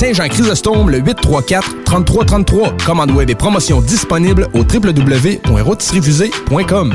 Saint-Jean-Chrysostome, le 834-3333. Commande web et promotion disponible au www.rotisseriefusée.com.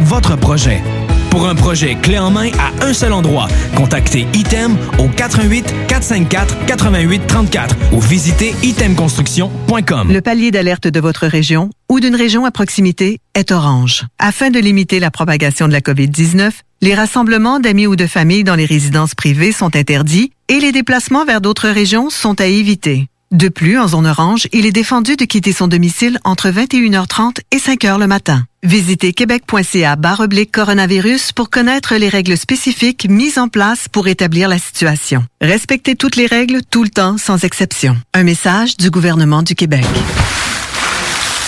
votre projet. Pour un projet clé en main à un seul endroit, contactez Item au 88 454 88 34 ou visitez itemconstruction.com. Le palier d'alerte de votre région ou d'une région à proximité est orange. Afin de limiter la propagation de la COVID-19, les rassemblements d'amis ou de familles dans les résidences privées sont interdits et les déplacements vers d'autres régions sont à éviter. De plus, en zone orange, il est défendu de quitter son domicile entre 21h30 et 5h le matin. Visitez québec.ca oblique coronavirus pour connaître les règles spécifiques mises en place pour établir la situation. Respectez toutes les règles tout le temps sans exception. Un message du gouvernement du Québec.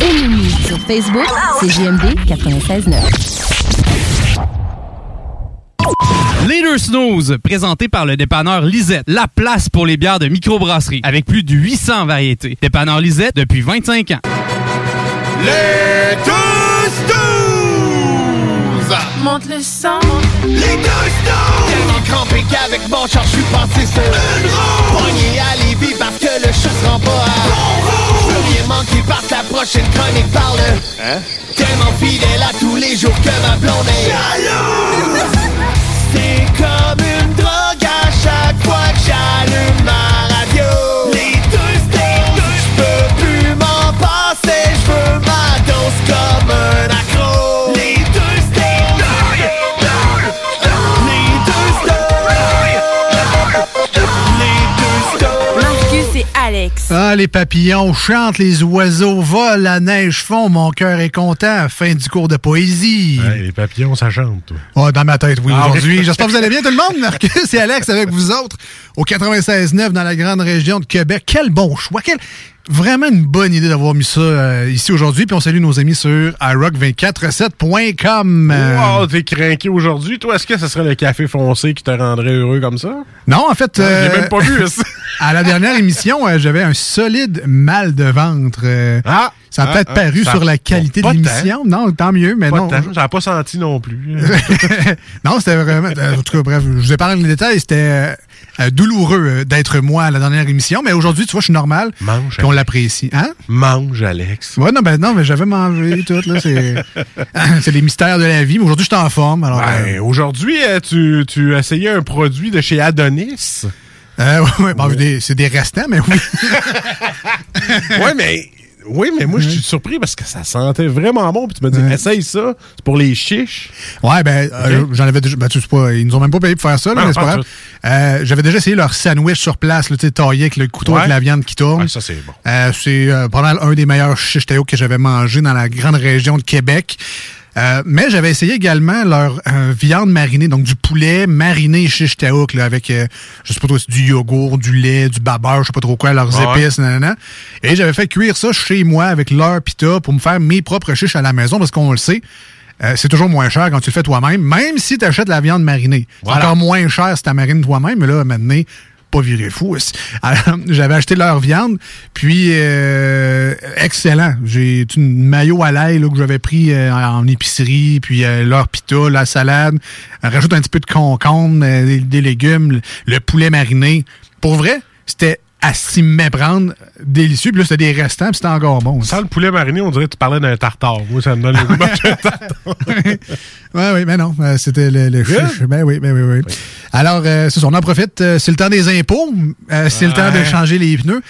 Ennemi sur Facebook, c'est JMD 96.9. Leader Snooze, présenté par le dépanneur Lisette, la place pour les bières de microbrasserie, avec plus de 800 variétés. Dépanneur Lisette depuis 25 ans. Les deux snooze! Monte le sang. Les deux snooze! Tellement crampé qu'avec mon char, je suis passé sur une roue. Pogné à Lévis parce que le chat se rend pas à bon Manquer parce que la prochaine chronique parle. Hein? Tellement fidèle à tous les jours que ma blonde est jalouse. C'est comme une drogue à chaque fois que j'allume ma radio. Les deux! Je peux plus m'en passer, je veux ma dose comme un Alex. Ah, les papillons chantent, les oiseaux volent, la neige fond, mon cœur est content. Fin du cours de poésie. Ouais, les papillons, ça chante, toi. Oh, dans ma tête, oui, Ah, aujourd'hui. J'espère que vous allez bien, tout le monde. Marcus et Alex avec vous autres au 96.9 dans la grande région de Québec. Quel bon choix. Quel... Vraiment une bonne idée d'avoir mis ça euh, ici aujourd'hui. Puis on salue nos amis sur iRock247.com. Euh, Wow, t'es craqué aujourd'hui. Toi, est-ce que ce serait le café foncé qui te rendrait heureux comme ça? Non, en fait. Non, je l'ai euh, même pas vu, ça. à la dernière émission, euh, j'avais un solide mal de ventre. euh, Ah! Ça a Ah, peut-être ah, paru ça- sur la qualité de l'émission. Non, tant mieux, mais Pas non. J'en ai pas senti non plus. non, c'était vraiment. En tout cas, bref, je vous épargne les détails. C'était euh, euh, douloureux euh, d'être moi à la dernière émission, mais aujourd'hui, tu vois, je suis normal. Mange. Puis on l'apprécie. Hein? Mange, Alex. Ouais, non, ben non, mais j'avais mangé tout, là. C'est les mystères de la vie. Mais aujourd'hui, je suis en forme. Alors, Ben, aujourd'hui, euh, tu, tu as essayé un produit de chez Adonis? euh, ouais, ouais, bon, des- c'est des restants, mais oui. ouais, mais Oui, mais moi, je suis surpris parce que ça sentait vraiment bon. Puis tu m'as dit, essaye ça, c'est pour les chiches. Ouais, ben, euh, j'en avais déjà. Ben, tu sais pas, ils nous ont même pas payé pour faire ça, là, Non, mais c'est pas? grave. Euh, J'avais déjà essayé leur sandwich sur place, là, tu sais, taillé avec le couteau Ouais. avec la viande qui tourne. Ouais, ça, c'est bon. Euh, c'est euh, mal un des meilleurs shish tao que j'avais mangé dans la grande région de Québec. Euh, mais j'avais essayé également leur euh, viande marinée, donc du poulet mariné shish taouk, là, avec, euh, je sais pas trop, c'est du yogourt, du lait, du babeur, je sais pas trop quoi, leurs ouais. épices, nanana. Et j'avais fait cuire ça chez moi avec leur pita pour me faire mes propres chiches à la maison, parce qu'on le sait, euh, c'est toujours moins cher quand tu le fais toi-même, même si tu achètes la viande marinée. C'est Voilà. encore moins cher si tu marines toi-même, mais là, maintenant, viré fou. J'avais acheté leur viande, puis euh, excellent. J'ai une maillot à l'ail que j'avais pris euh, en épicerie, puis euh, leur pita, la salade, rajoute un petit peu de concombre, des, légumes, le poulet mariné. Pour vrai, c'était à s'y méprendre, délicieux. Puis là, c'était des restants, puis c'était encore bon. Sans le poulet mariné, on dirait que tu parlais d'un tartare. Moi, ça me donne le goût de manger un tartare. Oui, oui, mais non, euh, c'était le, le chiche. Ben oui, ben oui, oui. Alors, euh, c'est ça, on en profite. Euh, c'est le temps des impôts. Euh, c'est le temps de changer les pneus.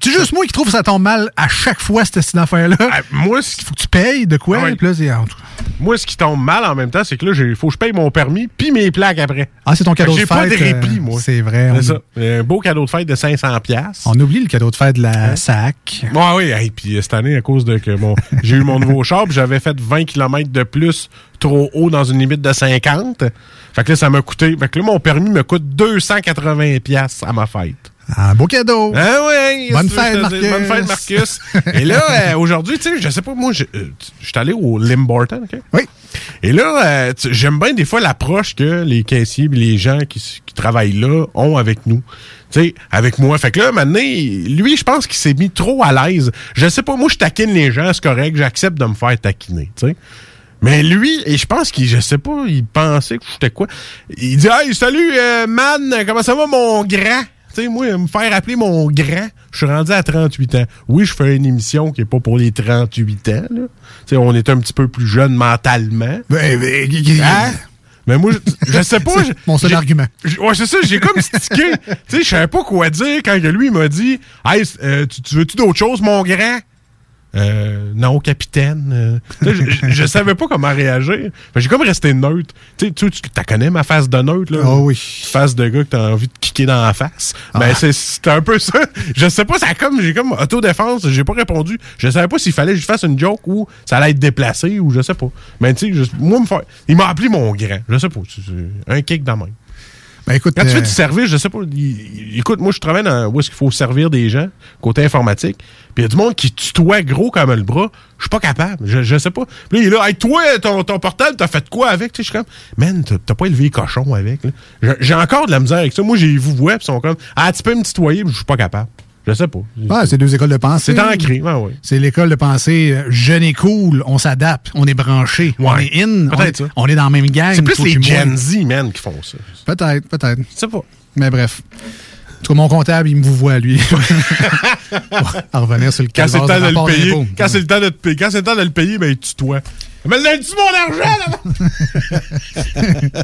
C'est juste moi qui trouve que ça tombe mal à chaque fois, cette, cette affaire-là. moi, ce faut que tu payes de quoi? Ah là, c'est- Moi, ce qui tombe mal en même temps, c'est que là, il faut que je paye mon permis puis mes plaques après. Ah, c'est ton cadeau de J'ai fête. pas de répit, moi. C'est vrai. C'est ça. Un beau cadeau de fête de 500$. piastres. On oublie le cadeau de fête de la SAC. Ouais, oui, hey, puis euh, cette année, à cause de que mon, j'ai eu mon nouveau char, j'avais fait 20 km de plus trop haut dans une limite de 50. Fait que là, ça m'a coûté. Fait que là, mon permis me coûte 280$ piastres à ma fête. Un beau cadeau. Ah ouais, Bonne fête? Marcus. Bonne fête, Marcus. Et là, euh, aujourd'hui, tu sais, je sais pas, moi, je euh, je suis allé au Limborton, OK? Oui. Et là, euh, j'aime bien des fois l'approche que les caissiers et les gens qui, qui travaillent là ont avec nous. Tu sais, avec moi. Fait que là, maintenant, lui, je pense qu'il s'est mis trop à l'aise. Je sais pas, moi, je taquine les gens, c'est correct, j'accepte de me faire taquiner, tu sais. Mais lui, et je pense qu'il, je sais pas, il pensait que j'étais quoi. Il dit, hey, salut, euh, man, comment ça va, mon grand? Tu sais, moi, me faire appeler mon grand, je suis rendu à 38 ans. Oui, je fais une émission qui est pas pour les 38 ans, là. On est un petit peu plus jeune mentalement. Ben, ben, Hein? Mais moi, je, je sais pas. Mon seul argument. Ouais, c'est ça, j'ai comme stické. tu sais, je savais pas quoi dire quand lui m'a dit Hey, euh, tu, tu veux-tu d'autre chose, mon grand? Euh, non, capitaine. Euh, tu je, je savais pas comment réagir. J'ai comme resté neutre. Tu sais, tu tu t'as connais ma face de neutre, là? Ah oui. Face de gars que t'as envie de kicker dans la face. Ben, c'est- un peu ça. Je sais pas, ça a comme, j'ai comme autodéfense, j'ai pas répondu. Je savais pas s'il fallait que je fasse une joke ou ça allait être déplacé ou je sais pas. Mais tu sais, moi, me faire- il m'a appelé mon grand. Je sais pas. un kick de même. Ben, écoute, Quand tu euh, fais du service, je sais pas. il- écoute, moi, je travaille dans où est-ce qu'il faut servir des gens, côté informatique. Puis il y a du monde qui tutoie gros comme le bras. Je suis pas capable. Je, je sais pas. Puis là, il est là, hey, toi, ton, ton portable, t'as fait quoi avec? Tu sais, je suis comme, man, t'as pas élevé les cochons avec. J'ai- encore de la misère avec ça. Moi, j'ai vous vois, puis ils sont comme, ah, tu peux me tutoyer, mais je suis pas capable. Je sais pas. ouais, c'est deux écoles de pensée. C'est ancré, ouais. C'est l'école de pensée euh, jeune et cool, on s'adapte, on est branché, on est in, on est, ça. on est dans la même gang. C'est plus les. Gen Z, man, qui font ça. Peut-être, peut-être. Je sais pas. Mais bref. En tout cas, mon comptable, il me vous voit, lui. à revenir sur le Quand c'est le temps de le rapport payer, d'impôt. quand c'est le temps de te payer, quand c'est le temps de le payer, ben, tu tutoies. Mais donne-tu mon argent, là?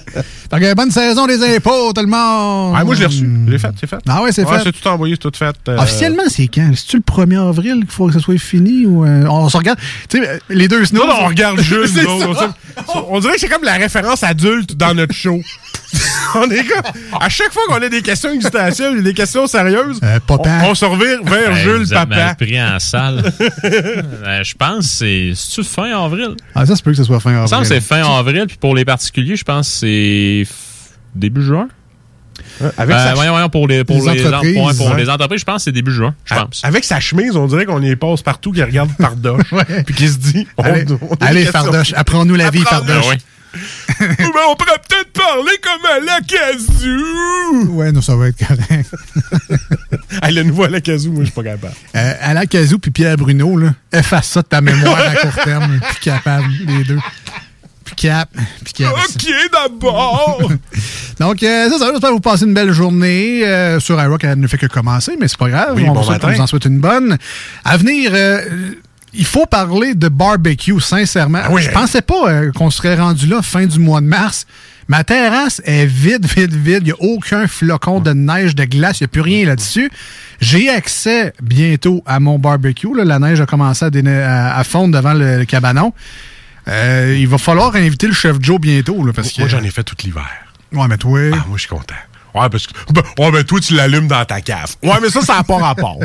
Fait que bonne saison des impôts, tout le monde! Ah, moi, je l'ai reçu. Je l'ai fait, c'est fait. Ah ouais, c'est fait. C'est tout envoyé, c'est tout fait. euh, Officiellement, c'est quand? C'est-tu le 1er avril qu'il faut que ça soit fini ou euh, on se regarde? Tu sais, les deux snows. Non, on regarde juste. Nous autres, on, on dirait que c'est comme la référence adulte dans notre show. on est comme. À chaque fois qu'on a des questions existentielles, des questions sérieuses, Euh, papa. on, on se revire vers Hey, Jules vous Papa. pris en salle. Euh, je pense que c'est. C'est-tu fin avril? Ah, ça se peut que ce soit fin Il me avril. semble que c'est fin avril, puis pour les particuliers, je pense que c'est f- début juin. Avec, Euh, sa, voyons, voyons, pour les, pour Les les, en- entreprises, ouais, pour hein. les entreprises, je pense que c'est début juin, je pense. avec sa chemise, on dirait qu'on y passe partout, qu'il regarde Fardoche. Puis qu'il se dit. on- Allez, on a des allez. Fardoche, apprends-nous la vie. Fardoche. Ouais. Ben, on pourrait peut-être parler comme à la casou. Ouais, non, ça va être correct. Hey, le nouveau à la casou, moi, je suis pas capable. Euh, Alain Cazou puis Pierre Bruno, là, efface ça de ta mémoire à court terme. Plus capable, les deux. Plus cap, plus cap. Ok, d'abord. Donc, euh, c'est ça. J'espère que vous passez une belle journée. Euh, sur iRock, elle ne fait que commencer, mais c'est pas grave. Oui, on, bon vous souhaite- matin. on vous en souhaite une bonne. À venir, euh, il faut parler de barbecue, sincèrement. Ah oui, Je hein? pensais pas euh, qu'on serait rendu là fin du mois de mars. Ma terrasse est vide, vide, vide. Il n'y a aucun flocon de neige, de glace. Il n'y a plus rien là-dessus. J'ai accès bientôt à mon barbecue. là. La neige a commencé à, déne- à- à fondre devant le, le cabanon. Euh, il va falloir inviter le chef Joe bientôt. Là, parce Moi, que... j'en ai fait tout l'hiver. Ouais, mais toi... Ah, moi, je suis content. Ouais, parce que. ben, ouais, ben, toi, tu l'allumes dans ta cave. Ouais, mais ça, ça n'a pas rapport.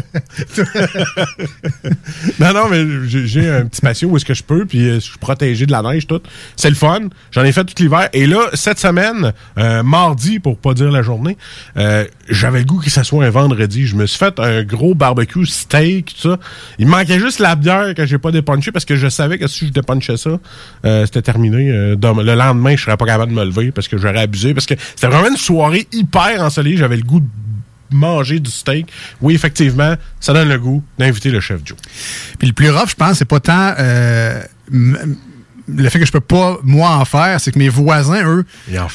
non, non, mais j'ai- un petit patio où est-ce que je peux, puis euh, je suis protégé de la neige, tout. C'est le fun. J'en ai fait tout l'hiver. Et là, cette semaine, euh, mardi, pour pas dire la journée, euh, j'avais le goût que ça soit un vendredi. Je me suis fait un gros barbecue steak, tout ça. Il manquait juste la bière que j'ai pas dépunché parce que je savais que si je dépunchais ça, c'était terminé. Le lendemain, je serais pas capable de me lever parce que j'aurais abusé. Parce que c'était vraiment une soirée hyper ensoleillée. J'avais le goût de manger du steak. Oui, effectivement, ça donne le goût d'inviter le chef Joe. Puis le plus rough, je pense, c'est pas tant euh, le fait que je peux pas, moi, en faire, c'est que mes voisins, eux,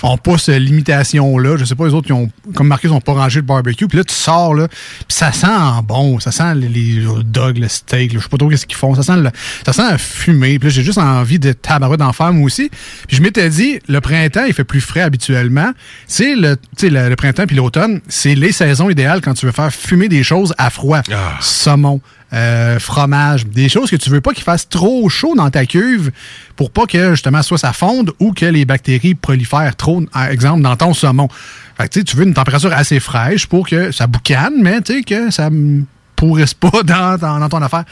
ont pas cette limitation-là. Je sais pas, les autres, ils ont, comme marqué, ils ont pas rangé le barbecue. Puis là, tu sors, là, puis ça sent bon. Ça sent les, dogs, le steak, je sais pas trop qu'est-ce qu'ils font. Ça sent, le, ça sent la fumée. Puis là, j'ai juste envie de tabarouette d'en faire, moi aussi. Puis je m'étais dit, le printemps, il fait plus frais habituellement. C'est le, tu sais, le, le printemps puis l'automne, c'est les saisons idéales quand tu veux faire fumer des choses à froid. Saumon, euh, fromage, des choses que tu veux pas qu'il fasse trop chaud dans ta cuve pour pas que justement soit ça fonde ou que les bactéries prolifèrent trop, par exemple, dans ton saumon. Fait que, tu veux une température assez fraîche pour que ça boucane, mais tu sais, que ça pourrisse pas dans, dans- dans ton affaire.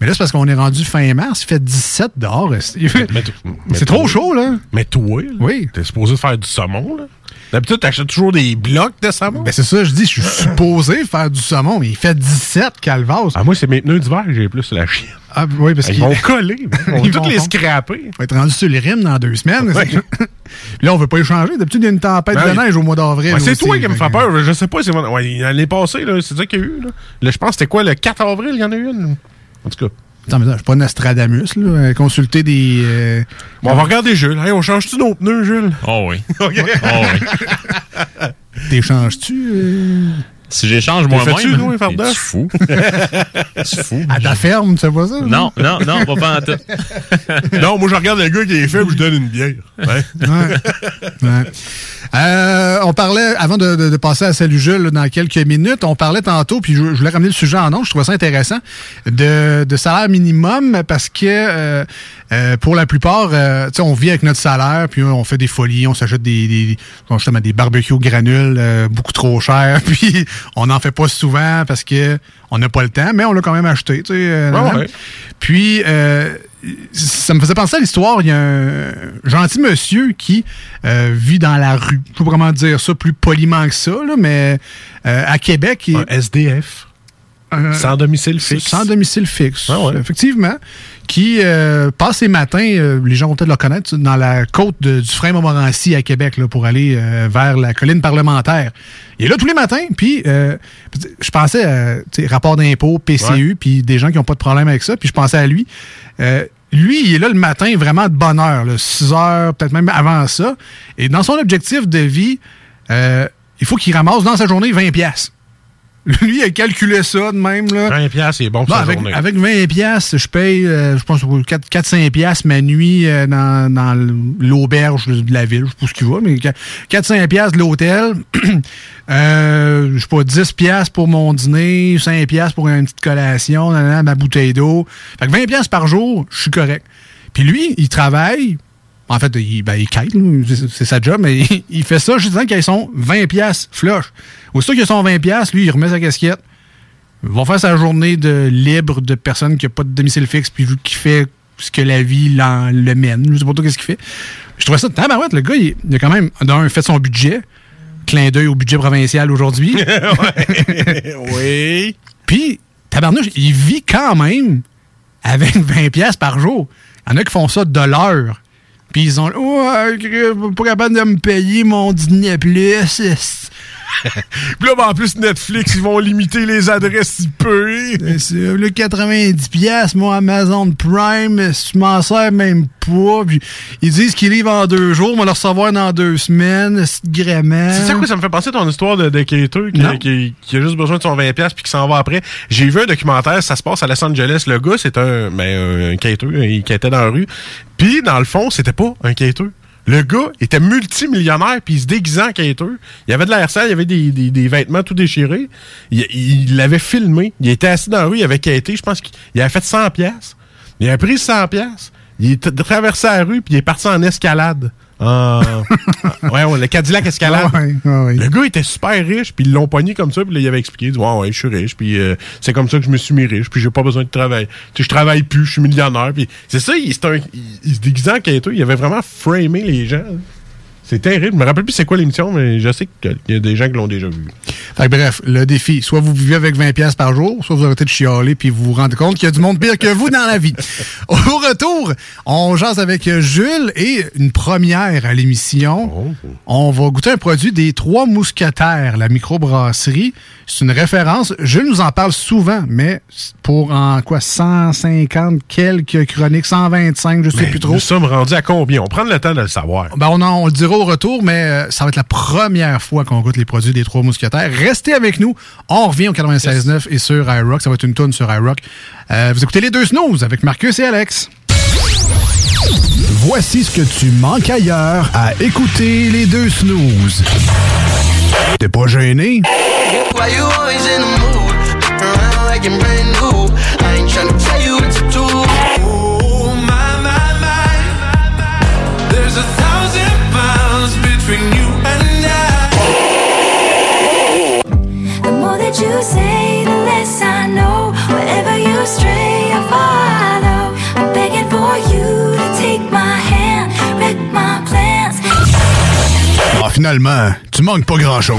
Mais là, c'est parce qu'on est rendu fin mars, il fait 17 dehors. C'est trop chaud, là. Mais toi, là, oui. t'es supposé faire du saumon, là? D'habitude, t'achètes toujours des blocs de saumon? Ben c'est ça, je dis, je suis supposé faire du saumon, mais il fait 17 calvas. Ah, moi, c'est mes pneus d'hiver que j'ai plus la chienne. Ah, oui, parce Ils qu'ils vont coller. Ils tous les scraper. On va être rendu sur les rimes dans deux semaines. Ouais. Là, on veut pas échanger. D'habitude, il y a une tempête Ouais. de neige au mois d'avril. C'est toi qui me que- peur. Je sais pas. c'est Ouais, L'année passée, là, c'est ça qu'il y a eu. Là. Là, je pense que c'était quoi, le 4 avril, il y en a eu une? En tout cas. Attends, mais attends, je suis pas Nostradamus, là. euh, Consulter des. euh, Bon, on va regarder Jules. Hey, on change-tu nos pneus, Jules? Oh oui. OK. Oh oui. T'échanges-tu? euh, Si j'échange moi-même, nous, es-tu fou? Es-tu fou? À ta ferme, tu sais pas ça? Non, non, non, pas, pas en tout. non, moi, je regarde le gars qui est faible, je donne une bière. Ouais. Ouais. Euh, on parlait, avant de, de- de passer à Salut Jules là, dans quelques minutes, on parlait tantôt, puis je, je voulais ramener le sujet en nom, je trouvais ça intéressant, de, de salaire minimum parce que euh, euh, pour la plupart, euh, tu sais, on vit avec notre salaire, puis on fait des folies, on s'achète des, justement, des barbecues granules euh, beaucoup trop chers, puis on n'en fait pas souvent parce que on n'a pas le temps, mais on l'a quand même acheté. tu sais, euh, Ouais, nan. ouais. Puis, euh, ça me faisait penser à l'histoire. Il y a un gentil monsieur qui euh, vit dans la rue. Je peux comment dire ça plus poliment que ça, là, mais euh, à Québec. il- Un SDF. Sans domicile fixe. Sans domicile fixe, Ah ouais. effectivement. Qui euh, passe les matins, euh, les gens vont peut-être le connaître, dans la côte de- du frein Montmorency à Québec là, pour aller euh, vers la colline parlementaire. Il est là tous les matins, puis euh, je pensais à rapport d'impôt, PCU, puis des gens qui n'ont pas de problème avec ça, puis je pensais à lui. Euh, lui, il est là le matin vraiment de bonne heure, là, 6 heures, peut-être même avant ça. Et dans son objectif de vie, euh, il faut qu'il ramasse dans sa journée 20 pièces. Lui, il a calculé ça de même. Là. 20 piastres, c'est bon pour sa avec, journée. avec 20 pièces, je paye, euh, je pense, 4-5 pièces ma nuit euh, dans, dans l'auberge de la ville. Je sais pas ce qu'il va, mais 4-5 pièces de l'hôtel. euh, je sais pas, 10 pièces pour mon dîner, 5 pièces pour une petite collation, ma bouteille d'eau. Fait que 20 pièces par jour, je suis correct. Puis lui, il travaille. En fait, il, ben, il c'est c'est sa job, mais il, il fait ça juste disant qu'ils sont 20 pièces flush. Aussitôt qu'ils sont 20 pièces, lui, il remet sa casquette. Il va faire sa journée de libre de personne qui n'a pas de domicile fixe puis qui fait ce que la vie le mène. Je sais pas trop qu'est-ce qu'il fait. Je trouvais ça tabarouette. Le gars, il, il a quand même, d'un, fait son budget. Clin d'œil au budget provincial aujourd'hui. oui. Puis, tabarnouche, il vit quand même avec 20 pièces par jour. Il y en a qui font ça de l'heure. Puis ils ont ouais, Chris, pas capable de me payer mon dîner plus. Puis là, ben, en plus, Netflix, ils vont limiter les adresses si peu. C'est le 90 pièces mon Amazon Prime, si tu m'en sers même pas. Puis ils disent qu'ils livrent en deux jours, on va le recevoir dans deux semaines, c'est gréement. C'est ça quoi ça me fait penser ton histoire de, de qui, qui, qui a juste besoin de son 20$ puis qui s'en va après. J'ai vu un documentaire, ça se passe à Los Angeles. Le gars, c'est un, ben, un Cater, il était dans la rue. Puis, dans le fond, c'était pas un Cater. Le gars était multimillionnaire, puis il se déguisait en quêteux. Il avait de l'air sale, il avait des, vêtements tout déchirés. Il il l'avait filmé. Il était assis dans la rue, il avait quêté. Je pense qu'il avait fait 100 pièces. Il a pris 100 pièces. Il est traversé la rue, puis il est parti en escalade. En- ouais, ouais, le Cadillac escalade. Ouais, ouais, ouais. Le gars était super riche, puis ils l'ont pogné comme ça, puis là, il avait expliqué, il dit, ouais, ouais, je suis riche, puis euh, c'est comme ça que je me suis mis riche, puis j'ai pas besoin de travailler. Tu sais, je travaille plus, je suis millionnaire, puis c'est ça, il, un, il, il se déguisait en quêteux, il avait vraiment framé les gens. C'est terrible. Je me rappelle plus c'est quoi l'émission, mais je sais qu'il y a des gens qui l'ont déjà vu. Fait que bref, le défi, soit vous vivez avec 20 pièces par jour, soit vous arrêtez de chialer puis vous vous rendez compte qu'il y a du monde pire que vous dans la vie. Au retour, on jase avec Jules et une première à l'émission. On va goûter un produit des Trois Mousquetaires, la microbrasserie. C'est une référence. Jules nous en parle souvent, mais pour en quoi 150 quelques chroniques, 125, je sais Mais plus trop. Nous sommes rendus à combien? On prend le temps de le savoir. Ben, on, en- on le dira au retour, mais euh, ça va être la première fois qu'on goûte les produits des Trois Mousquetaires. Restez avec nous. On revient au 96.9 et sur iRock. Ça va être une tonne sur iRock. Euh, vous écoutez les deux snooze avec Marcus et Alex. Voici ce que tu manques ailleurs à écouter les deux snooze. T'es pas gêné? Why you always in the mood? Around like I'm brand new. I ain't tryna tell you what to do. Finalement, tu manques pas grand-chose.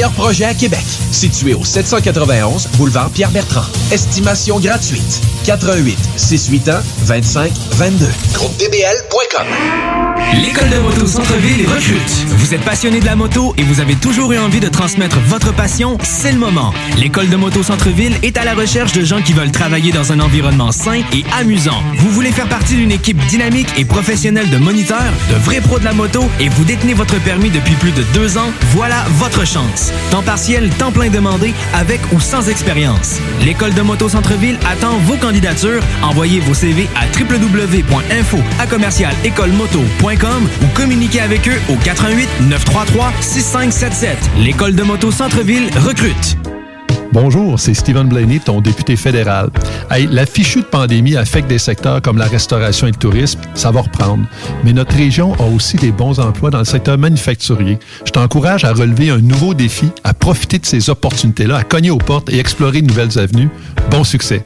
projets à Québec. Situé au 791 boulevard Pierre-Bertrand. Estimation gratuite. 88 681 25 22. GroupeDBL.com. L'école de moto Centre-ville recrute. Vous êtes passionné de la moto et vous avez toujours eu envie de transmettre votre passion, c'est le moment. L'école de moto Centre-ville est à la recherche de gens qui veulent travailler dans un environnement sain et amusant. Vous voulez faire partie d'une équipe dynamique et professionnelle de moniteurs, de vrais pros de la moto et vous détenez votre permis depuis plus de deux ans, voilà votre chance. Temps partiel, temps plein demandé, avec ou sans expérience. L'école de moto Centre-ville attend vos candidatures. Envoyez vos CV à www.info à ou communiquez avec eux au 88 933 6577. L'école de moto Centre-ville recrute. Bonjour, c'est Stephen Blaney, ton député fédéral. Hey, la fichue de pandémie affecte des secteurs comme la restauration et le tourisme, ça va reprendre. Mais notre région a aussi des bons emplois dans le secteur manufacturier. Je t'encourage à relever un nouveau défi, à profiter de ces opportunités-là, à cogner aux portes et explorer de nouvelles avenues. Bon succès!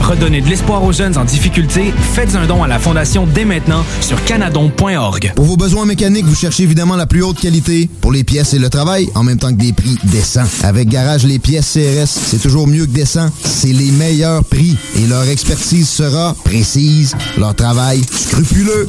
Redonnez de l'espoir aux jeunes en difficulté. Faites un don à la Fondation dès maintenant sur canadon.org. Pour vos besoins mécaniques, vous cherchez évidemment la plus haute qualité pour les pièces et le travail, en même temps que des prix décents. Avec Garage Les Pièces CRS, c'est toujours mieux que décent. C'est les meilleurs prix et leur expertise sera précise, leur travail scrupuleux.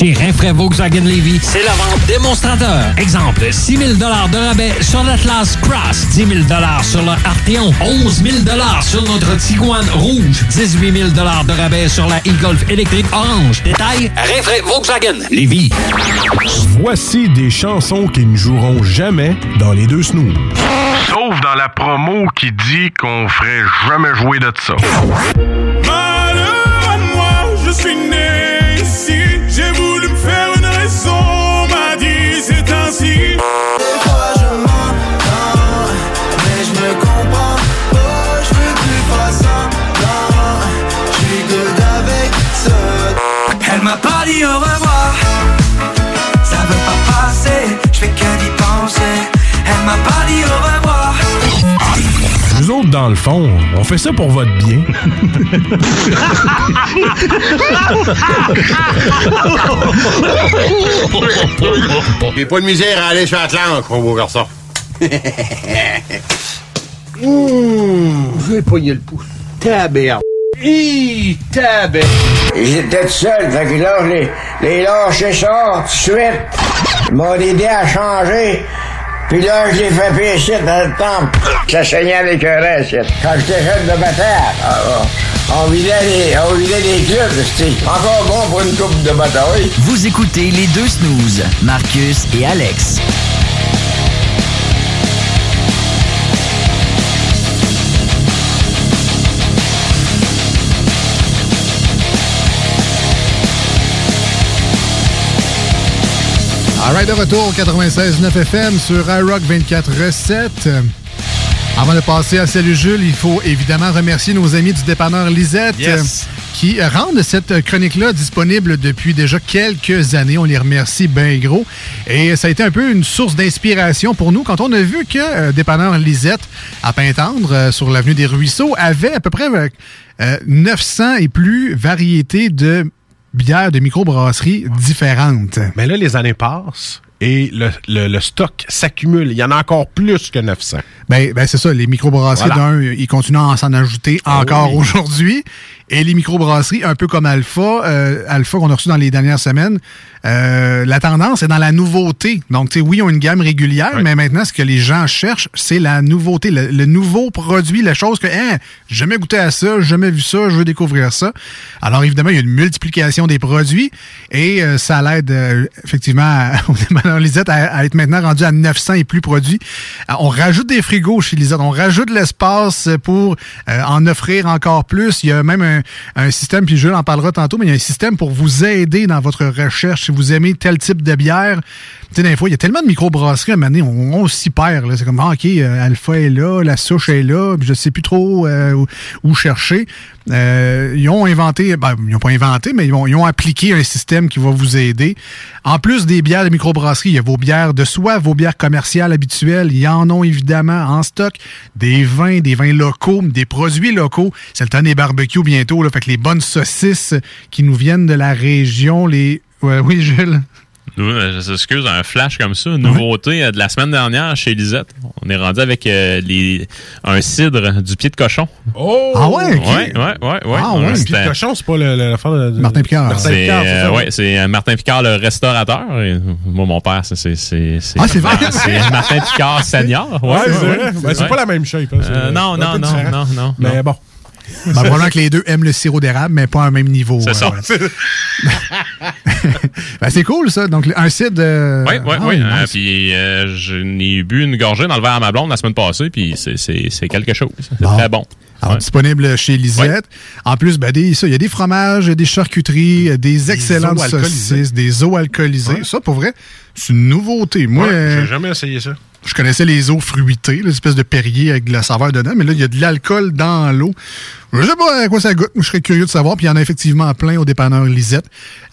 681 4476. Chez Rinfraie Volkswagen Levy, c'est la vente démonstrateur. Exemple, 6 000 de rabais sur l'Atlas Cross, 10 000 sur le Arteon, 11 000 sur notre Tiguan Rouge, 18 000 de rabais sur la e-Golf électrique orange. Détail, Rinfraie Volkswagen Levy. Voici des chansons qui ne joueront jamais dans les deux snooze. Sauf dans la promo qui dit qu'on ferait jamais jouer de ça. Dans le fond, on fait ça pour votre bien. J'ai pas de misère à aller sur Atlantique, mon beau garçon. Mmh, j'ai pogné le pouce. Taberde. Hi, taberde. J'étais tout seul, fait que là, je les, les lâché ça tout de suite. Ils m'ont aidé à changer. Puis là, je l'ai fait pécher dans le temple. Ça saignait avec un reste. Quand j'étais jeune de bataille, ah, ah, on vidait les, on vidait les clubs, encore bon pour une coupe de bataille. Vous écoutez les deux snooze, Marcus et Alex. All right, de retour 96.9 FM sur iRock 24.7. Avant de passer à Salut Jules, il faut évidemment remercier nos amis du dépanneur Lisette Yes. euh, qui rendent cette chronique-là disponible depuis déjà quelques années. On les remercie bien gros. Et ça a été un peu une source d'inspiration pour nous quand on a vu que euh, dépanneur Lisette à Pintendre, euh, sur l'avenue des Ruisseaux, avait à peu près euh, 900 et plus variétés de bières de microbrasserie différentes. Mais là, les années passent et le, le- le stock s'accumule. Il y en a encore plus que 900. Ben, ben c'est ça, les microbrasseries Voilà. d'un, ils continuent à s'en ajouter Ah encore oui. aujourd'hui. Et les microbrasseries, un peu comme Alpha, euh, Alpha qu'on a reçu dans les dernières semaines, euh, la tendance est dans la nouveauté. Donc, tu sais, oui, ils ont une gamme régulière, mais maintenant, ce que les gens cherchent, c'est la nouveauté, le, le nouveau produit, la chose que, hein, jamais goûté à ça, jamais vu ça, je veux découvrir ça. Alors, évidemment, il y a une multiplication des produits et euh, ça l'aide, euh, effectivement, à- Lisette à, à être maintenant rendu à 900 et plus produits. Euh, On rajoute des frigos chez Lisette, on rajoute l'espace pour euh, en offrir encore plus. Il y a même un, un système, puis Jules en parlera tantôt, mais il y a un système pour vous aider dans votre recherche si vous aimez tel type de bière. Tu sais, il y a tellement de microbrasseries à un on, on s'y perd. C'est comme, ah, OK, euh, Alpha est là, la souche est là, puis je sais plus trop euh, où chercher. Euh, ils ont inventé, ben, ils n'ont pas inventé, mais ils ont, ils appliqué un système qui va vous aider. En plus des bières de microbrasserie, il y a vos bières de soie, vos bières commerciales habituelles. Il y en ont évidemment en stock. Des vins, des vins locaux, des produits locaux. C'est le temps des barbecues bientôt. Là, fait que les bonnes saucisses qui nous viennent de la région, les... Ouais, oui, Jules? Euh, m'excuse, un flash comme ça, une nouveauté euh, de la semaine dernière chez Lisette. On est rendu avec euh, les, un cidre du pied de cochon. Oh! Ah ouais, ok. Ouais, ouais, ouais. ouais. Ah ouais, Euh, pied de cochon, c'est pas le- le- l'affaire de, de- Martin Picard. Martin C'est Picard, c'est euh, ouais, c'est euh, Martin Picard, le restaurateur. Et moi, mon père, c'est c'est c'est Ah, c'est vrai? c'est Martin Picard senior. Ouais, c'est ouais, vrai. Ben, c'est ouais. pas la même shape. hein, c'est Euh, non, non, non, non, non, Mais bon. Ben, probablement que les deux aiment le sirop d'érable, mais pas à un même niveau. C'est Euh, ça. ouais. Ben, c'est cool, ça. Donc, un site de... Oui, oui, Ah, oui. Euh, nice. puis euh, je n'ai bu une gorgée dans le verre à ma blonde la semaine passée, puis c'est- c'est c'est quelque chose. C'est Bon. très bon. Alors, disponible chez Lisette. En plus, ben, des, ça, il y a des fromages, des charcuteries, des excellentes saucisses, des eaux alcoolisées. Ça, pour vrai, c'est une nouveauté. Moi, Ouais, euh, J'ai jamais essayé ça. Je connaissais les eaux fruitées, l'espèce de Perrier avec de la saveur dedans, mais là, il y a de l'alcool dans l'eau. Je sais pas à quoi ça goûte, mais je serais curieux de savoir. Puis il y en a effectivement plein au dépanneur Lisette.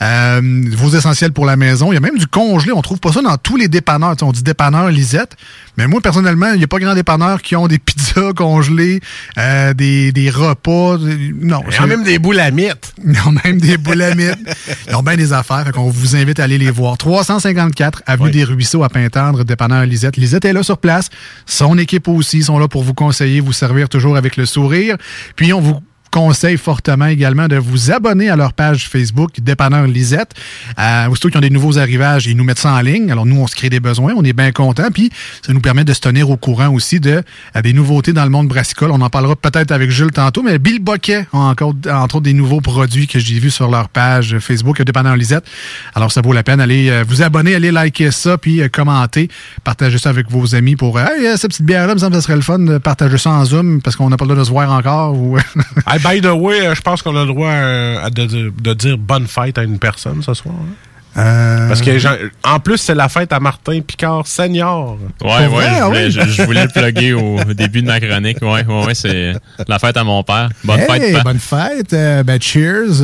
Euh, vos essentiels pour la maison. Il y a même du congelé. On trouve pas ça dans tous les dépanneurs. Tu sais, on dit dépanneur Lisette. Mais moi, personnellement, il n'y a pas grand dépanneurs qui ont des pizzas congelées, euh, des, des repas. des- Non. Ils ont même des mythe. Ils ont même des mythe. Ils ont bien des affaires. Fait qu'on vous invite à aller les voir. 354 Avenue des Ruisseaux à Pintendre, dépanneur Lisette. Lisette est là sur place. Son équipe aussi sont là pour vous conseiller, vous servir toujours avec le sourire. Puis on vous conseille fortement également de vous abonner à leur page Facebook Dépanneur Lisette. Euh, aussitôt qu'ils ont des nouveaux arrivages, ils nous mettent ça en ligne. Alors nous, on se crée des besoins, on est bien contents. Puis ça nous permet de se tenir au courant aussi de euh, des nouveautés dans le monde brassicole. On en parlera peut-être avec Jules tantôt, mais Bill Boquet a encore, entre autres, des nouveaux produits que j'ai vus sur leur page Facebook Dépanneur Lisette. Alors ça vaut la peine. Allez euh, vous abonner, allez liker ça, puis euh, commenter, partager ça avec vos amis pour Hey, cette petite bière-là, me semble que ça serait le fun de partager ça en Zoom parce qu'on n'a pas le droit de se voir encore. by the way, euh, je pense qu'on a le droit euh, à de, de- de dire bonne fête à une personne ce soir. hein. Euh, Parce que, en plus, c'est la fête à Martin Picard Senior. Ouais, ouais, je voulais, je, je voulais le plugger au début de ma chronique. Ouais, ouais, ouais, c'est la fête à mon père. Bonne Hey, fête, Pat. bonne fête. Euh, ben, cheers.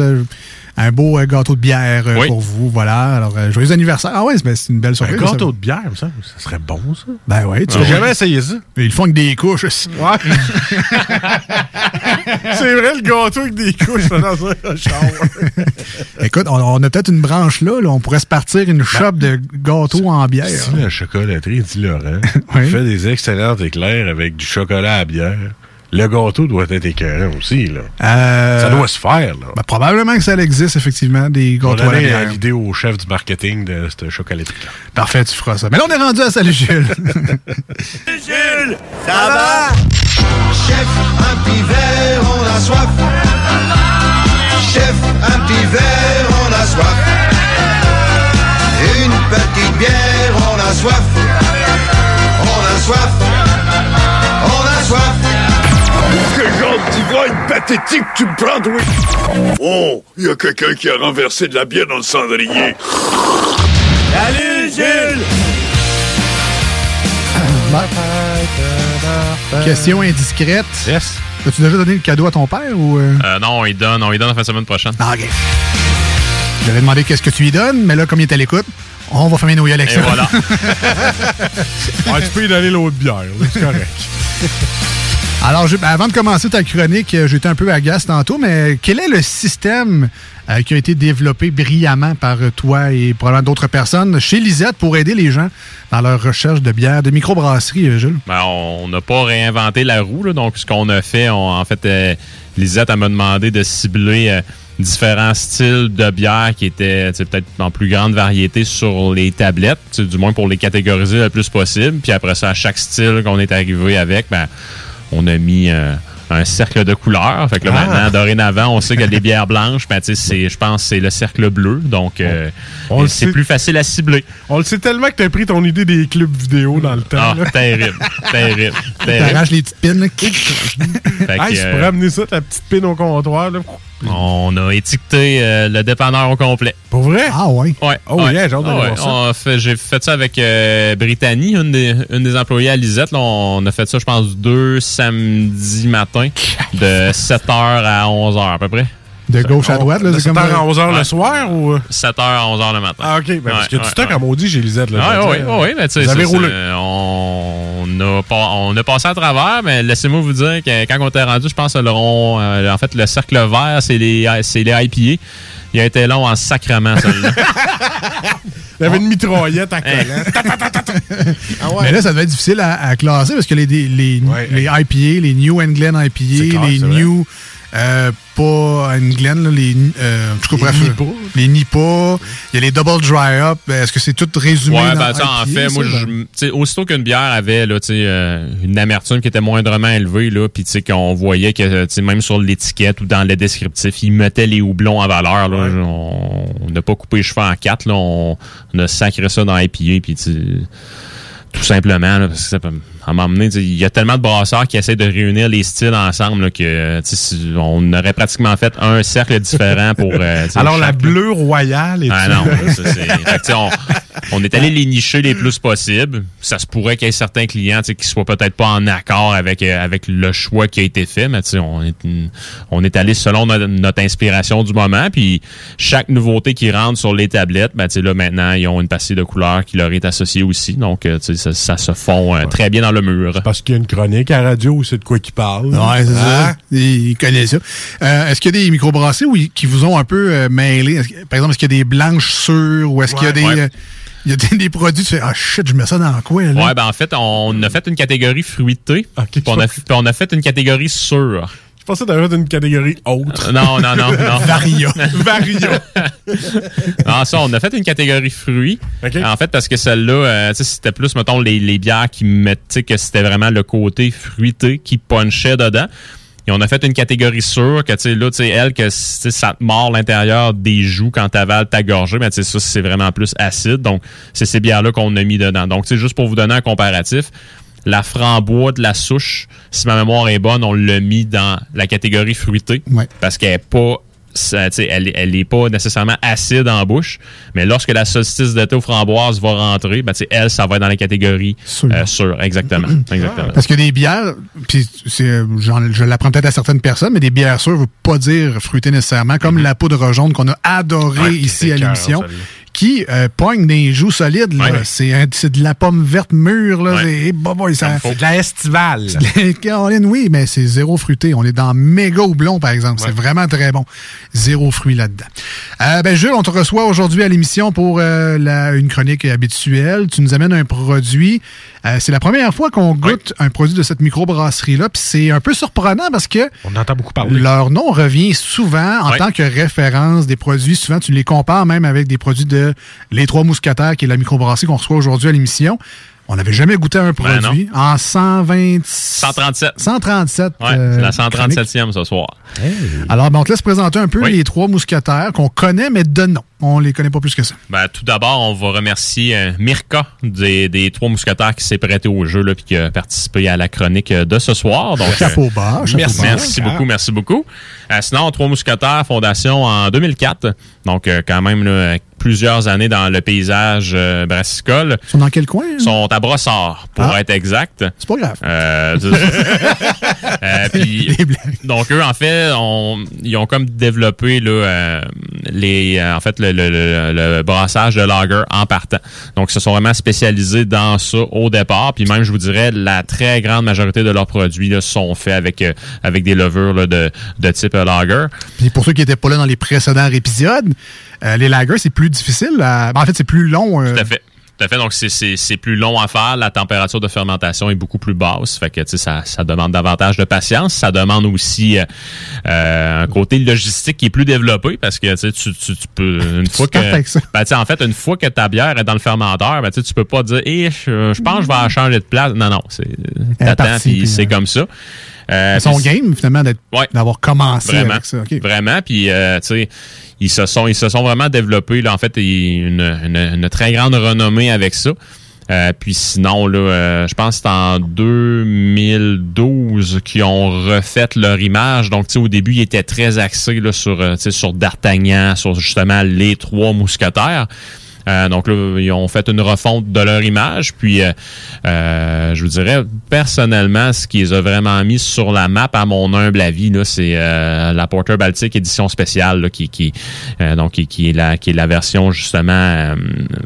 Un beau euh, gâteau de bière euh, Oui. pour vous. Voilà. Alors, euh, joyeux anniversaire. Ah ouais, c'est ben, c'est une belle Un surprise. gâteau ça. de bière, ça, ça serait bon, ça. Ben ouais. J'ai jamais essayé ça. Mais ils le font avec des couches. aussi. Ouais. c'est vrai, le gâteau avec des couches ça, dans un char. Écoute, on, on a peut-être une branche là, là. On pourrait se partir une shop de gâteaux en bière. Si la chocolaterie dit Laurent Oui. fait des excellents éclairs avec du chocolat à bière, le gâteau doit être écœurant aussi. Là. Euh, Ça doit se faire. Là. ben, probablement que ça existe, effectivement, des On gâteaux à la donner bière. l'idée au chef du marketing de cette chocolaterie-là. Parfait, tu feras ça. Mais là, on est rendu à Salut Jules. Jules, ça va? Chef, un petit verre, on a soif. Chef, un petit verre, on a soif. Pathétique tu me prends, toi? Oh, il y a quelqu'un qui a renversé de la bière dans le cendrier. Salut, Jules! Question indiscrète. Yes. As-tu déjà donné le cadeau à ton père ou. euh? Euh, non, on y donne, on y donne la fin de semaine prochaine. Ah, ok. J'avais demandé qu'est-ce que tu lui donnes, mais là, comme il est à l'écoute, on va fermer nos yeux avec Et ça. voilà. Ah, tu peux lui donner l'autre bière, là, c'est correct. Alors, je- avant de commencer ta chronique, euh, j'étais un peu agace tantôt, mais quel est le système euh, qui a été développé brillamment par euh, toi et probablement d'autres personnes chez Lisette pour aider les gens dans leur recherche de bière, de microbrasserie, Jules? Ben, on n'a pas réinventé la roue. là. donc, ce qu'on a fait, on- en fait, Lisette elle m'a demandé de cibler différents styles de bière qui étaient peut-être en plus grande variété sur les tablettes, du moins pour les catégoriser le plus possible. Puis après ça, à chaque style qu'on est arrivé avec, ben, on a mis euh, un cercle de couleurs. Fait que là, Ah. maintenant, dorénavant, on sait qu'il y a des bières blanches. Ben, tu je pense que c'est le cercle bleu. Donc, euh, c'est plus facile à cibler. On le sait tellement que t'as pris ton idée des clubs vidéo dans le temps. Ah, là. terrible, terrible, terrible. T'arraches les petites pines. là. Hey, que, je euh, pourrais amener ça, ta petite pine au comptoir. Là. On a étiqueté euh, le dépanneur au complet. Pour vrai? Ah ouais? Ouais. Oh ouais. yeah, j'ai hâte Ah ouais. voir ça. On a fait- J'ai fait ça avec euh, Brittany, une des, une des employées à Lisette. là. on a fait ça, je pense, deux samedis matin, de 7h à 11h à peu près. De gauche à droite, là, De c'est comme. 7h à euh, 11h le soir ou? 7h à 11h le matin. Ah, ok. Ben, parce que Ouais, du ouais, temps, ouais. comme on dit, j'ai Lisette. Là, Oui, je veux oui, oui, mais tu sais, Vous avez ça, roulé. c'est- on, a pas, on a passé à travers, mais laissez-moi vous dire que quand on était rendu, je pense que le rond, euh, en fait, le cercle vert, c'est les, c'est les IPA. Il a été long en sacrement, celui-là. Il y avait une mitraillette à collant. ah ouais. Mais là, ça devait être difficile à, à classer parce que les, les, les, les IPA, les New England IPA, clair, les vrai. Euh, pas England, là, les. Euh, en tout cas, Les bref, Nipa. Les Nipa. Il y a les Double Dry Up. Est-ce que c'est tout résumé? Ouais, dans ben, ça, en fait, moi, je, aussitôt qu'une bière avait là, euh, une amertume qui était moindrement élevée, là, puis tu sais, qu'on voyait que même sur l'étiquette ou dans le descriptif, ils mettaient les houblons en valeur. Là, on on n'a pas coupé les cheveux en quatre, là, on, on a sacré ça dans IPA, puis tout simplement, là, parce que ça peut m'emmener. tu sais, Il y a tellement de brasseurs qui essaient de réunir les styles ensemble là, que on aurait pratiquement fait un cercle différent pour. euh, Alors, la bleue royale est ah non, ça, c'est. On, est allé les nicher les plus possible. Ça se pourrait qu'il y ait certains clients tu sais, qui soient peut-être pas en accord avec, euh, avec le choix qui a été fait, mais tu sais, on est, on est allé selon no- notre inspiration du moment. Puis chaque nouveauté qui rentre sur les tablettes, ben, tu sais, là, maintenant, ils ont une pastille de couleur qui leur est associée aussi. Donc, euh, tu sais, ça, ça se fond euh, très bien dans le mur. Parce qu'il y a une chronique à la radio, c'est de quoi qu'il parle. Ouais, c'est ça. Hein? Il, il connaît ça. Euh, est-ce qu'il y a des microbrassés où ils- qui vous ont un peu euh, mêlé? Par exemple, est-ce qu'il y a des blanches sûres ou est-ce qu'il y a des. Ouais. Il y a des, des produits, tu fais, ah shit, je mets ça dans quoi, là? Ouais, ben en fait, on a fait une catégorie fruitée. puis on, a, puis on a fait une catégorie sûre. Je pensais d'ailleurs d'une catégorie autre. Euh, non, non, non, non. Varia. Varia. Non, ça, on a fait une catégorie fruits. En fait, parce que celle-là, euh, tu sais, c'était plus, mettons, les, les bières qui mettaient que c'était vraiment le côté fruité qui punchait dedans. Et on a fait une catégorie sûre que, tu sais, là, tu sais, elle, que ça te mord l'intérieur des joues quand t'avales ta gorgée, mais tu sais, ça, c'est vraiment plus acide. Donc, c'est ces bières-là qu'on a mis dedans. Donc, tu sais, juste pour vous donner un comparatif, la framboise de la souche, si ma mémoire est bonne, on l'a mis dans la catégorie fruitée. Parce qu'elle est pas. Ça, elle, elle est pas nécessairement acide en bouche, mais lorsque la solstice d'été aux framboises va rentrer, ben, elle, ça va être dans la catégorie euh, sûre. Exactement. exactement. Parce que des bières, puis je l'apprends peut-être à certaines personnes, mais des bières sûres ne veut pas dire fruité nécessairement, comme la poudre jaune qu'on a adoré Ouais, ici à l'émission. Qui euh, pogne des joues solides. là. Ouais. C'est, un- c'est de la pomme verte mûre. Là. Ouais. C'est, bah, boy, ça, C'est de la estivale. Caroline, oui, mais c'est zéro fruité. On est dans méga houblon, par exemple. C'est vraiment très bon. Zéro fruit là-dedans. Euh, ben, Jules, on te reçoit aujourd'hui à l'émission pour euh, la- une chronique habituelle. Tu nous amènes un produit. Euh, c'est la première fois qu'on goûte un produit de cette microbrasserie-là. Puis c'est un peu surprenant parce que On entend beaucoup parler. leur nom revient souvent en tant que référence des produits. Souvent, tu les compares même avec des produits de Les Trois Mousquetaires, qui est la microbrasserie qu'on reçoit aujourd'hui à l'émission. On n'avait jamais goûté un Ben produit en 120... 137. 137. Ouais, euh, c'est la chroniques. 137e ce soir. Alors, on te laisse présenter un peu les trois mousquetaires qu'on connaît, mais de nom. On les connaît pas plus que ça. Ben, tout d'abord, on va remercier euh, Mirka des, des Trois Mousquetaires qui s'est prêté au jeu et qui a participé à la chronique euh, de ce soir. Donc, Chapeau bas, merci, bas. merci Ah. beaucoup, merci beaucoup. Euh, sinon, Trois Mousquetaires, fondation en 2004. Donc, euh, quand même, là, plusieurs années dans le paysage euh, brassicole. Ils sont dans quel coin? Ils sont à Brossard, pour Ah. être exact. C'est pas grave. Euh, euh, puis- donc eux en fait on- ils ont comme développé là, euh, les euh, en fait le, le- le- le brassage de lager en partant. Donc ils se sont vraiment spécialisés dans ça au départ. Puis même je vous dirais la très grande majorité de leurs produits là, sont faits avec avec des levures là, de, de type lager. Puis pour ceux qui n'étaient pas là dans les précédents épisodes, euh, les lagers, c'est plus difficile. à- ben, en fait, c'est plus long. euh, Tout à fait. Tout à fait. Donc, c'est- plus long à faire. La température de fermentation est beaucoup plus basse. Fait que, tu sais, ça, ça demande davantage de patience. Ça demande aussi euh, euh, un côté logistique qui est plus développé parce que, tu sais, tu, peux, une fois que, ben, en fait, une fois que ta bière est dans le fermenteur, ben, tu peux pas dire, eh, je, je pense que je vais changer de place. Non, non, c'est, t'attends, puis c'est comme ça. Euh, puis- game, finalement, d'avoir commencé Vraiment. avec ça. Vraiment. Puis, euh, tu sais, ils se sont, ils se sont vraiment développés. Là, en fait, ils- une, une, une très grande renommée avec ça. Euh, puis sinon, là, euh, je pense que c'est en 2012 qu'ils ont refait leur image. Donc, tu sais, au début, ils étaient très axés là, sur, euh, tu sais, sur D'Artagnan, sur justement les trois mousquetaires. Euh, donc là, ils ont fait une refonte de leur image. Puis, euh, euh, je vous dirais, personnellement, ce qui les a vraiment mis sur la map, à mon humble avis, là, c'est euh, la Porter Baltic édition spéciale, là, qui, qui, euh, donc, qui, qui est la, qui est la version justement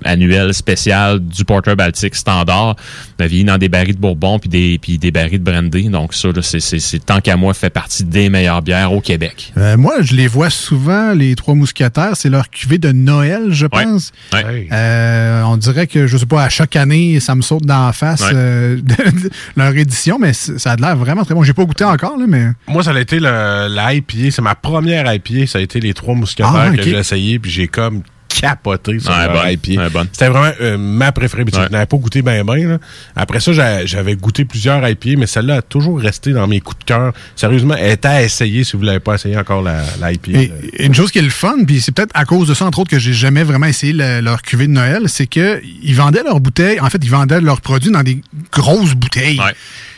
annuelle spéciale du Porter Baltic standard, vieilli dans des barils de Bourbon puis des, puis des barils de brandy. Donc ça, là, c'est, c'est, c'est tant qu'à moi fait partie des meilleures bières au Québec. Moi, je les vois souvent, les trois mousquetaires. C'est leur cuvée de Noël, je pense. Ouais. Euh, on dirait que, je sais pas, à chaque année, ça me saute dans la face Ouais. euh, de, de leur édition, mais ça a l'air vraiment très bon. J'ai pas goûté encore, là, mais. Moi, ça a été le, la IPA. C'est ma première IPA. Ça a été les trois mousquetaires Ah, que j'ai essayé. Puis j'ai comme capoté sur bonne. IPA. Ouais, bonne. C'était vraiment euh, ma préférée. Ouais. Je n'avais pas goûté bien, bien. Après ça, j'a- j'avais goûté plusieurs IPA, mais celle-là a toujours resté dans mes coups de cœur. Sérieusement, elle est à essayer si vous l'avez pas essayé encore, la, la IPA. Et, et une chose qui est le fun, puis c'est peut-être à cause de ça, entre autres, que j'ai jamais vraiment essayé le- leur cuvée de Noël, c'est que ils vendaient leurs bouteilles, en fait, ils vendaient leurs produits dans des grosses bouteilles.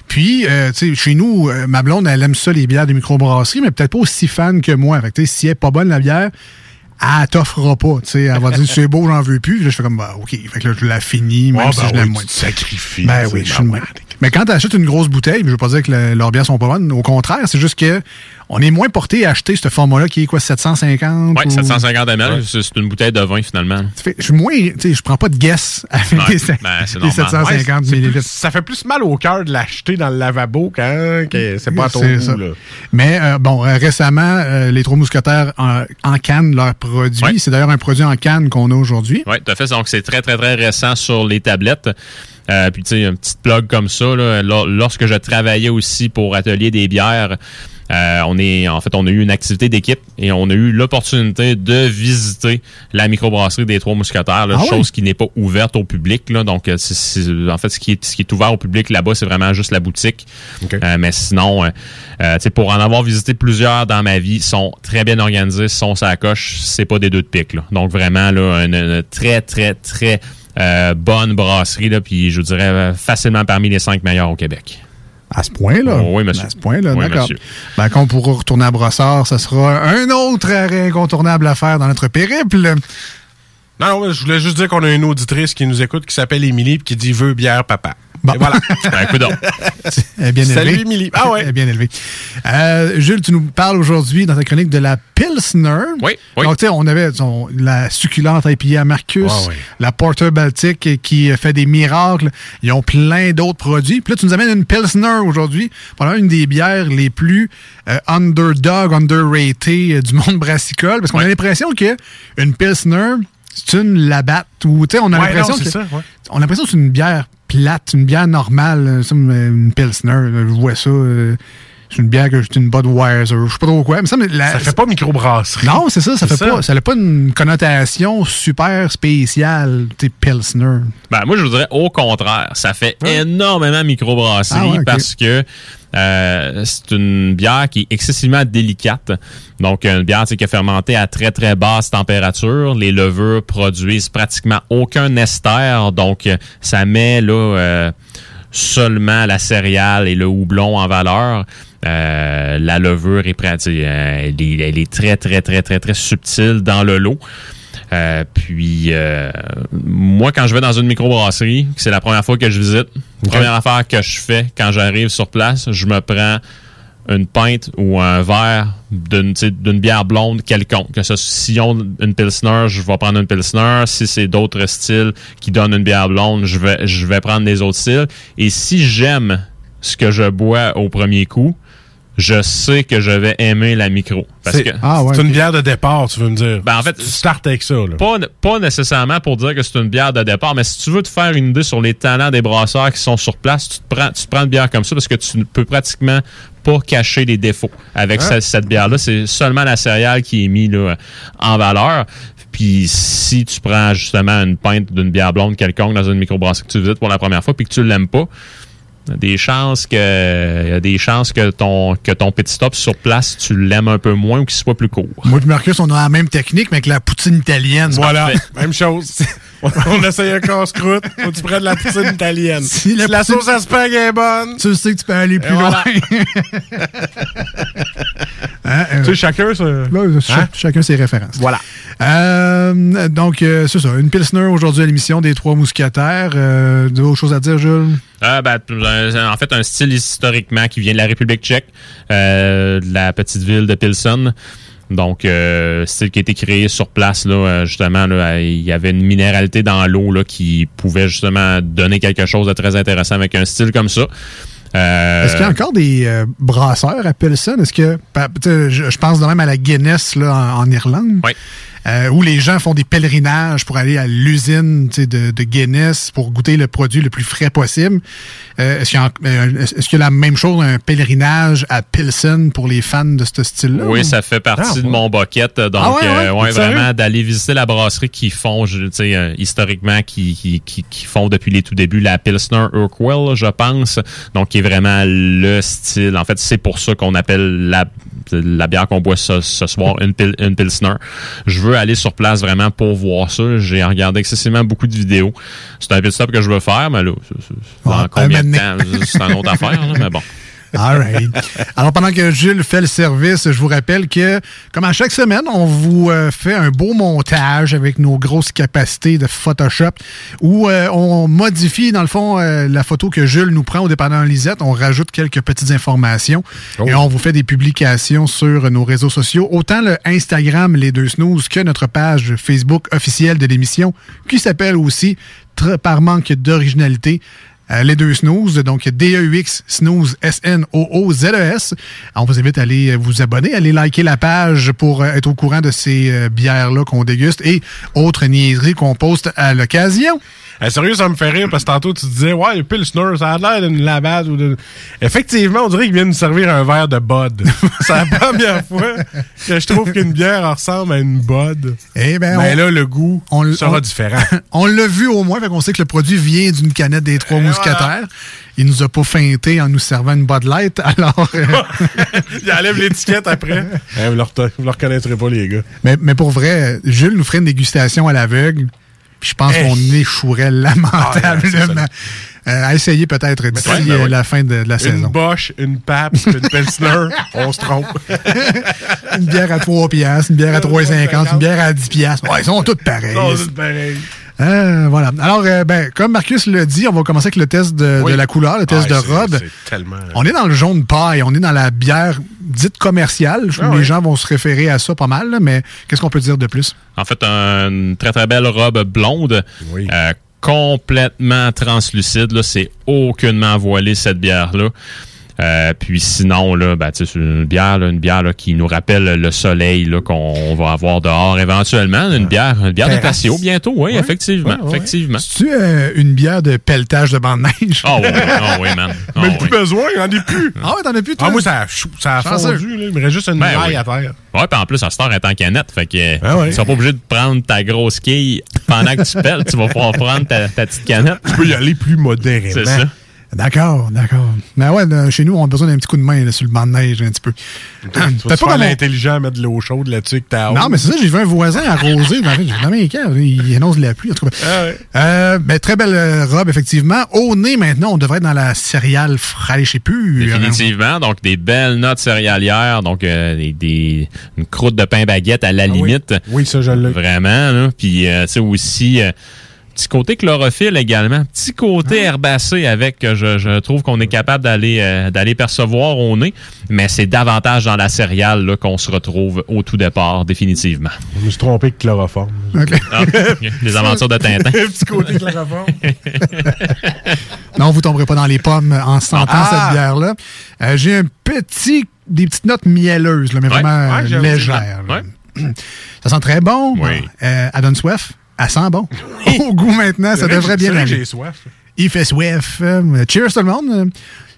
Puis, euh, tu sais, chez nous, euh, ma blonde, elle aime ça, les bières de microbrasserie, mais peut-être pas aussi fan que moi. Fait que, tu sais, si elle est pas bonne, la bière, elle t'offrira pas. Tu sais, elle va dire c'est beau, j'en veux plus. Puis là, je fais comme bah, OK. Fait que là, je la finis, même Ah, si ben je l'aime oui, moins. tu sacrifies. Ben oui, je suis. Mais quand tu achètes une grosse bouteille, je veux pas dire que le- leurs bières sont pas bonnes. Au contraire, c'est juste que on est moins porté à acheter ce format-là qui est quoi, 750? Oui, ou- 750 ml, c'est c'est une bouteille de vin finalement. Fait- Je suis moins, tu sais, je prends pas de guess avec Ouais, les, ben, c'est les normal. 750 Ouais, plus- ça fait plus mal au cœur de l'acheter dans le lavabo quand que c'est pas à ton goût. Là. Mais euh, bon, euh, récemment, euh, les Trois Mousquetaires en, en canne leur produit. C'est d'ailleurs un produit en canne qu'on a aujourd'hui. Oui, tout à fait. Donc, c'est très, très, très récent sur les tablettes. Euh, puis, tu sais, une petite plug comme ça, là, lor- lorsque je travaillais aussi pour Atelier des bières, euh, on est, en fait, on a eu une activité d'équipe et on a eu l'opportunité de visiter la microbrasserie des Trois Mousquetaires, là, Ah chose qui n'est pas ouverte au public. Là, donc, euh, c'est- c'est- en fait, ce qui, est, ce qui est ouvert au public là-bas, c'est vraiment juste la boutique. Euh, mais sinon, euh, euh, pour en avoir visité plusieurs dans ma vie, sont très bien organisés, sont sa coche, c'est pas des deux de pique. Là. Donc, vraiment, là, une, une très, très, très euh, bonne brasserie, là, puis je dirais euh, facilement parmi les cinq meilleurs au Québec. À ce point-là. Oh, oui, monsieur. À ce point-là, Oui, d'accord. Ben, quand on pourra retourner à Brossard, ça sera un autre arrêt incontournable à faire dans notre périple. Non, non, je voulais juste dire qu'on a une auditrice qui nous écoute qui s'appelle Émilie et qui dit veut bière papa. Et voilà. Elle est bien Salut. Émilie. Ah ouais. Bien élevée. Euh, Jules, tu nous parles aujourd'hui dans ta chronique de la Pilsner. Oui, oui. Donc, tu sais, on avait la succulente IPA Marcus, ouais. la Porter Baltic qui fait des miracles. Ils ont plein d'autres produits. Puis là, tu nous amènes une Pilsner aujourd'hui, probablement une des bières les plus euh, underdog, underrated euh, du monde brassicole. Parce qu'on a l'impression que une Pilsner, c'est une labatte. Ou, tu sais, on a Ouais, l'impression que c'est une bière plate, une bière normale, euh, une, Pilsner. là, Je vois ça. euh, c'est une bière que c'est une Budweiser. Je sais pas trop quoi. Mais ça, mais la- Ça fait pas microbrasserie. non, c'est ça. Ça fait ça. pas. Ça n'a pas une connotation super spéciale. Tu sais, Pilsner. Ben, moi, je vous dirais au contraire. Ça fait énormément microbrasserie Ah ouais, parce que euh, c'est une bière qui est excessivement délicate. Donc, une bière qui est fermentée à très, très basse température. Les levures produisent pratiquement aucun ester. Donc, ça met là euh, seulement la céréale et le houblon en valeur. Euh, la levure est, elle est très, très, très, très, très subtile dans le lot. Euh, puis, euh, moi, quand je vais dans une microbrasserie, c'est la première fois que je visite, première affaire que je fais quand j'arrive sur place, je me prends une pinte ou un verre d'une d'une bière blonde quelconque. Que ce, si on une pilsner, je vais prendre une pilsner. Si c'est d'autres styles qui donnent une bière blonde, je vais je vais prendre les autres styles. Et si j'aime ce que je bois au premier coup, je sais que je vais aimer la micro. Parce C'est que Ah c'est une bière de départ, tu veux me dire. Ben, en fait, tu startes avec ça. Là. pas, pas nécessairement pour dire que c'est une bière de départ, mais si tu veux te faire une idée sur les talents des brasseurs qui sont sur place, tu te prends, tu te prends une bière comme ça parce que tu ne peux pratiquement pas cacher les défauts avec Hein? cette, cette bière-là. C'est seulement la céréale qui est mise là, en valeur. Puis si tu prends justement une pinte d'une bière blonde quelconque dans une microbrasserie que tu visites pour la première fois puis que tu l'aimes pas, des chances que il y a des chances que ton que ton petit stop sur place tu l'aimes un peu moins ou qu'il soit plus court. Moi et Marcus, on a la même technique, mais avec la poutine italienne. Voilà, même chose. on essaye un casse-croûte, faut que tu prennes la poutine italienne. Si Si la sauce à spag est bonne. Tu sais que tu peux aller plus loin. voilà. Hein, euh, Tu sais, chacun, ça. là, cha- Hein? Chacun ses références. Voilà. Euh, donc, euh, c'est ça. Une Pilsner aujourd'hui à l'émission des Trois Mousquetaires. Euh, D'autres choses à dire, Jules? Ah, ben, euh, en fait, un style historiquement qui vient de la République tchèque, euh, de la petite ville de Pilsen. Donc, euh, style qui a été créé sur place, là, euh, justement, il y avait une minéralité dans l'eau qui pouvait justement donner quelque chose de très intéressant avec un style comme ça. Euh, Est-ce qu'il y a encore des euh, brasseurs à Pilsen? Est-ce que, je, je pense de même à la Guinness là, en, en Irlande, Oui. euh, où les gens font des pèlerinages pour aller à l'usine de, de Guinness pour goûter le produit le plus frais possible. Euh, est-ce qu'il y, a y la même chose, un pèlerinage à Pilsen pour les fans de ce style-là? Oui, ou? ça fait partie Ah, de ouais. mon bucket. Donc, Ah ouais, ouais? euh, ouais, Sérieux? vraiment, d'aller visiter la brasserie qui font, euh, historiquement, qui, qui, qui, qui font depuis les tout débuts la Pilsner Urquell, je pense. Donc, qui est vraiment le style. En fait, c'est pour ça qu'on appelle la, la bière qu'on boit ce, ce soir une, pil- une Pilsner. Je veux aller sur place vraiment pour voir ça. J'ai regardé excessivement beaucoup de vidéos. C'est un pit stop que je veux faire, mais là, c'est- c'est- dans Ouais, combien de temps? C'est une autre affaire, là, mais bon. All right. Alors, pendant que Jules fait le service, je vous rappelle que, comme à chaque semaine, on vous euh, fait un beau montage avec nos grosses capacités de Photoshop où euh, on modifie, dans le fond, euh, la photo que Jules nous prend au dépendant Lisette. On rajoute quelques petites informations et on vous fait des publications sur nos réseaux sociaux, autant le Instagram Les Deux Snooze que notre page Facebook officielle de l'émission qui s'appelle aussi, par manque d'originalité, euh, les deux snooze, donc D-E-U-X, snooze, S-N-O-O-Z-E-S. On vous invite à aller vous abonner, à aller liker la page pour euh, être au courant de ces euh, bières-là qu'on déguste et autres niaiseries qu'on poste à l'occasion. Eh, sérieux, ça me fait rire parce que tantôt tu disais, ouais, le Pilsner, ça a l'air d'une lavade ou de. Effectivement, on dirait qu'il vient nous servir un verre de Bud. C'est la première fois que je trouve qu'une bière ressemble à une Bud. Eh ben, Mais on- là, le goût on- sera on- différent. On l'a vu au moins, fait qu'on sait que le produit vient d'une canette des Trois Mousquetaires. Il nous a pas feinté en nous servant une Bud Light, alors... euh, Il enlève l'étiquette après. Eh, vous, vous le reconnaîtrez pas, les gars. mais, mais pour vrai, Jules nous ferait une dégustation à l'aveugle, puis je pense Hey. qu'on échouerait lamentablement. Euh, à essayer peut-être d'ici ouais, ben euh, oui. la fin de, de la Une saison. Bosch, une Pabst, une Pilsner, on se trompe. une bière à 3 piastres, une bière à 3,50, une bière à 10 piastres. Ouais, ils sont toutes pareilles. Non, c'est pareil. Euh, voilà. Alors, euh, ben, comme Marcus l'a dit, on va commencer avec le test de, Oui. de la couleur, le test Ah, de robe. c'est tellement- On est dans le jaune paille, on est dans la bière dite commerciale. Je Ah les gens vont se référer à ça pas mal, là, mais qu'est-ce qu'on peut dire de plus? En fait, une très très belle robe blonde, euh, complètement translucide. Là, c'est aucunement voilé cette bière-là. Euh, puis sinon, là, ben, tu sais, c'est une bière, là, une bière là, qui nous rappelle le soleil là, qu'on va avoir dehors éventuellement. Une bière, une bière de patio bientôt, oui, effectivement. Effectivement. Tu euh, une bière de pelletage de bande neige? Ah oui, ah oui, man. Ah Même oui. plus besoin, il en est plus. Ah ouais, t'en as plus, toi? Ah, moi, ça a, chou- ça a fondu. Là. Il me reste juste une Ben maille oui. à terre. Ouais, puis en plus, à elle est en canette. Fait que Ah ouais. tu seras pas obligé de prendre ta grosse quille pendant que tu pelles. Tu vas pouvoir prendre ta, ta petite canette. Tu peux y aller plus modérément. C'est ça. D'accord, d'accord. Mais ouais, là, chez nous, on a besoin d'un petit coup de main là, sur le banc de neige, un petit peu. Tu vas pas comme l'intelligent à mettre de l'eau chaude là-dessus que t'as Non, mais c'est ça, j'ai vu un voisin arrosé. dans, dans mes caves, il annonce de la pluie. En tout cas. Euh, ben, très belle euh, robe, effectivement. Au nez, maintenant, on devrait être dans la céréale fraîche et pure. Définitivement. Donc, des belles notes céréalières. Donc, euh, des, des- une croûte de pain baguette à la limite. Oui, ça, je l'ai. Vraiment, là. Puis, euh, tu sais, aussi, euh, petit côté chlorophylle également. Petit côté herbacé avec que je, je trouve qu'on est capable d'aller euh, d'aller percevoir au nez. Mais c'est davantage dans la céréale là, qu'on se retrouve au tout départ, définitivement. Je me suis trompé de chloroforme. Ah, ok. Les aventures de Tintin. Un petit côté chloroforme. Non, vous tomberez pas dans les pommes en sentant Ah! cette bière-là. Euh, j'ai un petit, des petites notes mielleuses, là, mais Ouais. vraiment Ouais, euh, légères. Ouais. Ça sent très bon. Oui. Euh, elle donne soif. Elle sent bon. Au goût maintenant, ça devrait bien aller. Il fait soif. Euh, cheers tout le monde.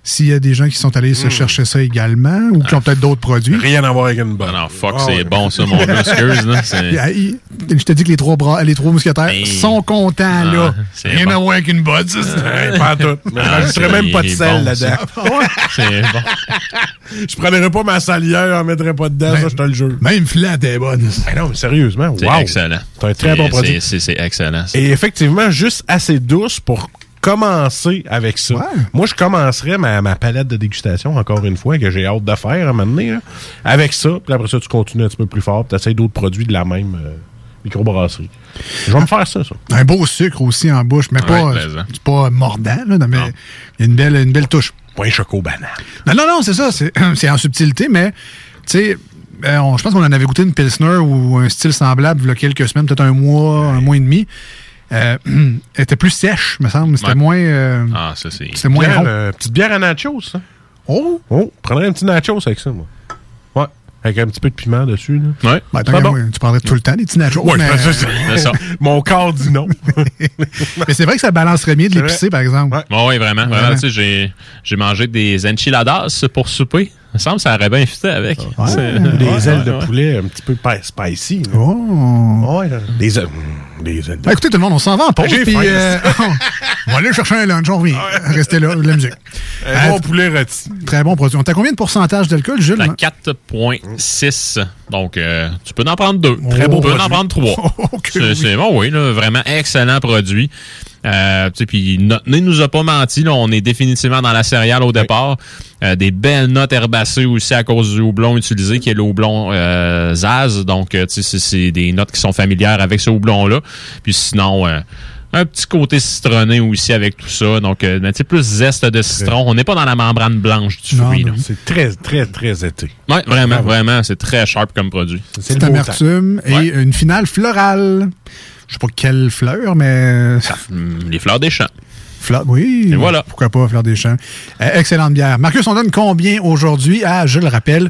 S'il y a des gens qui sont allés se chercher ça également ou qui ont peut-être d'autres produits. Rien à voir avec une bonne. Ah non, fuck, Ah c'est ouais. bon ça, mon gars. C'est- Ah, Je te dis que les trois, bras, les trois mousquetaires Hey. sont contents, Ah, là. c'est Rien bon. à voir avec une botte, ça. Ouais, pas tout. Ah, je c'est- même pas de sel bon, là-dedans. C'est bon. Je prendrais pas ma salière, j'en mettrais pas dedans, ça, je te le jure. Même flat est bonne. Ben non, mais sérieusement, C'est excellent. C'est un très C'est- bon produit. c'est- C'est c'est excellent. Et effectivement, juste assez douce pour commencer avec ça. Moi, je commencerais ma, ma palette de dégustation, encore une fois, que j'ai hâte de faire à un moment donné, là, avec ça. Puis après ça, tu continues un petit peu plus fort, puis tu essaies d'autres produits de la même euh, microbrasserie. Je vais me faire ça, ça. Un beau sucre aussi en bouche, mais pas, Ouais, c'est pas mordant, là, mais il y a une belle, une belle touche. Pas un choco banane. Non, non, non, c'est ça. C'est c'est en subtilité, mais, tu sais, euh, je pense qu'on en avait goûté une Pilsner ou un style semblable il y a quelques semaines, peut-être un mois, un mois et demi. Euh, elle était plus sèche, me semble. C'était Ouais. moins. euh, Ah, ça, c'est. C'était moins Bière, rond. euh, petite bière à nachos, ça. Oh! Oh, prendrais un petit nachos avec ça, moi. Ouais. Avec un petit peu de piment dessus, là. Ouais. Ben, bon. moi, tu parlerais tout le temps des petits nachos. Ouais, mais, c'est ça. Mon corps dit non. mais c'est vrai que ça balancerait bien de l'épicé, par exemple. Bon, oui, vraiment. vraiment Vraiment. tu sais, j'ai, j'ai mangé des enchiladas pour souper. Il me semble que ça aurait bien fité avec. Des Ouais, ailes ouais, de ouais. poulet un petit peu spicy. Oh! Des ailes. Des ailes de Ben, écoutez, tout le monde, on s'en va en pause. Puis, euh, on va aller chercher un lunch, on revient. Restez là, de la musique. Un bon Euh, poulet rôti. Très bon produit. On t'a combien de pourcentage d'alcool, Jules? La 4.6. Donc, euh, tu peux en prendre deux. Très tu beau peux produit. en prendre trois. Ok, c'est, oui. c'est bon, oui, là, vraiment excellent produit. Euh, tu sais, puis notre nez nous a pas menti. Là, on est définitivement dans la céréale au départ. Euh, des belles notes herbacées aussi à cause du houblon utilisé, qui est le houblon euh, Zaz. Donc, euh, tu sais, c'est- des notes qui sont familières avec ce houblon-là. Puis sinon, euh, un petit côté citronné aussi avec tout ça. Donc, euh, tu sais, plus zeste de citron. On n'est pas dans la membrane blanche du fruit. C'est très, très, très été. Ouais, vraiment, Ah ouais. vraiment. C'est très sharp comme produit. C'est Petite amertume et une finale florale. Je sais pas quelle fleur, mais. Les fleurs des champs. Fleur, oui. Et voilà. Pourquoi pas, fleur des champs. Euh, excellente bière. Marcus, on donne combien aujourd'hui à, je le rappelle,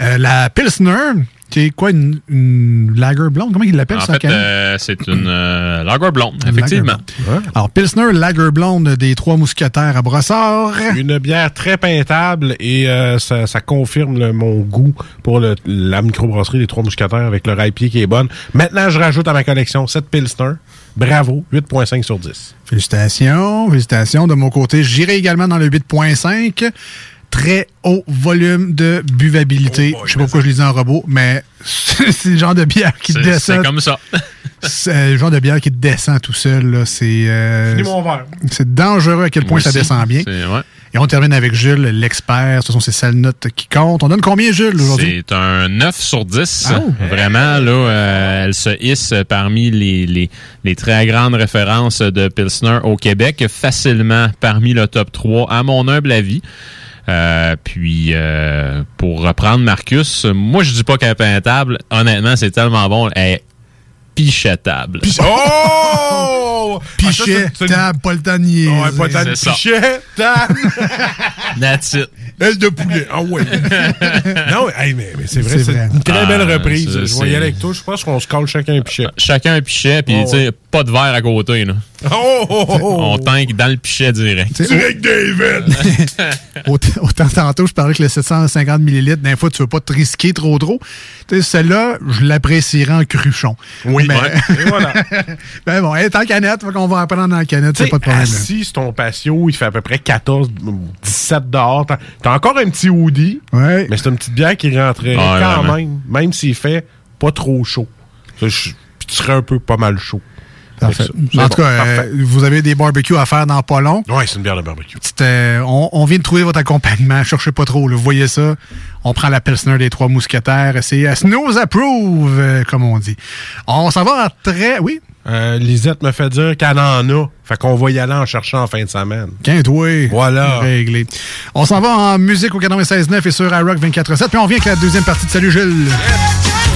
euh, la Pilsner, qui est quoi, une, une lager blonde? Comment il l'appelle, En ça, euh, c'est une euh, lager blonde, Une effectivement. lager Alors, Pilsner, lager blonde des Trois Mousquetaires à Brossard. Une bière très peintable et euh, ça, ça confirme le- mon goût pour le- la microbrasserie des Trois Mousquetaires avec le rail pied qui est bonne. Maintenant, je rajoute à ma collection cette Pilsner. Bravo, 8.5 sur 10. Félicitations, félicitations. De mon côté, j'irai également dans le 8.5. Très haut volume de buvabilité. je sais pas pourquoi je l'ai dit en robot, mais c'est le genre de bière qui descend. c'est comme ça. c'est le genre de bière qui descend tout seul. C'est euh, Fini mon verre. c'est dangereux à quel point Moi ça aussi. descend bien. Ouais. Et on termine avec Jules, l'expert. Ce sont ces sales notes qui comptent. On donne combien, Jules, aujourd'hui? C'est un 9 sur 10. Ah, oh. Vraiment, là, euh, elle se hisse parmi les, les, les très grandes références de Pilsner au Québec, facilement parmi le top 3, à mon humble avis. Euh, puis, euh, pour reprendre Marcus, moi, je dis pas qu'elle est peintable. Honnêtement, c'est tellement bon. Elle est pichettable. Oh! Pichet, table, pas le temps de niaiser. Ouais, pas de pichet, table. That's it. Aile de poulet. Ah ouais. non, hey, mais, mais c'est vrai, C'est une très Ah, belle reprise. c'est- Je vais y aller avec toi. Je pense qu'on se colle chacun un pichet. Chacun un pichet, puis Oh, tu sais, pas de verre à côté. Là. Oh, oh, oh, oh. On tank dans le pichet direct. Tu sais, Direct David. Autant, autant tantôt, je parlais que le 750 ml, d'un fois, tu veux pas te risquer trop trop. Tu sais, celle-là, je l'apprécierais en cruchon. Oui, Mais- ouais. Et voilà. ben bon, elle est en canette, qu'on va en prendre en canette, c'est pas de problème. sur ton patio, il fait à peu près 14, 17 dehors. T'as t'as encore un petit hoodie, Ouais. mais c'est une petite bière qui rentrerait Ouais, quand même, même s'il fait pas trop chaud. Ça, je- puis tu serais un peu pas mal chaud. Parfait. En tout cas, parfait. euh, vous avez des barbecues à faire dans pas long. Ouais, c'est une bière de barbecue. Euh, on, on vient de trouver votre accompagnement. Cherchez pas trop. là. Vous voyez ça? On prend la Pilsner des Trois Mousquetaires. C'est euh, Snows Approve, euh, comme on dit. On s'en va en très... Oui? Lisette me fait dire qu'elle en a. Fait qu'on va y aller en cherchant en fin de semaine. Quinte, oui. Voilà. Réglé. On s'en va en musique au 96.9 et sur iRock 24.7. Puis on vient avec la deuxième partie de Salut. We're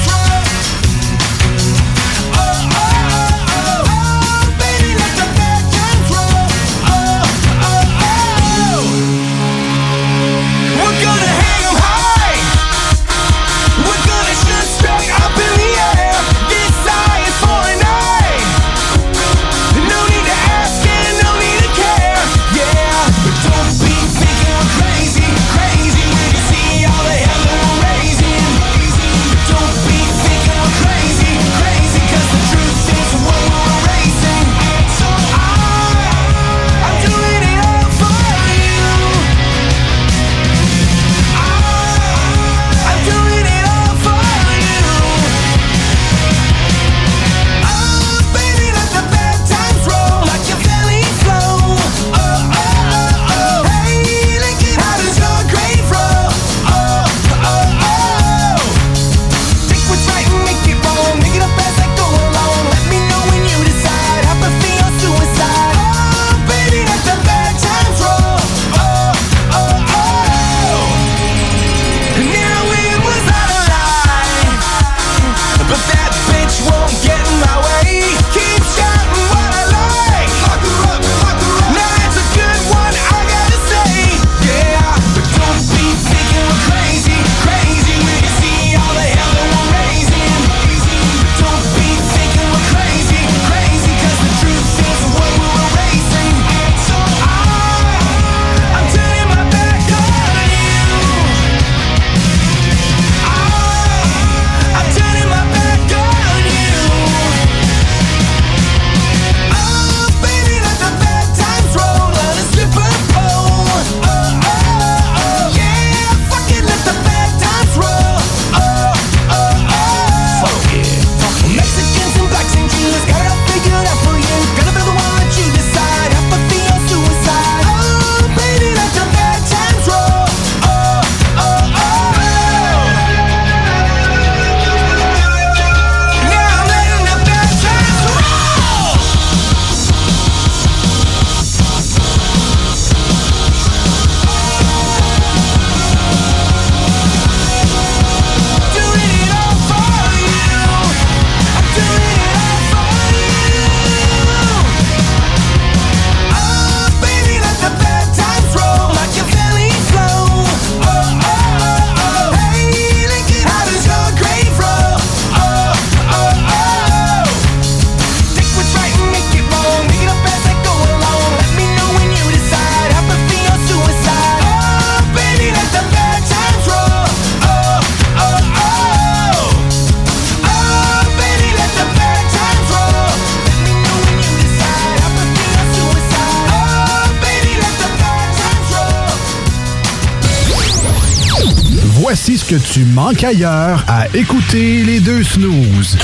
que tu manques ailleurs à écouter les deux snooze.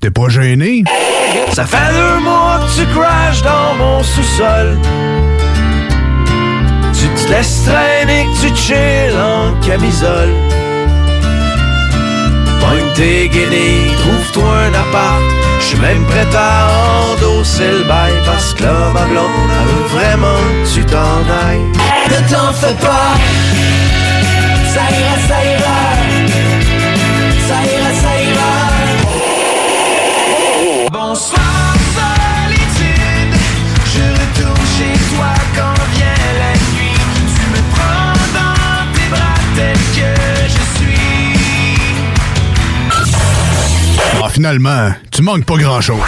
T'es pas gêné? Ça fait deux mois que tu crashes dans mon sous-sol. Tu te laisses traîner, que tu chill en camisole. Pogne tes guenilles, trouve-toi un appart. Je même prêt à endosser le bail parce que là, ma blonde, elle veut vraiment que tu t'en ailles. Ne t'en fais pas, ira, ça ira. Ça ira, ça ira. Bonsoir, solitude. Je retourne chez toi quand vient la nuit. Tu me prends dans tes bras tel que je suis. Ah, finalement, tu manques pas grand-chose.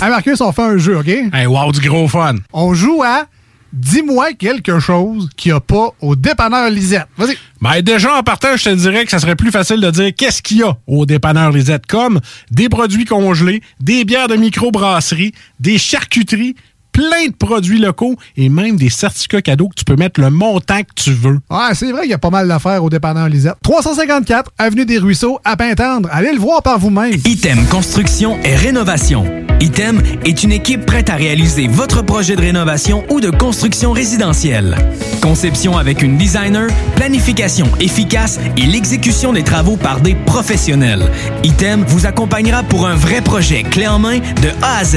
Hey Marcus, on fait un jeu, OK? Hey, wow, du gros fun. On joue à Dis-moi quelque chose qu'il n'y a pas au dépanneur Lisette. Vas-y. Ben déjà, en partant, je te dirais que ça serait plus facile de dire qu'est-ce qu'il y a au dépanneur Lisette, comme des produits congelés, des bières de microbrasserie, des charcuteries, plein de produits locaux et même des certificats cadeaux que tu peux mettre le montant que tu veux. Ouais, c'est vrai qu'il y a pas mal d'affaires au dépanneur Lisette. 354 Avenue des Ruisseaux, à Pintendre. Allez le voir par vous-même. Item Construction et Rénovation. Item est une équipe prête à réaliser votre projet de rénovation ou de construction résidentielle. Conception avec une designer, planification efficace et l'exécution des travaux par des professionnels. Item vous accompagnera pour un vrai projet clé en main de A à Z.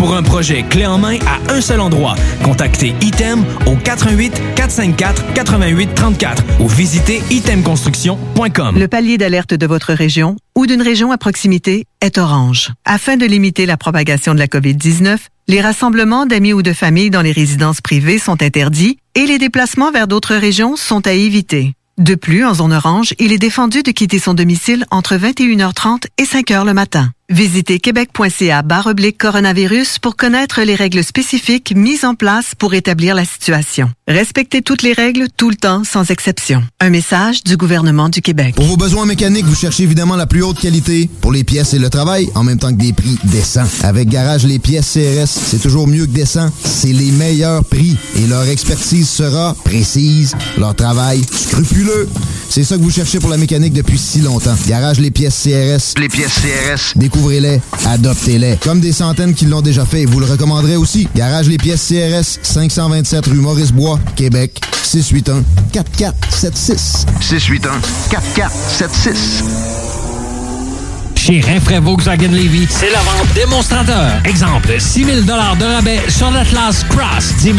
Pour un projet clé en main à un seul endroit, contactez Item au 88 454 88 34 ou visitez itemconstruction.com. Le palier d'alerte de votre région ou d'une région à proximité est orange. Afin de limiter la propagation de la COVID-19, les rassemblements d'amis ou de familles dans les résidences privées sont interdits et les déplacements vers d'autres régions sont à éviter. De plus, en zone orange, il est défendu de quitter son domicile entre 21h30 et 5h le matin. Visitez québec.ca oblique coronavirus pour connaître les règles spécifiques mises en place pour établir la situation. Respectez toutes les règles tout le temps, sans exception. Un message du gouvernement du Québec. Pour vos besoins mécaniques, vous cherchez évidemment la plus haute qualité pour les pièces et le travail, en même temps que des prix décents. Avec Garage Les Pièces CRS, c'est toujours mieux que décent. C'est les meilleurs prix et leur expertise sera précise, leur travail scrupuleux. C'est ça que vous cherchez pour la mécanique depuis si longtemps. Garage Les Pièces CRS. Les pièces CRS. Découvrez-les, adoptez-les. Comme des centaines qui l'ont déjà fait, vous le recommanderez aussi. Garage Les Pièces CRS, 527 rue Maurice-Bois, Québec, 681 4476. 681 4476. Chez Rinfraie Volkswagen Levy, c'est la vente démonstrateur. Exemple, 6 000 de rabais sur l'Atlas Cross, 10 000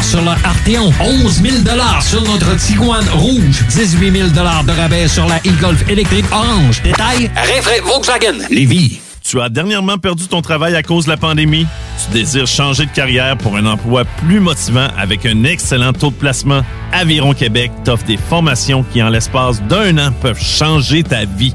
sur le Arteon, 11 000 sur notre Tiguan Rouge, 18 000 de rabais sur la e-Golf électrique orange. Détail, Rinfraie Volkswagen Levy. Tu as dernièrement perdu ton travail à cause de la pandémie? Tu désires changer de carrière pour un emploi plus motivant avec un excellent taux de placement? Aviron Québec t'offre des formations qui, en l'espace d'un an, peuvent changer ta vie.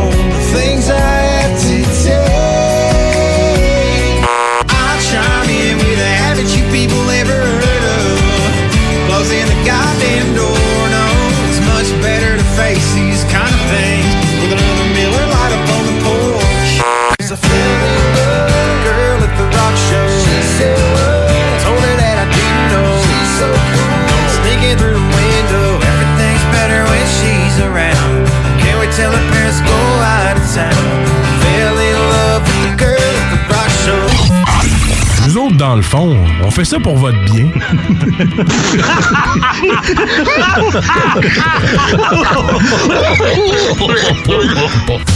around. Can we tell her parents go out of town? Fell in love with the girl at the rock show. Nous autres, dans le fond, on fait ça pour votre bien.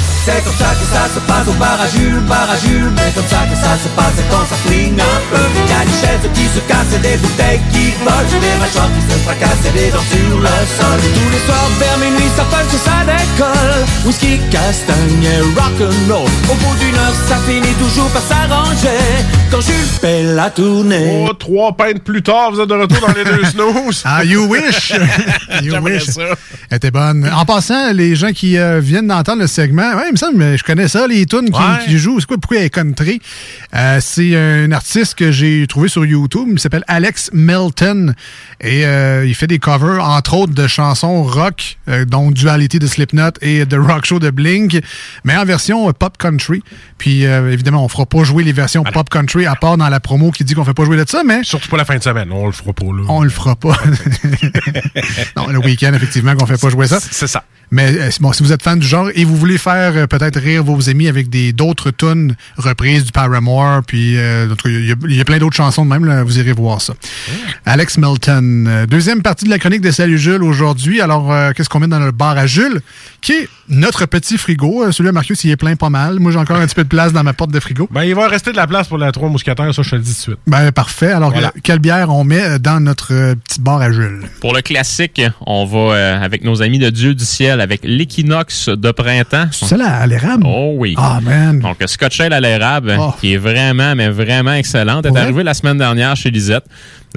C'est comme ça que ça se passe au bar à Jules, bar à Jules Mais comme ça que ça se passe quand ça flingue un peu Y'a des chaises qui se cassent et des bouteilles qui volent Des mâchoires qui se fracassent et des dents sur le sol Tous les soirs vers minuit ça punch et ça décolle Whisky, castagne et rock'n'roll Au bout d'une heure ça finit toujours par s'arranger Quand Jules fait la tournée Oh, trois peintes plus tard, vous êtes de retour dans les deux snooze. Ah, you wish! you wish. ça. Elle était bonne. En passant, les gens qui euh, viennent d'entendre le segment, ouais, me semble, mais je connais ça, les tunes qui, Ouais. qui jouent. C'est quoi, pourquoi elle est country? Euh, c'est un artiste que j'ai trouvé sur YouTube. Il s'appelle Alex Melton. Et euh, il fait des covers, entre autres, de chansons rock, euh, dont Duality de Slipknot et The Rock Show de Blink, mais en version pop country. Puis, évidemment, on fera pas jouer les versions pop country, à part dans la promo qui dit qu'on fait pas jouer de ça, mais... Surtout pas la fin de semaine, on le fera pas là. On le fera pas. non, le week-end, effectivement, qu'on fait pas jouer ça. C'est ça. Mais euh, bon, si vous êtes fan du genre et vous voulez faire euh, peut-être rire vos amis avec des d'autres tunes reprises du Paramore, puis euh, il y, a- il y a plein d'autres chansons de même, là, vous irez voir ça. Alex Melton. Euh, Deuxième partie de la chronique de Salut Jules aujourd'hui. Alors, euh, qu'est-ce qu'on met dans le bar à Jules? Qui est notre petit frigo? Euh, Celui-là, Marcus, il est plein pas mal. Moi, j'ai encore un petit peu de place dans ma porte de frigo. Ben, il va rester de la place pour la trois mousquetaires, ça, je te le dis tout de suite. Ben, parfait. Alors, Voilà. quelle bière on met dans notre euh, petit bar à Jules? Pour le classique, on va euh, avec nos amis de Dieu du ciel, avec l'équinoxe de printemps. Celle-là à l'érable? Oh oui. Ah, man. Donc, Scotch Ale à l'érable, Oh. qui est vraiment, mais vraiment excellente. Est arrivée la semaine dernière chez Lisette.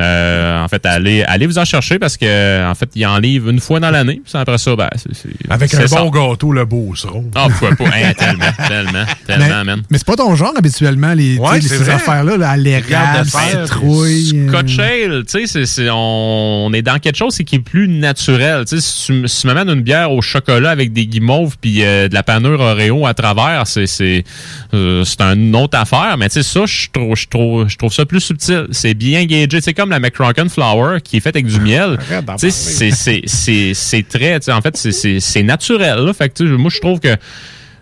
Euh, en fait, allez, allez vous en chercher parce que en fait, il en livre une fois dans l'année. Puis Après ça, ben, c'est, c'est- Avec c'est un ça. bon gâteau, le beau sera. Ah, pourquoi pas? Hein, tellement, tellement, tellement, mais, mais c'est pas ton genre habituellement, les, Ouais, c'est ces affaires-là, là, l'érable, citrouille. euh, Scotch Ale, tu sais, c'est- c'est- on est dans quelque chose c'est qui est plus naturel. Tu sais, si tu, si tu m'amènes une bière au chocolat avec des guimauves puis euh, de la panure Oreo à travers, c'est c'est euh, c'est une autre affaire. Mais tu sais, ça, je trouve, je trouve, je trouve ça plus subtil. C'est bien gagé. C'est comme la McRocken Flower qui est faite avec du miel. Tu sais, c'est c'est c'est c'est très, tu sais, en fait, c'est c'est c'est naturel. Là. Fait que moi, je trouve que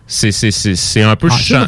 c'est c'est c'est c'est un peu Ah,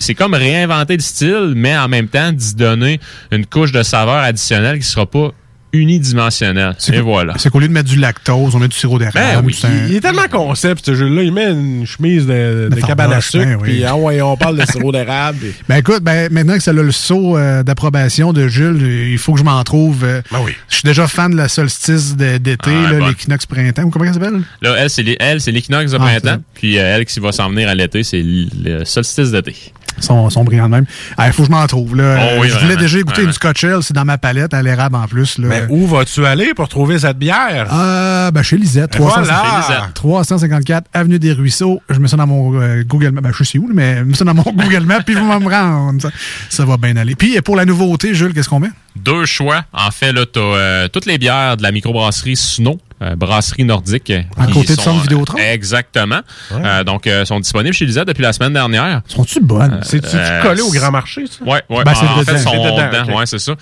c'est comme réinventer le style, mais en même temps d'y donner une couche de saveur additionnelle qui sera pas unidimensionnelle. Et voilà. C'est qu'au lieu de mettre du lactose, on met du sirop d'érable. Ben oui, c'est un- il, il est tellement concept, ce jeu-là. Il met une chemise de, de De cabane à sucre, ben oui. puis ah ouais, on parle de sirop d'érable. Ben écoute, ben, maintenant que ça a le saut euh, d'approbation de Jules, il faut que je m'en trouve. euh, Je suis déjà fan de la solstice de- d'été, Ah, bon. l'équinoxe printemps, comment ça s'appelle? Là, elle, c'est l'é- elle, c'est l'équinoxe de Ah, printemps. Puis euh, elle qui va s'en venir à l'été, c'est le solstice d'été. Sont, sont brillants de même. Il faut que je m'en trouve. Là. Oh oui, je voulais vraiment, déjà écouter vraiment. une Scotch Ale, c'est dans ma palette, à l'érable en plus. Là. Mais où vas-tu aller pour trouver cette bière? Euh, ben chez Lisette, Et 300 voilà. Chez Lisette. 354 Avenue des Ruisseaux. Je mets ça dans mon euh, Google Maps. Ben, je sais où, là, mais je mets ça dans mon Google Maps, puis vous me rendre. Ça, ça va bien aller. Puis pour la nouveauté, Jules, qu'est-ce qu'on met? Deux choix. En fait, là, t'as euh, toutes les bières de la microbrasserie Snow, euh, brasserie nordique. À qui côté de sont, Centre Vidéotron? euh, Exactement. Euh, donc, euh, sont disponibles chez Lisette depuis la semaine dernière. Sont-tu bonnes? C'est-tu collé au Grand Marché, ça? Ouais, ouais. Ben, en, c'est en fait, sont C'est dedans, dedans. ok. Ouais, c'est ça.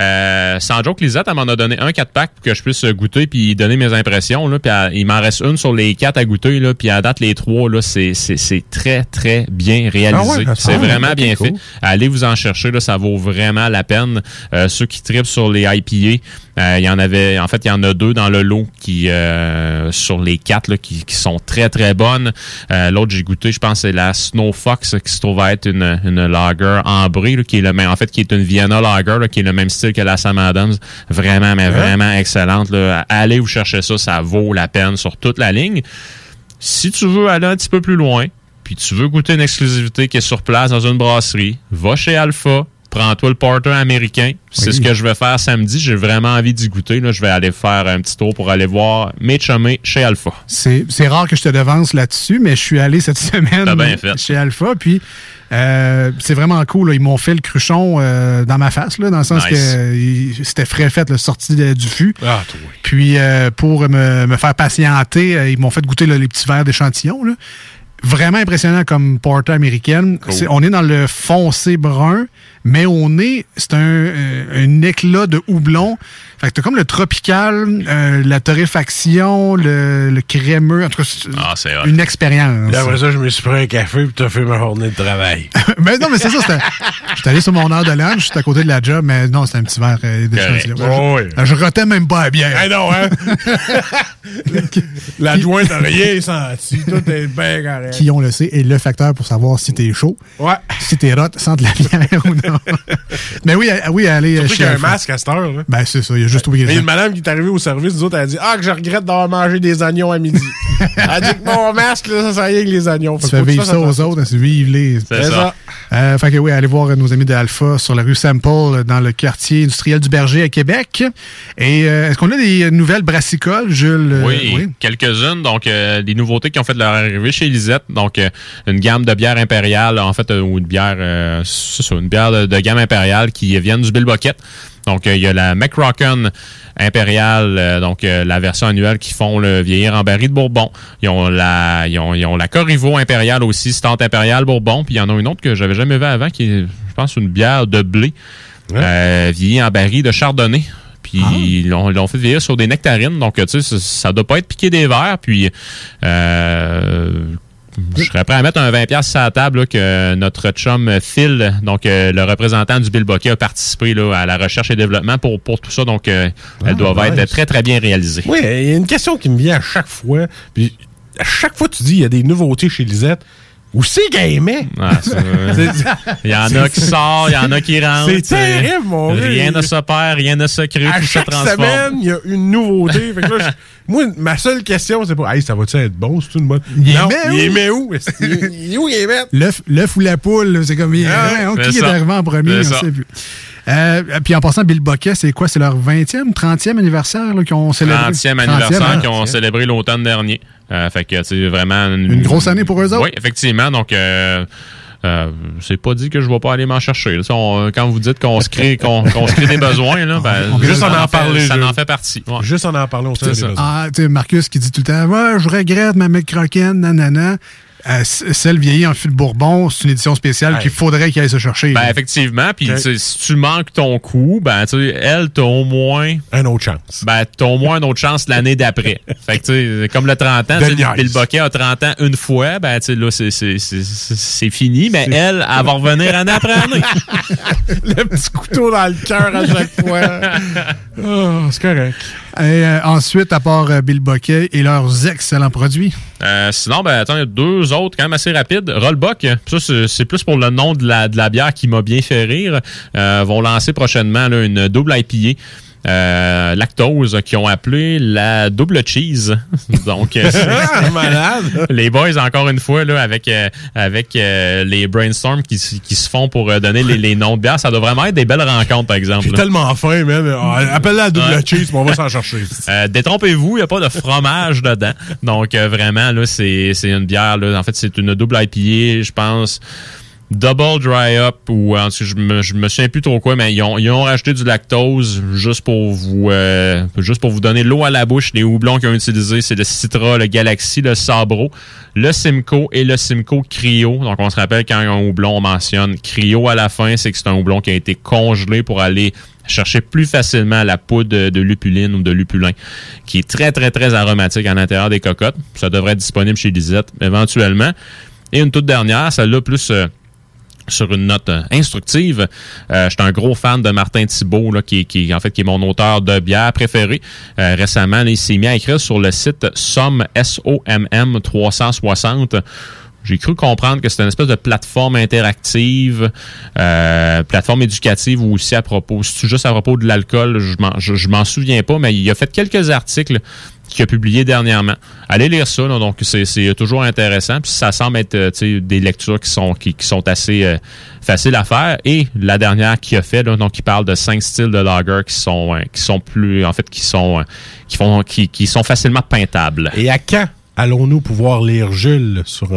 Euh, sans joke, Lisette, elle m'en a donné un 4-pack pour que je puisse goûter puis donner mes impressions. Là, puis elle- il m'en reste une sur les quatre à goûter. Là, puis à date, les trois, là, c'est, très, très bien réalisé. Ah ouais, ça c'est semble. vraiment bien cool. fait. Allez vous en chercher, là, ça vaut vraiment la peine. Euh, ceux qui tripent sur les IPA, euh, il y en avait, en fait, il y en a deux dans le lot qui, euh, sur les quatre, là, qui, qui sont très, très bonnes. Euh, l'autre, j'ai goûté, je pense, c'est la Snow Fox, qui se trouve être une, une lager ambrée, là, qui est le même, en fait, qui est une Vienna Lager, là, qui est le même style que la Sam Adams. Vraiment, mais vraiment excellente, là. Allez vous chercher ça, ça vaut la peine sur toute la ligne. Si tu veux aller un petit peu plus loin, puis tu veux goûter une exclusivité qui est sur place dans une brasserie, va chez Alpha, prends-toi le porter américain. C'est Oui. ce que je vais faire samedi. J'ai vraiment envie d'y goûter. Là. Je vais aller faire un petit tour pour aller voir mes chummés chez Alpha. C'est rare que je te devance là-dessus, mais je suis allé cette semaine T'as bien fait. chez Alpha, puis euh, c'est vraiment cool. là. Ils m'ont fait le cruchon euh, dans ma face, là, dans le sens Nice. que c'était frais fait, le sorti de- du fût. Ah, toi. Puis euh, pour me, me faire patienter, ils m'ont fait goûter là, les petits verres d'échantillon. Vraiment impressionnant comme porter américaine. On est dans le foncé brun, mais au nez, c'est un, euh, un éclat de houblon. Fait que t'as comme le tropical, euh, la torréfaction, le, le crémeux. En tout cas, c'est Ah, une expérience. Puis après ça, je me suis pris un café puis t'as fait ma journée de travail. mais non, mais c'est ça. c'était- J'étais allé sur mon heure de lunch, j'étais à côté de la job, mais non, c'était un petit verre euh, de là. Oh, je, oui. je rotais même pas à bière. Ah non, hein? L'adjoint n'a rien senti. Tout est bien correct. qui, on le sait, est le facteur pour savoir si t'es chaud. Ouais. Si t'es sans de la bière ou non. Mais oui, euh, oui, allez Surtout chez qu'il y a un masque à cette heure. Là. Ben, c'est ça, il y a juste oublié Il y a une madame qui est arrivée au service, nous autres, elle a dit Ah, que je regrette d'avoir mangé des oignons à midi. elle a dit que mon masque, là, ça sert à rien que les oignons. Tu Fait fais que faut vivre que ça aux autres, c'est vivre les. C'est ça. Euh, fait que oui, allez voir euh, nos amis de Alpha sur la rue Sample, euh, dans le quartier industriel du Berger à Québec. Et euh, est-ce qu'on a des nouvelles brassicoles, Jules? Euh, Oui, quelques-unes. Donc, euh, des nouveautés qui ont fait leur arrivée chez Lisette. Donc, euh, une gamme de bières impériales, en fait, euh, ou une bière, euh, c'est ça, une bière de, de gamme impériale qui viennent du Bill Bucket. Donc, euh, il y a la McRocken impériale, euh, donc euh, la version annuelle qui font le vieillir en baril de Bourbon. Ils ont la, ils ont, ils ont la Corriveau impériale aussi, Stante impériale Bourbon. Puis il y en a une autre que j'avais jamais vu avant qui est, je pense, une bière de blé euh, vieillie en baril de chardonnay. Puis ils l'ont ils l'ont fait vieillir sur des nectarines. Donc, tu sais, ça, ça doit pas être piqué des verres. Puis, euh, je serais prêt à mettre un 20$ sur la table là, que notre chum Phil, donc euh, le représentant du Bill Bucket, a participé là, à la recherche et développement pour, pour tout ça. Donc, euh, elles doivent nice. être très, très bien réalisées. Oui, il y a une question qui me vient à chaque fois. Puis à chaque fois, tu dis il y a des nouveautés chez Lisette. Où c'est qu'elle aimait? Ah, vrai. Il y en a qui sortent, il y en a qui rentrent. C'est terrible, mon gars. Rien ne se perd, rien ne se crée, tout se chaque transforme. semaine, il y a une nouveauté. Fait que là, moi, ma seule question, c'est pas, hey, ça va-tu être bon? C'est une bonne. Il non, aimait où? il aimait où? Il est où, il aimait? L'œuf ou la poule, c'est comme. Ah, hein, qui est ça. arrivé en premier, on sait plus. Euh, puis en passant, Bill Bucket, c'est quoi? C'est leur 20e, 30e anniversaire qu'ils ont célébré? 30e anniversaire hein? qu'ils ont célébré l'automne dernier. Euh, fait que c'est vraiment une, Une grosse année pour eux autres? Oui, effectivement. Donc euh, euh, c'est pas dit que je vais pas aller m'en chercher. là. Ça, on- quand vous dites qu'on se crée qu'on qu'on se crée des besoins, là, ben, On- juste ça en en fait- parler, ça en fait partie. Ouais. Juste en en parlant, on C'est ça. Ah, tu sais, Marcus qui dit tout le temps, ouais, je regrette ma McCrocken, nanana. Euh, celle vieillie en fil Bourbon, c'est une édition spéciale qu'il faudrait qu'il aille se chercher. Ben là. effectivement, puis Ok. tu sais, si tu manques ton coup, ben tu sais, elle t'as au moins une autre chance. Ben t'as au moins une autre chance l'année d'après. fait que tu sais, comme le 30 ans, De tu sais, niaise. Bill Bucket a 30 ans une fois, ben tu sais là c'est fini, mais elle, elle va revenir année après année. le petit couteau dans le cœur à chaque fois. Oh, c'est correct. Et euh, ensuite, à part euh, Bill Bucket et leurs excellents produits. Euh, sinon, ben attends, il y a deux autres quand même assez rapides. Rollbuck, ça c'est- c'est plus pour le nom de la, de la bière qui m'a bien fait rire. Euh, vont lancer prochainement là, une double IPA. Euh, lactose qui ont appelé la double cheese. Donc euh, Ah, malade. les boys encore une fois là avec euh, avec euh, les brainstorms qui, qui se font pour euh, donner les, les noms de bières, ça doit vraiment être des belles rencontres par exemple. J'ai tellement faim, man. Ah, Appelle-la à double Ouais. cheese, mais on va s'en chercher. Euh, détrompez-vous, il n'y a pas de fromage dedans. Donc, euh, vraiment, là, c'est c'est une bière. Là, en fait, c'est une double IPA, je pense. Double dry up ou en cas, je me, je me souviens plus trop quoi, mais ils ont, ils ont rajouté du lactose juste pour vous euh, juste pour vous donner l'eau à la bouche. Les houblons qu'ils ont utilisés, c'est le Citra, le Galaxy, le Sabro, le Simcoe et le Simcoe Cryo. Donc on se rappelle quand un houblon on mentionne Cryo à la fin, c'est que c'est un houblon qui a été congelé pour aller chercher plus facilement la poudre de, de lupuline ou de lupulin, qui est très très très aromatique à l'intérieur des cocottes. Ça devrait être disponible chez Lisette éventuellement. Et une toute dernière, celle-là plus euh, sur une note euh, instructive. Euh, je suis un gros fan de Martin Thibault, là, qui, qui en fait qui est mon auteur de bière préféré. Euh, récemment, là, il s'est mis à écrire sur le site SOM S-O-M-M 360. J'ai cru comprendre que c'était une espèce de plateforme interactive, euh, plateforme éducative ou aussi à propos, juste à propos de l'alcool, je m'en, je m'en souviens pas, mais il a fait quelques articles qu'il a publiés dernièrement. Allez lire ça, donc c'est, c'est toujours intéressant. Puis ça semble être euh, des lectures qui sont qui, qui sont assez euh, faciles à faire. Et la dernière qu'il a fait, là, donc il parle de cinq styles de lager qui sont euh, qui sont plus en fait qui sont euh, qui font qui, qui sont facilement pintables. Et à quand allons-nous pouvoir lire Jules sur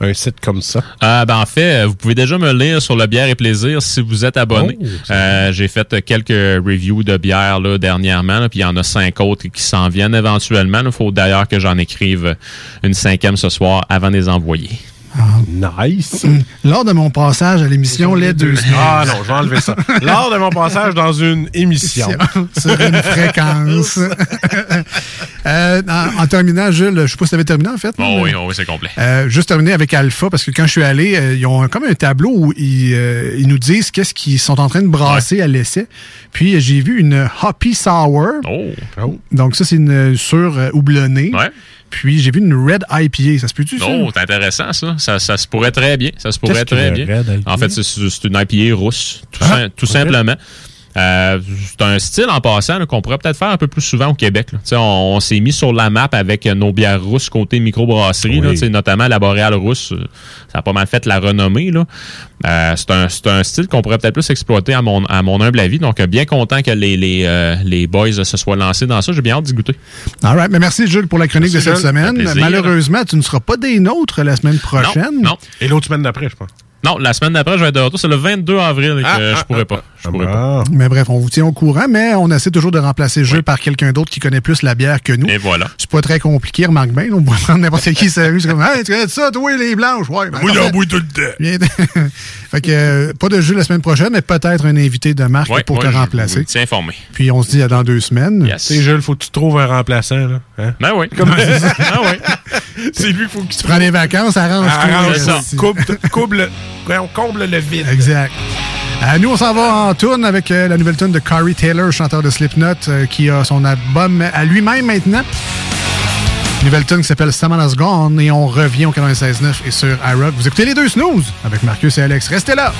un site comme ça? Ah, ben en fait, euh, vous pouvez déjà me lire sur le bière et plaisir si vous êtes abonné. Oh, Euh, J'ai fait euh, quelques reviews de bière là, dernièrement, là, puis il y en a cinq autres qui s'en viennent éventuellement. Il faut d'ailleurs que j'en écrive une cinquième ce soir avant de les envoyer. Nice. Lors de mon passage à l'émission Les Deux. Ah non, je vais enlever ça. Lors de mon passage dans une émission. sur une fréquence. Euh, en, en terminant, Jules, je sais pas si tu avais terminé en fait. Bon, mais- oui, oh, oui, c'est complet. Euh, juste terminer avec Alpha, parce que quand je suis allé, euh, ils ont comme un tableau où ils, euh, ils nous disent qu'est-ce qu'ils sont en train de brasser à l'essai. Puis j'ai vu une Hoppy Sour. Oh. Donc ça, c'est une sur houblonnée. Puis j'ai vu une Red IPA. Ça se peut-tu? Oh, c'est intéressant ça. ça. Ça se pourrait très bien. Ça se pourrait très bien. En fait, c'est- une IPA rousse, tout, Ah, sim- tout ok. simplement. Euh, c'est un style en passant là, qu'on pourrait peut-être faire un peu plus souvent au Québec. On, on s'est mis sur la map avec euh, nos bières rousses côté microbrasserie, Oui. là, notamment la boréale rousse. euh, Ça a pas mal fait la renommée. là. Euh, c'est un, c'est un style qu'on pourrait peut-être plus exploiter à mon, à mon humble avis. Donc, bien content que les, les, euh, les boys se soient lancés dans ça. J'ai bien hâte d'y goûter. All right. Mais merci, Jules, pour la chronique Merci, de cette Jules. Semaine. Malheureusement, tu ne seras pas des nôtres la semaine prochaine. Non. Et l'autre semaine d'après, je pense. Non, la semaine d'après, je vais être de retour. C'est le 22 avril que Ah, je pourrais pas. Je pourrais pas. Mais bref, on vous tient au courant, mais on essaie toujours de remplacer Jules par quelqu'un d'autre qui connaît plus la bière que nous. Et voilà. C'est pas très compliqué, remarque bien. On pourrait prendre n'importe qui sérieux. C'est comme, hey, tu connais ça, toi, les blanches? Ouais, ben, j'en bois tout le temps. Fait que, euh, pas de Jules la semaine prochaine, mais peut-être un invité de marque pour ouais, te remplacer. tiens informé. Puis on se dit à dans deux semaines. Yes. Tu sais, Jules, faut que tu trouves un remplaçant, là. Hein? Ben oui. Comme Ah oui. C'est lui qu'il faut que Tu prends des vacances, arrange Arrange tout. ça. Esti. Coupe, coupe le, on comble le vide. Exact. Euh, nous, on s'en va en tourne avec euh, la nouvelle tune de Corey Taylor, chanteur de Slipknot, euh, qui a son album à lui-même maintenant. Nouvelle tune qui s'appelle Samana's Gone et on revient au 96.9 et sur iRock. Vous écoutez les deux snooze avec Marcus et Alex. Restez là!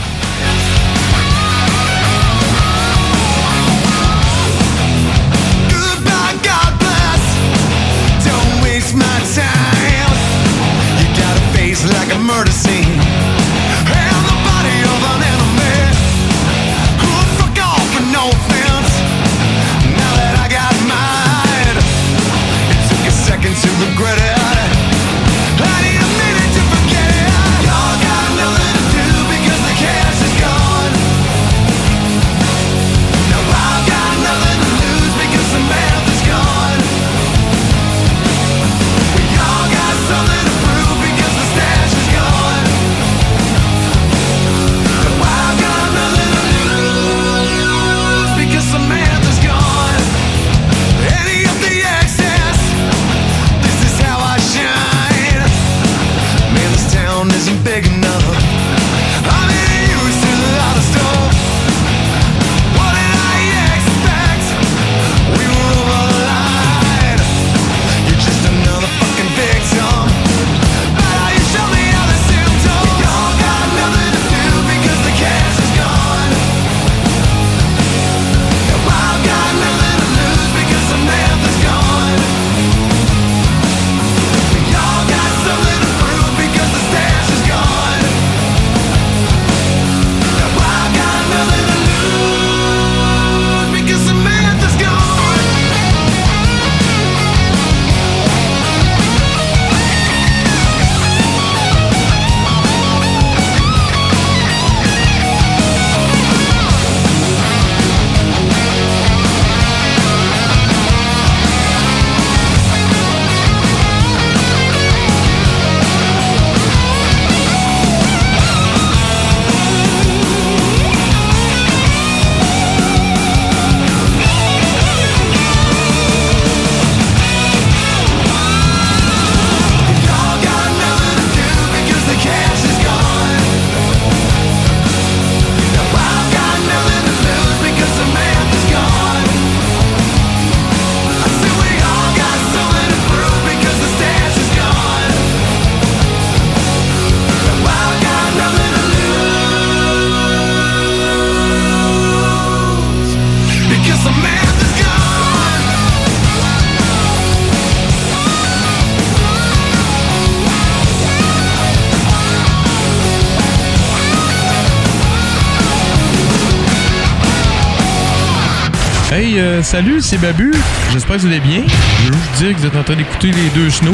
Euh, salut, c'est Babu. J'espère que vous allez bien. Je veux juste dire que vous êtes en train d'écouter les deux snows.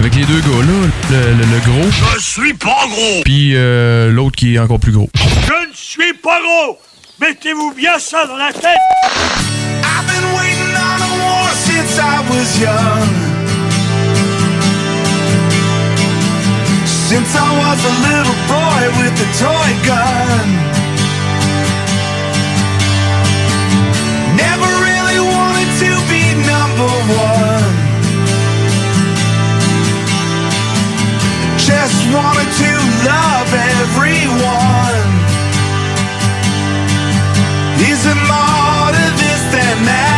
Avec les deux gars, là, le, le- le gros, Je suis pas gros. puis euh, l'autre qui est encore plus gros. Je ne suis pas gros. Mettez-vous bien ça dans la tête. I've been waiting on a war since I was young. Since I was a little boy with a toy gun. Just wanted to love everyone. Is there more to this than that?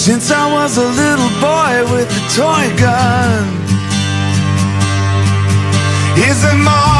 Since I was a little boy with a toy gun. Is there more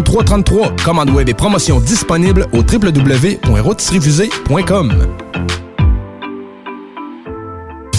3333. Commande web et promotion disponible au www.rôtisseriefusée.com.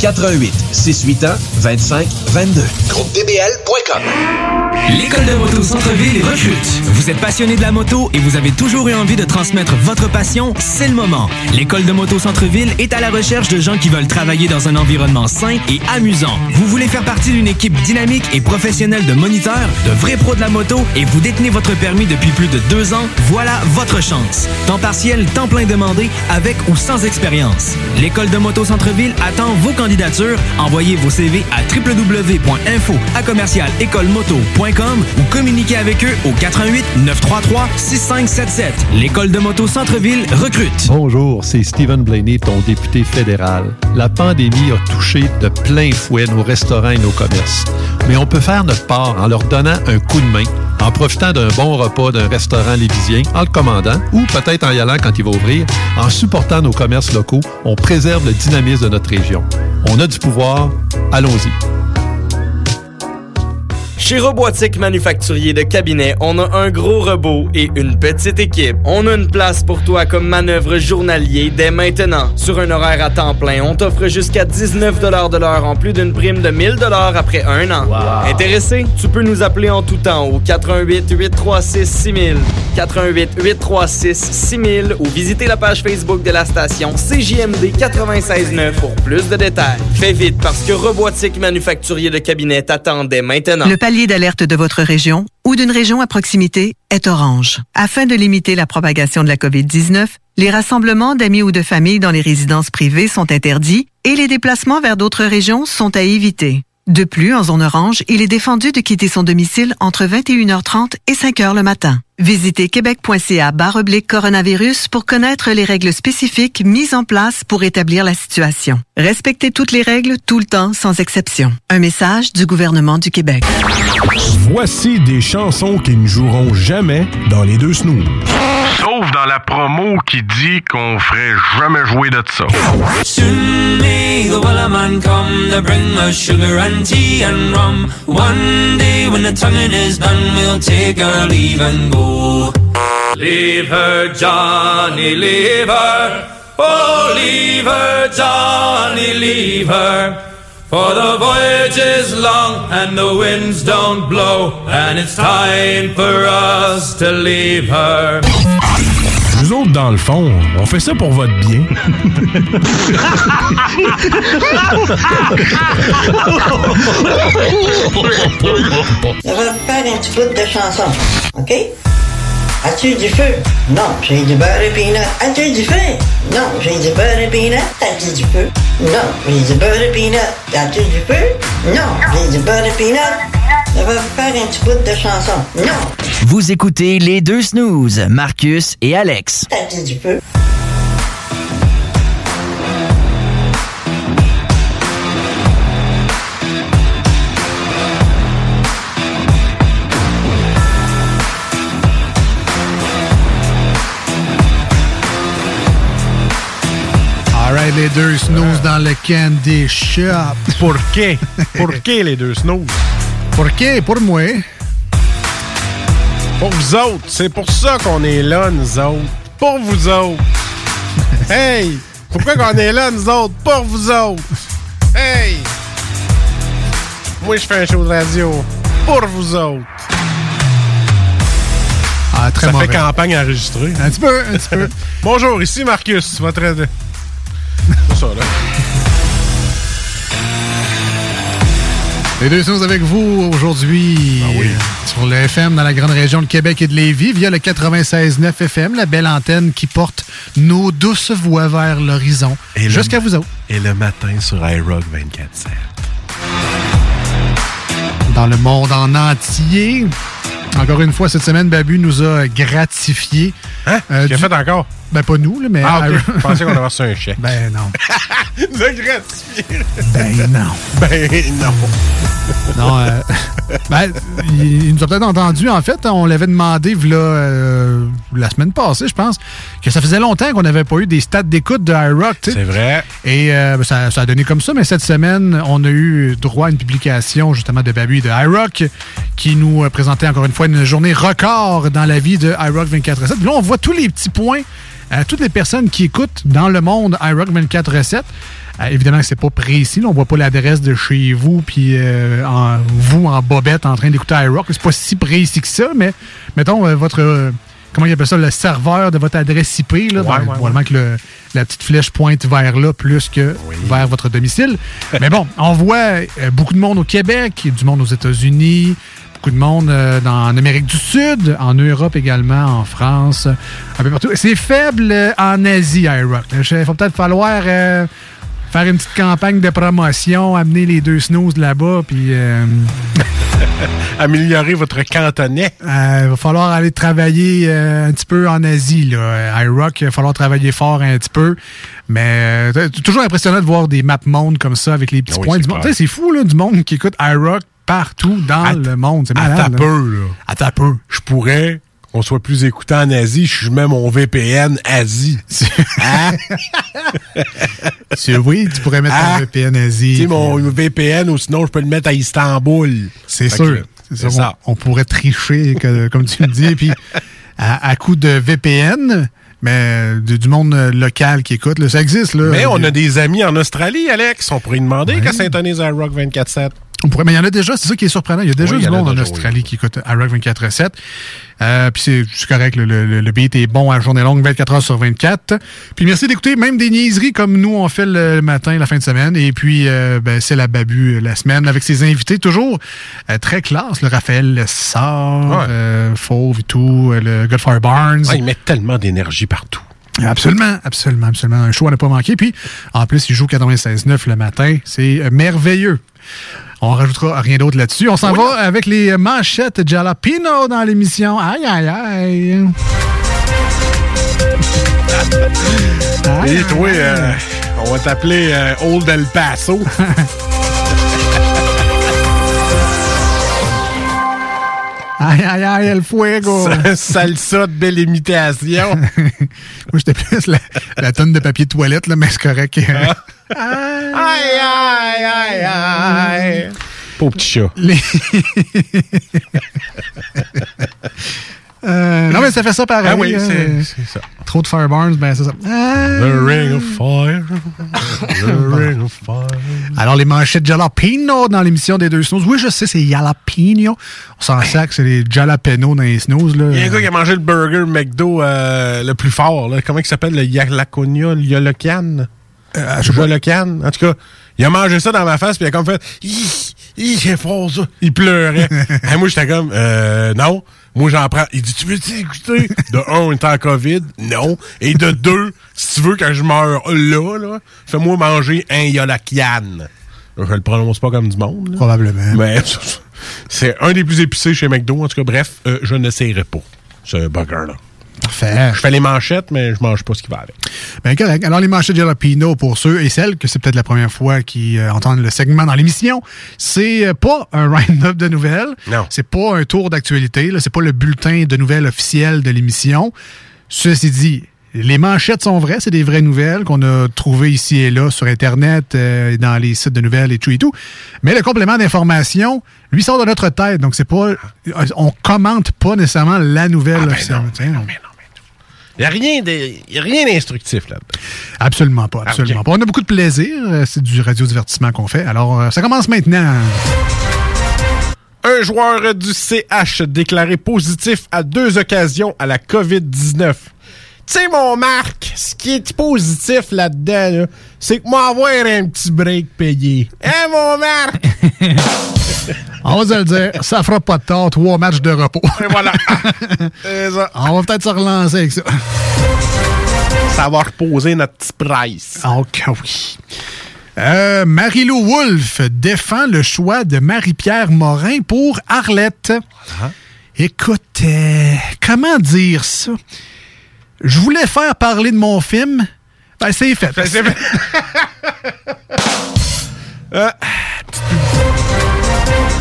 88 681 25 22. GroupeDBL.com. L'école de moto Centre-ville recrute. Vous êtes passionné de la moto et vous avez toujours eu envie de transmettre votre passion, c'est le moment. L'école de moto Centre-ville est à la recherche de gens qui veulent travailler dans un environnement sain et amusant. Vous voulez faire partie d'une équipe dynamique et professionnelle de moniteurs, de vrais pros de la moto et vous détenez votre permis depuis plus de deux ans, voilà votre chance. Temps partiel, temps plein demandé, avec ou sans expérience. L'école de moto Centre-ville attend vos Envoyez vos CV à www.info à commercial écolemoto.com ou communiquez avec eux au 88 933 6577. L'école de moto Centre-ville recrute. Bonjour, c'est Stephen Blaney, ton député fédéral. La pandémie a touché de plein fouet nos restaurants et nos commerces. Mais on peut faire notre part en leur donnant un coup de main, en profitant d'un bon repas d'un restaurant lévisien, en le commandant, ou peut-être en y allant quand il va ouvrir. En supportant nos commerces locaux, on préserve le dynamisme de notre région. On a du pouvoir, allons-y. Chez Robotique Manufacturier de Cabinet, on a un gros robot et une petite équipe. On a une place pour toi comme manœuvre journalier dès maintenant. Sur un horaire à temps plein, on t'offre jusqu'à 19 de l'heure en plus d'une prime de 1000 après un an. Intéressé? Tu peux nous appeler en tout temps au 88 836 6000, 88 836 6000 ou visiter la page Facebook de la station CJMD 969 pour plus de détails. Fais vite parce que Robotique Manufacturier de Cabinet t'attendait maintenant. Le palier d'alerte de votre région ou d'une région à proximité est orange. Afin de limiter la propagation de la COVID-19, les rassemblements d'amis ou de familles dans les résidences privées sont interdits et les déplacements vers d'autres régions sont à éviter. De plus, en zone orange, il est défendu de quitter son domicile entre 21h30 et 5h le matin. Visitez québec.ca oblique coronavirus pour connaître les règles spécifiques mises en place pour établir la situation. Respectez toutes les règles tout le temps sans exception. Un message du gouvernement du Québec. Voici des chansons qui ne joueront jamais dans les deux snooze. Sauf dans la promo qui dit qu'on ferait jamais jouer de ça. Soon may the wellerman come to bring us sugar and tea and rum. One day when the tonguing is done, we'll take our leave and go. Leave her, Johnny, leave her. Oh, leave her, Johnny, leave her. For the voyage is long and the winds don't blow, and it's time for us to leave her. Nous autres, dans le fond, on fait ça pour votre bien. Je vais faire un petit bout de chanson, OK? As-tu du feu? Non, j'ai du beurre et peanut. As-tu du feu? Non, j'ai du beurre et peanut. As-tu du feu? Non, j'ai du beurre et peanut. As-tu du feu? Non, j'ai du beurre et peanut. Je vais faire un petit bout de chanson. Non, Vous écoutez les deux snooze, Marcus et Alex. as-tu du feu? Les deux snooze dans le candy shop. Pour qué? Pour qué les deux snooze? Pour qué? Pour moi? Pour vous autres. C'est pour ça qu'on est là, nous autres. Pour vous autres. hey! Pourquoi qu'on est là, nous autres? Pour vous autres. Hey! Moi, je fais un show de radio. Pour vous autres. Ah, très Ça mauvais. fait campagne enregistrée. Un petit peu, un petit peu. Bonjour, ici Marcus, votre... C'est ça, là. Les deux snooze avec vous aujourd'hui Ah euh, sur le FM dans la grande région de Québec et de Lévis via le 96.9 FM, la belle antenne qui porte nos douces voix vers l'horizon. Jusqu'à vous autres. Et le matin sur iRock 24-7. Dans le monde en entier. Encore une fois, cette semaine, Babu nous a gratifié. Hein? Euh, a fait encore? Ben, pas nous, là, mais. Ah, ok. Je pensais qu'on avait reçu un chèque. Ben, non. De gratifié. Ben, non. Ben, non. Non, euh, Ben, il, il nous a peut-être entendu, en fait. On l'avait demandé v'là, euh, la semaine passée, je pense, que ça faisait longtemps qu'on n'avait pas eu des stats d'écoute de iRock. C'est vrai. Et euh, ben, ça, ça a donné comme ça, mais cette semaine, on a eu droit à une publication justement de Babu et de iRock qui nous euh, présentait encore une fois une journée record dans la vie de iRock 24 Puis là, on voit tous les petits points, euh, toutes les personnes qui écoutent dans le monde iRock 24 recettes. Euh, évidemment que c'est pas précis, là, on voit pas l'adresse de chez vous puis euh, en- vous en bobette en train d'écouter iRock. C'est pas si précis que ça, mais mettons euh, votre comment il appelle ça, le serveur de votre adresse IP, là, Ouais, dans- ouais, probablement que le- la petite flèche pointe vers là plus que vers votre domicile. Mais bon, on voit beaucoup de monde au Québec, du monde aux États-Unis, beaucoup de monde euh, dans, en Amérique du Sud, en Europe également, en France, un peu partout. C'est faible euh, en Asie, iRock. Il va peut-être falloir euh, faire une petite campagne de promotion, amener les deux snooze là-bas, puis... euh, Améliorer votre cantonais. euh, Il va falloir aller travailler euh, un petit peu en Asie. Là. Euh, iRock, il va falloir travailler fort un petit peu. Mais euh, c'est toujours impressionnant de voir des map monde comme ça avec les petits Ah oui, points du monde. clair. Tu sais, C'est fou là, du monde qui écoute iRock partout dans le monde. C'est À ta peu, là. À ta peu. Je pourrais qu'on soit plus écouté en Asie, je mets mon VPN Asie. Hein? Oui, tu pourrais mettre Ah. un VPN Asie. Tu sais, mon VPN, ou sinon, je peux le mettre à Istanbul. C'est sûr. C'est ça. On, on pourrait tricher, que- comme tu me dis, puis à, à coup de VPN, mais du, du monde euh, local qui écoute, là, ça existe. Là. Mais on a des amis en Australie, Alex. On pourrait demander qu'à s'intonise à Rock 24-7. On pourrait, mais il y en a déjà, c'est ça qui est surprenant. Il y a déjà Oui, du monde en Australie qui écoute iRock 24-7. Euh, puis c'est correct, le, le, le beat est bon à la journée longue, 24 heures sur 24. Puis merci d'écouter même des niaiseries comme nous on fait le matin, la fin de semaine. Et puis euh, ben, c'est la babu euh, la semaine avec ses invités toujours euh, très classe. Le Raphaël Lessard, euh, Fauve et tout, euh, le Godfire Barnes. Ah, ils mettent tellement d'énergie partout. Absolument, absolument, absolument. Un show à ne pas manquer. Puis, en plus, il joue 96.9 le matin. C'est merveilleux. On rajoutera rien d'autre là-dessus. On s'en va avec les manchettes Jalapino dans l'émission. Aïe, aïe, aïe. Et toi, euh, on va t'appeler euh, Old El Paso. Aïe, aïe, aïe, el fuego. Salsa de belle imitation. Moi, j'étais plus la, la tonne de papier de toilette, là, mais c'est correct. Aïe, aïe, aïe, aïe. Pauvre petit chat. Les- Euh, non, mais ça fait ça pareil. Ah oui, hein. c'est ça. Trop de Fireburns, ben c'est ça. The Ring of Fire. The Ring of Fire. Alors, les manchettes Jalapeno dans l'émission des deux snooze. Oui, je sais, c'est Jalapeno. On s'en sac, c'est les Jalapeno dans les snooze. Il y a un gars qui a mangé le burger McDo euh, le plus fort. Là. Comment il s'appelle? Le Yalaconia, le Yolocan? Euh, Jolocan? En tout cas, il a mangé ça dans ma face, puis il a comme fait... Hi, c'est fort, ça. Il pleurait. Et moi, j'étais comme... Euh, non. Moi, j'en prends. Il dit, tu veux écouter? De un, on est en COVID. Non. Et de deux, si tu veux, quand je meurs là, là fais-moi manger un Yolacan. Je le prononce pas comme du monde. là. Probablement. Mais c'est un des plus épicés chez McDo. En tout cas, bref, euh, je n'essayerai pas ce burger-là. Parfait. Je fais les manchettes, mais je mange pas ce qui va avec. Ben correct. Alors, les manchettes Jalapeno, pour ceux et celles que c'est peut-être la première fois qui euh, entendent le segment dans l'émission, c'est euh, pas un round-up de nouvelles. Non. C'est pas un tour d'actualité. C'est pas le bulletin de nouvelles officiel de l'émission. Ceci dit, les manchettes sont vraies, c'est des vraies nouvelles qu'on a trouvées ici et là sur Internet, euh, dans les sites de nouvelles et tout et tout. Mais le complément d'information, lui, sort de notre tête. Donc, c'est pas. euh, On commente pas nécessairement la nouvelle officielle. Tiens, on- Il n'y a rien de- y a rien d'instructif là-dedans. Absolument pas, absolument ok. pas. On a beaucoup de plaisir. euh, C'est du radiodivertissement qu'on fait. Alors, euh, ça commence maintenant. Un joueur du CH déclaré positif à deux occasions à la COVID-19. Tu sais, mon Marc, ce qui est positif là-dedans, là, c'est que moi avoir un petit break payé. Hein, mon Marc? On va se le dire, ça fera pas de tort. Trois matchs de repos. Et voilà. Ça. On va peut-être se relancer avec ça. Ça va reposer notre petit price. Ok, oui. Euh, Marie-Lou Wolfe défend le choix de Marie-Pierre Morin pour Arlette. Écoute, euh, comment dire ça? Je voulais faire parler de mon film. Ben, c'est fait.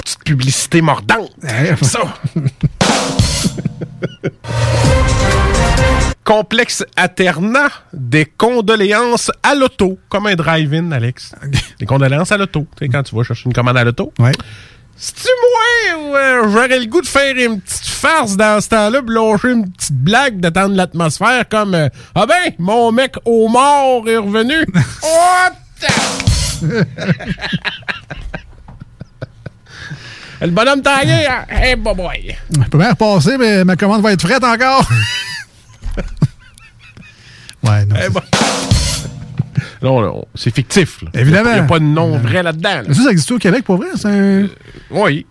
petite publicité mordante. Ça. Complexe alternat des condoléances à l'auto, comme un drive-in, Alex. Des condoléances à l'auto. Tu sais, quand tu vas chercher une commande à l'auto. Ouais. C'est-tu moi ou euh, j'aurais le goût de faire une petite farce dans ce temps-là, puis lâcher une petite blague, d'étendre l'atmosphère comme euh, Ah ben, mon mec au mort est revenu? What? le bonhomme taillé, hein? Hey, boy, boy. Je peux bien repasser, mais ma commande va être frette encore. ouais, non. Non, non, c'est fictif. là. Évidemment. Il n'y a pas de nom vrai là-dedans. là. Mais ça, ça existe au Québec, pour vrai? Un... Oui,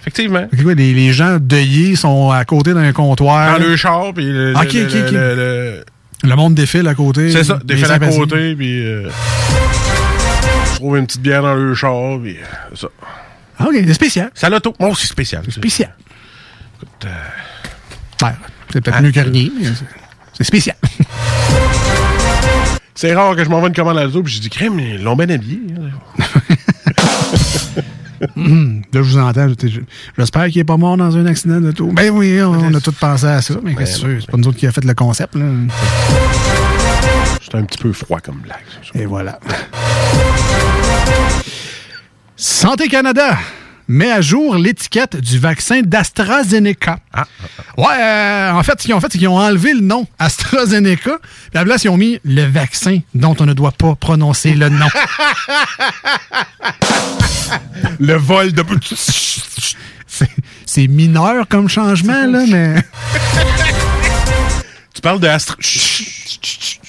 effectivement. Les, les gens deuillés sont à côté d'un comptoir. Dans le char, puis le, le- monde défile à côté. C'est ça, défait à côté, puis euh, trouve une petite bière dans le char, puis euh, ça. Ah, ok, c'est spécial. C'est à l'auto. Moi aussi, spécial. Spécial. Écoute, euh, Ouais, c'est peut-être mieux que rien, mais c'est spécial. c'est rare que je m'envoie une commande à l'auto, puis je dis, crème, ils l'ont bien habillé. hein. Là, je vous entends. je- je- J'espère qu'il n'est pas mort dans un accident d'auto. Ben oui, on, on a tous pensé à ça, mais qu'est-ce que veux? C'est pas nous autres qui a fait le concept. C'est un petit peu froid comme blague. ça. Et voilà. Santé Canada met à jour l'étiquette du vaccin d'AstraZeneca. Ouais, euh, en fait, ce qu'ils ont fait, c'est qu'ils ont enlevé le nom AstraZeneca, puis à la place, ils ont mis le vaccin dont on ne doit pas prononcer le nom. le vol de... C'est- C'est mineur comme changement, là, mais... Tu parles de Astra... Chut, chut,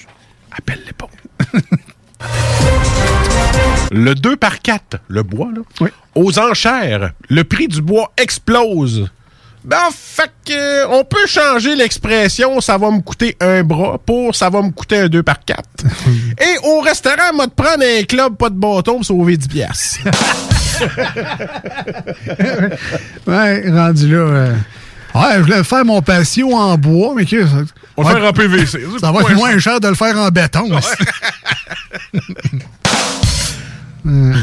Le 2 par 4, le bois, là, aux enchères, le prix du bois explose. Ben, fait que, euh, on peut changer l'expression ça va me coûter un bras pour ça va me coûter un 2 par 4. Et au restaurant, on va te prendre un club pas de bâton pour sauver 10 piastres. Ouais, rendu là. euh, Ouais, je voulais faire mon patio en bois, mais que. Ça, On va le faire en PVC. Ça va être moins cher de le faire en béton. aussi. Euh,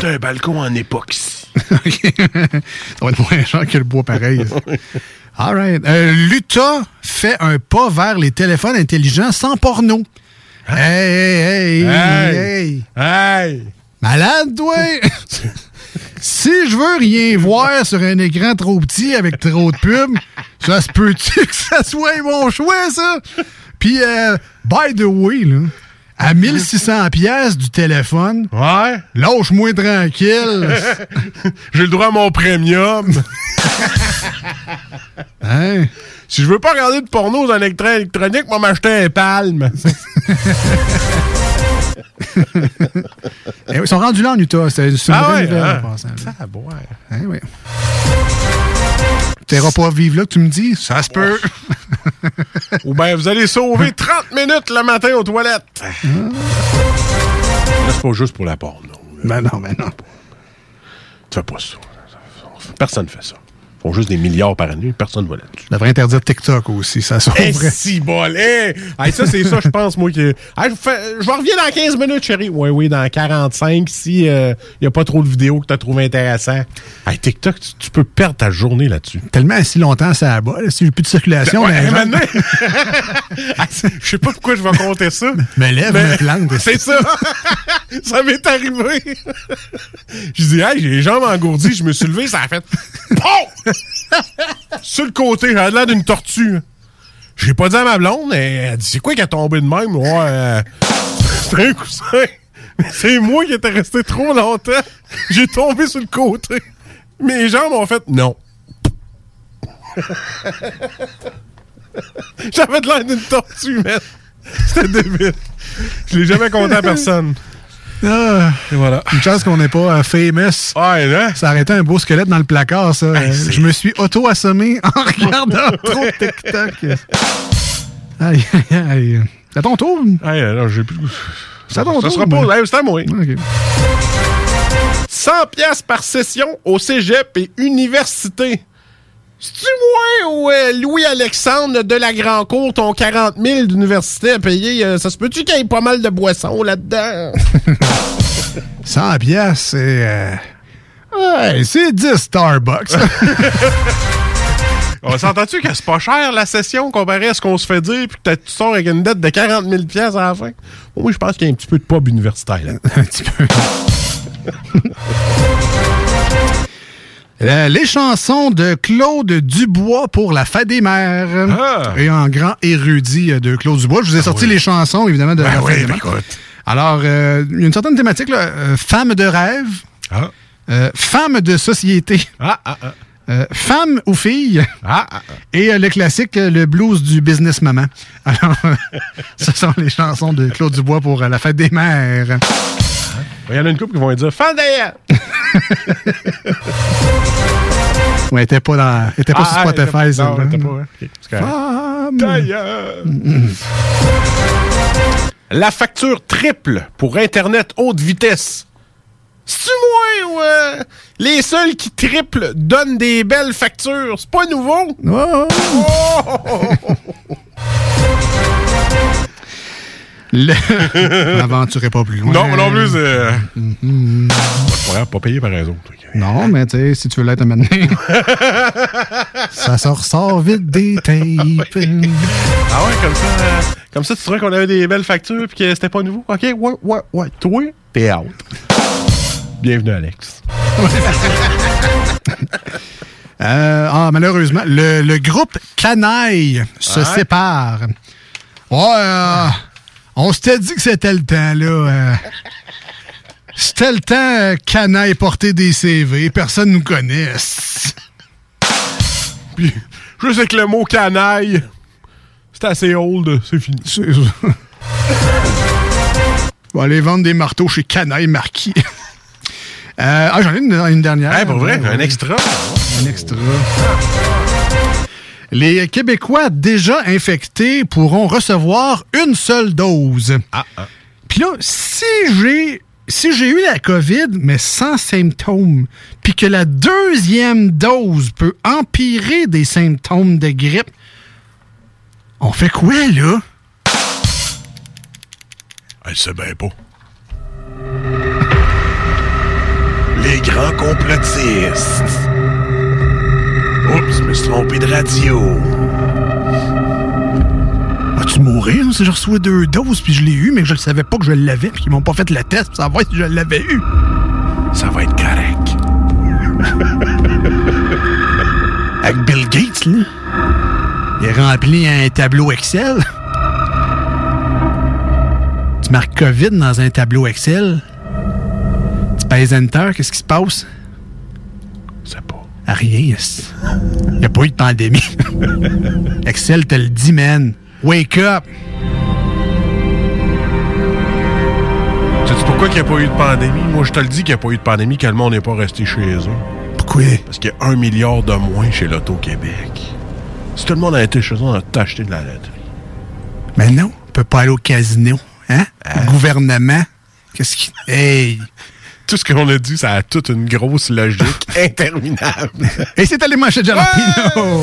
Tout un balcon en époxy. ça va être moins cher que le bois pareil. All right. Euh, L'Utah fait un pas vers les téléphones intelligents sans porno. Hey, hey, hey, Hey. hey. Hey! Malade, toi! Si je veux rien voir sur un écran trop petit avec trop de pubs, ça se peut-tu que ça soit mon choix, ça? Puis, euh, by the way, là, à 1600 pièces du téléphone, Ouais. lâche-moi tranquille. J'ai le droit à mon premium. Hein? Si je veux pas regarder de porno dans l'électron électronique, moi m'acheter un palme. Eh ils sont rendus là en Utah. C'est une Ah ouais, nouvelle, hein? en passant. Ah, bon, ouais. Eh oui. T'iras pas vivre là que tu me dis? Ça se peut. Ou bien vous allez sauver 30 minutes le matin aux toilettes. Là, c'est pas juste pour la porno. Ben non, ben non. Tu fais pas ça. Personne fait ça. Ils font juste des milliards par année. Personne va là-dessus. Je devrais interdire TikTok aussi, ça Eh, sauverait. si bol! Hey, ça, c'est ça, je pense, moi, que. Hey, je, vais revenir dans 15 minutes, chérie. Oui, oui, dans 45, si il n'y a pas trop de vidéos que tu as trouvé intéressant. Hey, TikTok, tu, tu peux perdre ta journée là-dessus. Tellement assis longtemps, ça abat. là, Si j'ai plus de circulation, Ouais, ben, Hey, Je sais pas pourquoi je vais compter ça. me lève, Mais- me plante. C'est ça. ça m'est arrivé. Je dis, hey, j'ai les jambes engourdies. Je me suis levé, ça a fait. POM! Sur le côté, j'avais l'air d'une tortue. J'ai pas dit à ma blonde, elle dit, c'est quoi qui a tombé de même? Ouais, euh, c'est un coussin. C'est moi qui étais resté trop longtemps. J'ai tombé sur le côté. Mes jambes ont fait non. J'avais de l'air d'une tortue, man. C'était débile. Je l'ai jamais compté à personne. Ah, Et voilà. une chance qu'on n'est pas euh, famous. Ouais, là. Ça été un beau squelette dans le placard, ça. Euh, je me suis auto-assommé en regardant trop de TikTok. Aïe, aïe, aïe. C'est à ton tour? Hey, non, j'ai plus. C'est à ton Ça tour. sera pas. ben. Hey, c'est à moi. Ok. 100 pièces par session au cégep et université. C'est-tu moi ou euh, Louis-Alexandre de la Grand Cour, ton 40 000 d'université à payer? euh, ça se peut-tu qu'il y ait pas mal de boissons là-dedans? 100 piastres, c'est... euh, Ouais, c'est 10 Starbucks. On s'entend-tu que c'est pas cher la session comparé à ce qu'on se fait dire, puis que tu sors avec une dette de 40 000 pièces à la fin? Oui, je pense qu'il y a un petit peu de pub universitaire. là. un petit peu. Euh, Les chansons de Claude Dubois pour la fête des mères. Ah. Et en grand érudit euh, de Claude Dubois. Je vous ai sorti les chansons, évidemment, de Ben la oui, fête des ben mères. écoute. Alors, euh, il y a une certaine thématique, là. Euh, femme de rêve. Ah. Euh, femme de société. Euh, femme ou fille? Et euh, le classique, euh, le blues du business maman. Alors, euh, ce sont les chansons de Claude Dubois pour la fête des mères. Il y en a une couple qui vont dire Fan d'ailleurs! Ouais, elle était pas, dans, était pas sur Ah, ah, Spotify, ça. non, elle était pas. Ok, c'est correct. Femme. D'ailleurs. La facture triple pour Internet haute vitesse. C'est-tu moi ou euh, les seuls qui triplent donnent des belles factures? C'est pas nouveau? Oh. Oh! N'aventurez pas plus loin. Non, non plus, c'est... Mhm. Pas grave, pas payé par raison. Non, mais tu sais, si tu veux l'être donné, ça se ressort vite des tapes. Ah ouais, comme ça, euh, comme ça, tu trouvais qu'on avait des belles factures puis que c'était pas nouveau? OK, ouais, ouais, ouais. Toi, t'es out. Bienvenue, Alex. Euh, ah, malheureusement, le, le groupe Canaille se Ouais. sépare. Ouais, euh, on s'était dit que c'était le temps, là. euh. c'était le temps, Canaille porter des CV. Personne nous connaît. Puis, je sais que le mot canaille, c'est assez old, c'est fini. On va aller vendre des marteaux chez Canaille Marquis. Euh, ah, j'en ai une, une dernière. Hey, pour vrai, un extra. Un extra. Les Québécois déjà infectés pourront recevoir une seule dose. Ah, Puis là, si j'ai si j'ai eu la COVID, mais sans symptômes, puis que la deuxième dose peut empirer des symptômes de grippe, on fait quoi, là? Elle sait bien pas. Les grands complotistes. Oups, je me suis trompé de radio. Vas-tu mourir? Si je reçois deux doses, puis je l'ai eu, mais je ne savais pas que je l'avais, puis qu'ils m'ont pas fait le test pour savoir si je l'avais eu? Ça va être correct. Avec Bill Gates, là. Il a rempli un tableau Excel. Tu marques COVID dans un tableau Excel. Enter, qu'est-ce qui se passe? C'est pas. Rien. Il n'y a pas eu de pandémie. Excel te le dit, man. Wake up! Sais-tu pourquoi il n'y a pas eu de pandémie? Moi, je te le dis qu'il n'y a pas eu de pandémie, que le monde n'est pas resté chez eux. Pourquoi? Parce qu'il y a un milliard de moins chez l'Auto-Québec. Si tout le monde a été chez eux, on a acheté de la loterie. Mais non, on peut pas aller au casino. Hein? Gouvernement. Qu'est-ce qui. Hey! Tout ce qu'on a dit, ça a toute une grosse logique interminable. Et c'était les manchettes Jalapino!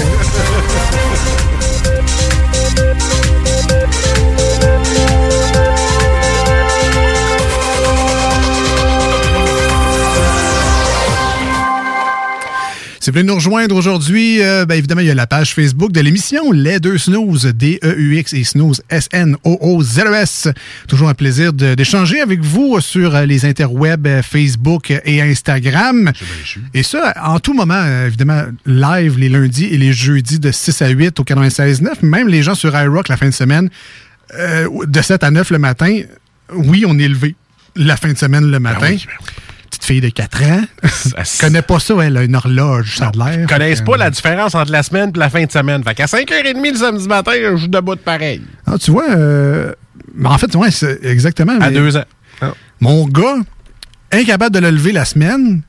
Si vous voulez nous rejoindre aujourd'hui, euh, ben évidemment, il y a la page Facebook de l'émission Les Deux Snooze, D-E-U-X et Snooze, S-N-O-O-Z-E-S. Toujours un plaisir d'échanger avec vous sur euh, les interwebs euh, Facebook et Instagram. Et ça, en tout moment, euh, évidemment, live les lundis et les jeudis de 6 à 8 au 96.9. Même les gens sur iRock la fin de semaine, euh, de 7 à 9 le matin, oui, on est levé la fin de semaine le matin. Petite fille de 4 ans. connaît pas ça, elle a une horloge, ça a de l'air. Ils connaissent pas que, la différence entre la semaine et la fin de semaine. Fait qu'à 5h30 le samedi matin, je joue debout de pareil. Ah, tu vois, euh, mais en fait, ouais, c'est exactement. À mais- deux ans. Ah. Mon gars, incapable de le lever la semaine,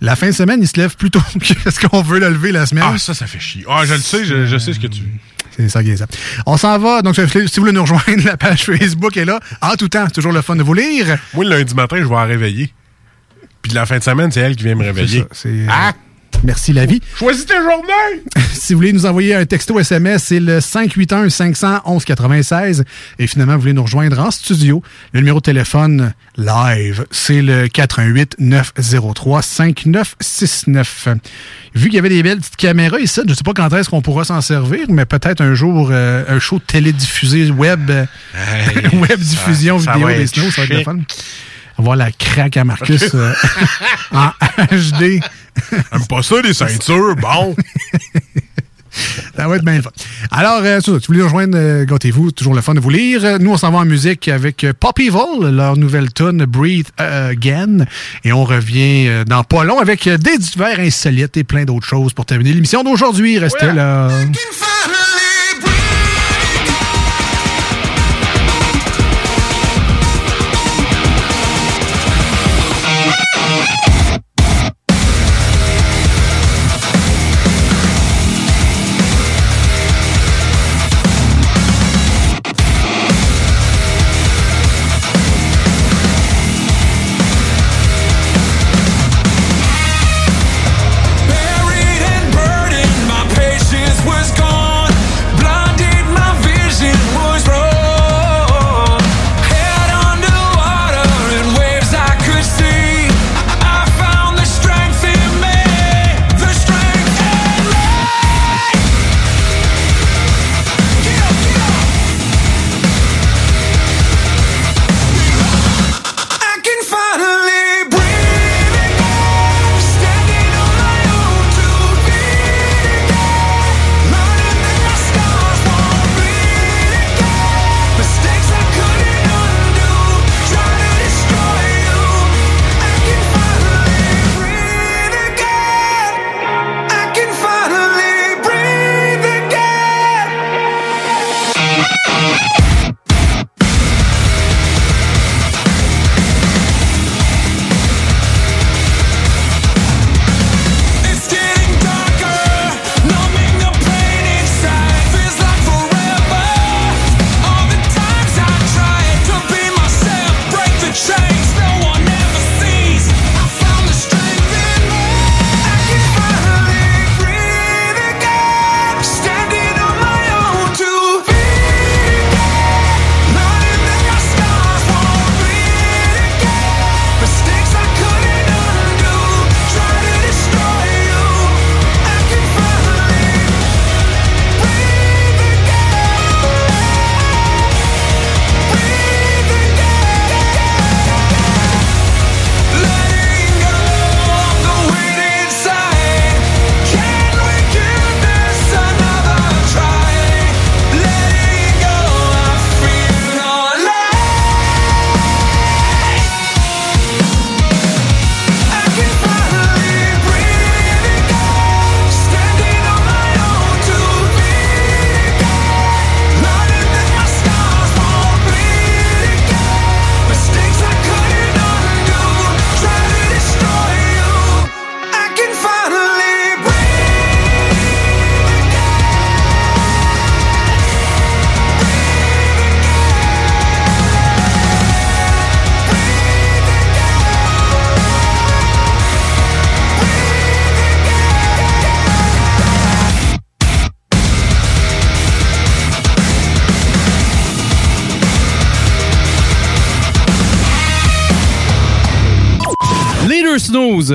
la fin de semaine, il se lève plus tôt que ce qu'on veut le lever la semaine. Ah, ça, ça fait chier. Ah, je le sais, je, je sais ce que tu... C'est ça qui est ça. On s'en va. Donc, si vous voulez nous rejoindre, la page Facebook est là. En tout temps, c'est toujours le fun de vous lire. Moi, le lundi matin, je vais la réveiller. Puis la fin de semaine, c'est elle qui vient me réveiller. C'est ça, euh, Ah! Merci la vie. Choisis tes journées! si vous voulez nous envoyer un texto SMS, c'est le 581-500-1196. Et finalement, vous voulez nous rejoindre en studio. Le numéro de téléphone live, c'est le 418-903-5969. Vu qu'il y avait des belles petites caméras ici, je ne sais pas quand est-ce qu'on pourra s'en servir, mais peut-être un jour, euh, un show télédiffusé web, euh, web diffusion ça vidéo des snows, ça va être le fun. Avoir la craque à Marcus euh, en HD. Aime pas ça, les ceintures, bon. Ça va être bien le fun. Alors, euh, ça, voulez nous rejoindre, euh, gâtez-vous, toujours le fun de vous lire. Nous, on s'en va en musique avec euh, Pop Evil, leur nouvelle tune Breathe Again. Et on revient euh, dans pas long avec euh, des divers insolites et plein d'autres choses pour terminer l'émission d'aujourd'hui. Restez là.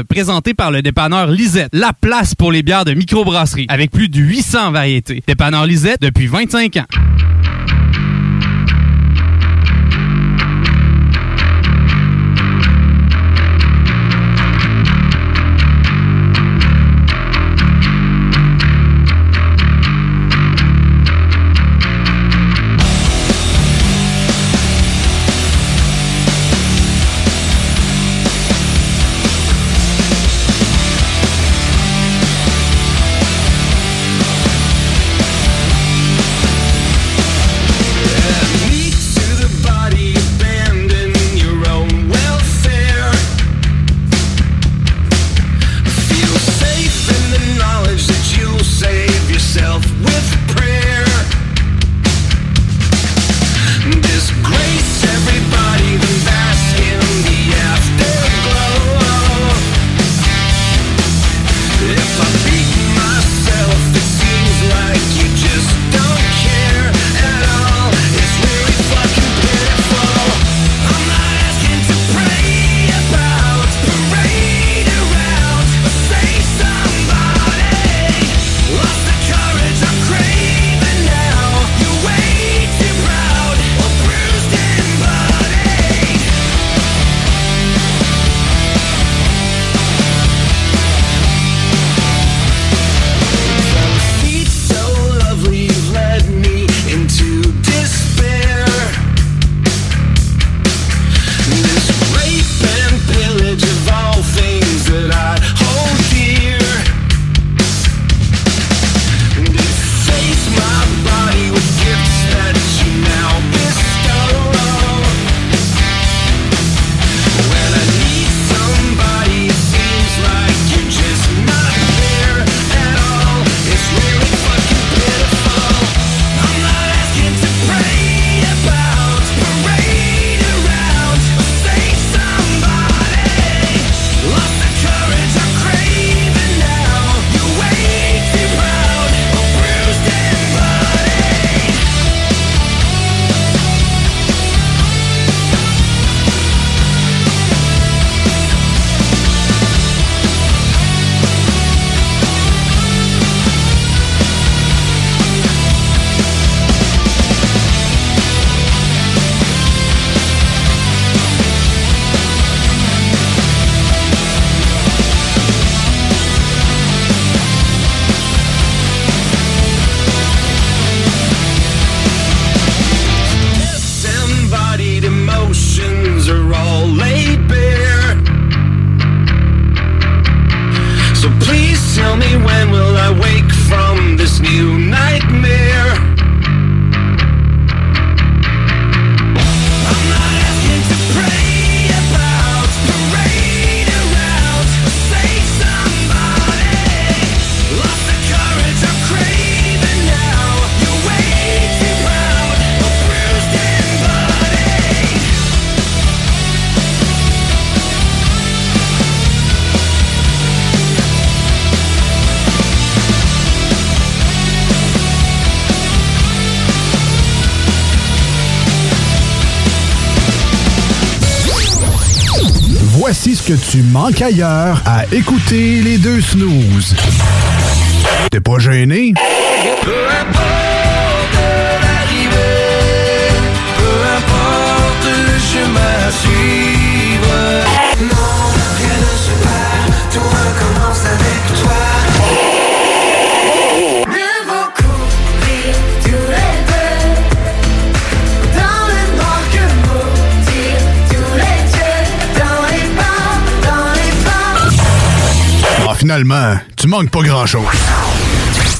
présenté par le dépanneur Lisette, la place pour les bières de microbrasserie, avec plus de 800 variétés. Dépanneur Lisette depuis 25 ans. If I que tu manques ailleurs à écouter les deux snooze. T'es pas gêné? Finalement, tu manques pas grand-chose.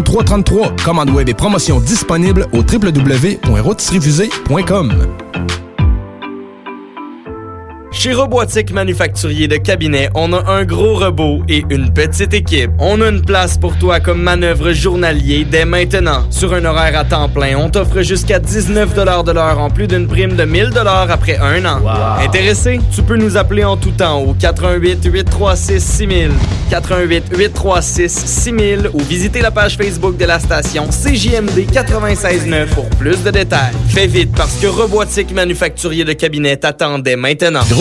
3333. Commande web et promotion disponible au www.rôtisseriefusée.com. Chez Robotique Manufacturier de Cabinet, on a un gros robot et une petite équipe. On a une place pour toi comme manœuvre journalier dès maintenant. Sur un horaire à temps plein, on t'offre jusqu'à 19 de l'heure en plus d'une prime de 1000 après un an. Intéressé? Tu peux nous appeler en tout temps au 88 836 6000, 88 836 6000 ou visiter la page Facebook de la station CJMD 96.9 pour plus de détails. Fais vite parce que Robotique Manufacturier de Cabinet t'attendait maintenant.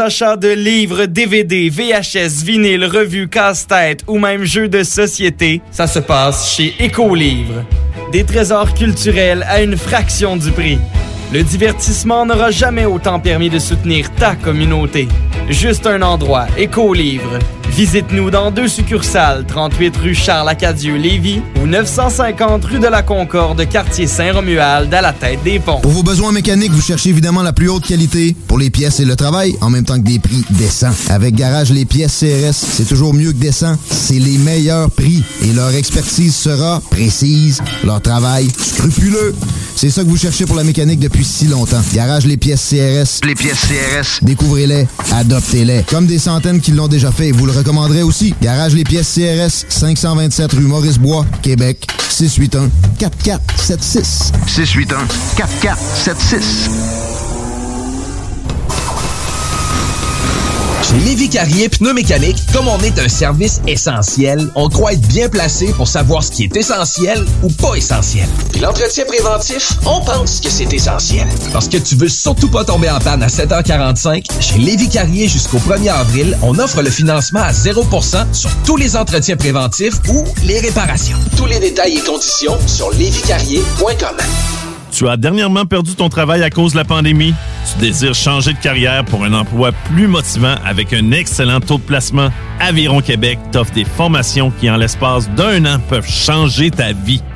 Achats de livres, DVD, VHS, vinyle, revues, casse-tête ou même jeux de société, ça se passe chez Écolivre. Des trésors culturels à une fraction du prix. Le divertissement n'aura jamais autant permis de soutenir ta communauté. Juste un endroit, Écolivre. Visite-nous dans deux succursales, 38 rue Charles-Acadieux-Lévis ou 950 rue de la Concorde, quartier Saint-Romuald, à la tête des ponts. Pour vos besoins mécaniques, vous cherchez évidemment la plus haute qualité pour les pièces et le travail, en même temps que des prix décents. Avec Garage Les Pièces CRS, c'est toujours mieux que décent. C'est les meilleurs prix et leur expertise sera précise, leur travail scrupuleux. C'est ça que vous cherchez pour la mécanique depuis si longtemps. Garage Les Pièces CRS. Les pièces CRS. Découvrez-les, adoptez-les. Comme des centaines qui l'ont déjà fait, vous le recommanderez aussi. Garage Les Pièces CRS, 527 rue Maurice-Bois, Québec, 681 4476. Lévi Carrier Pneumécanique, comme on est un service essentiel, on croit être bien placé pour savoir ce qui est essentiel ou pas essentiel. Puis l'entretien préventif, on pense que c'est essentiel. Parce que tu veux surtout pas tomber en panne à 7h45, chez Lévi Carrier jusqu'au 1er avril, on offre le financement à 0% sur tous les entretiens préventifs ou les réparations. Tous les détails et conditions sur lévicarrier.com. Tu as dernièrement perdu ton travail à cause de la pandémie? Tu désires changer de carrière pour un emploi plus motivant avec un excellent taux de placement? Aviron Québec t'offre des formations qui, en l'espace d'un an, peuvent changer ta vie.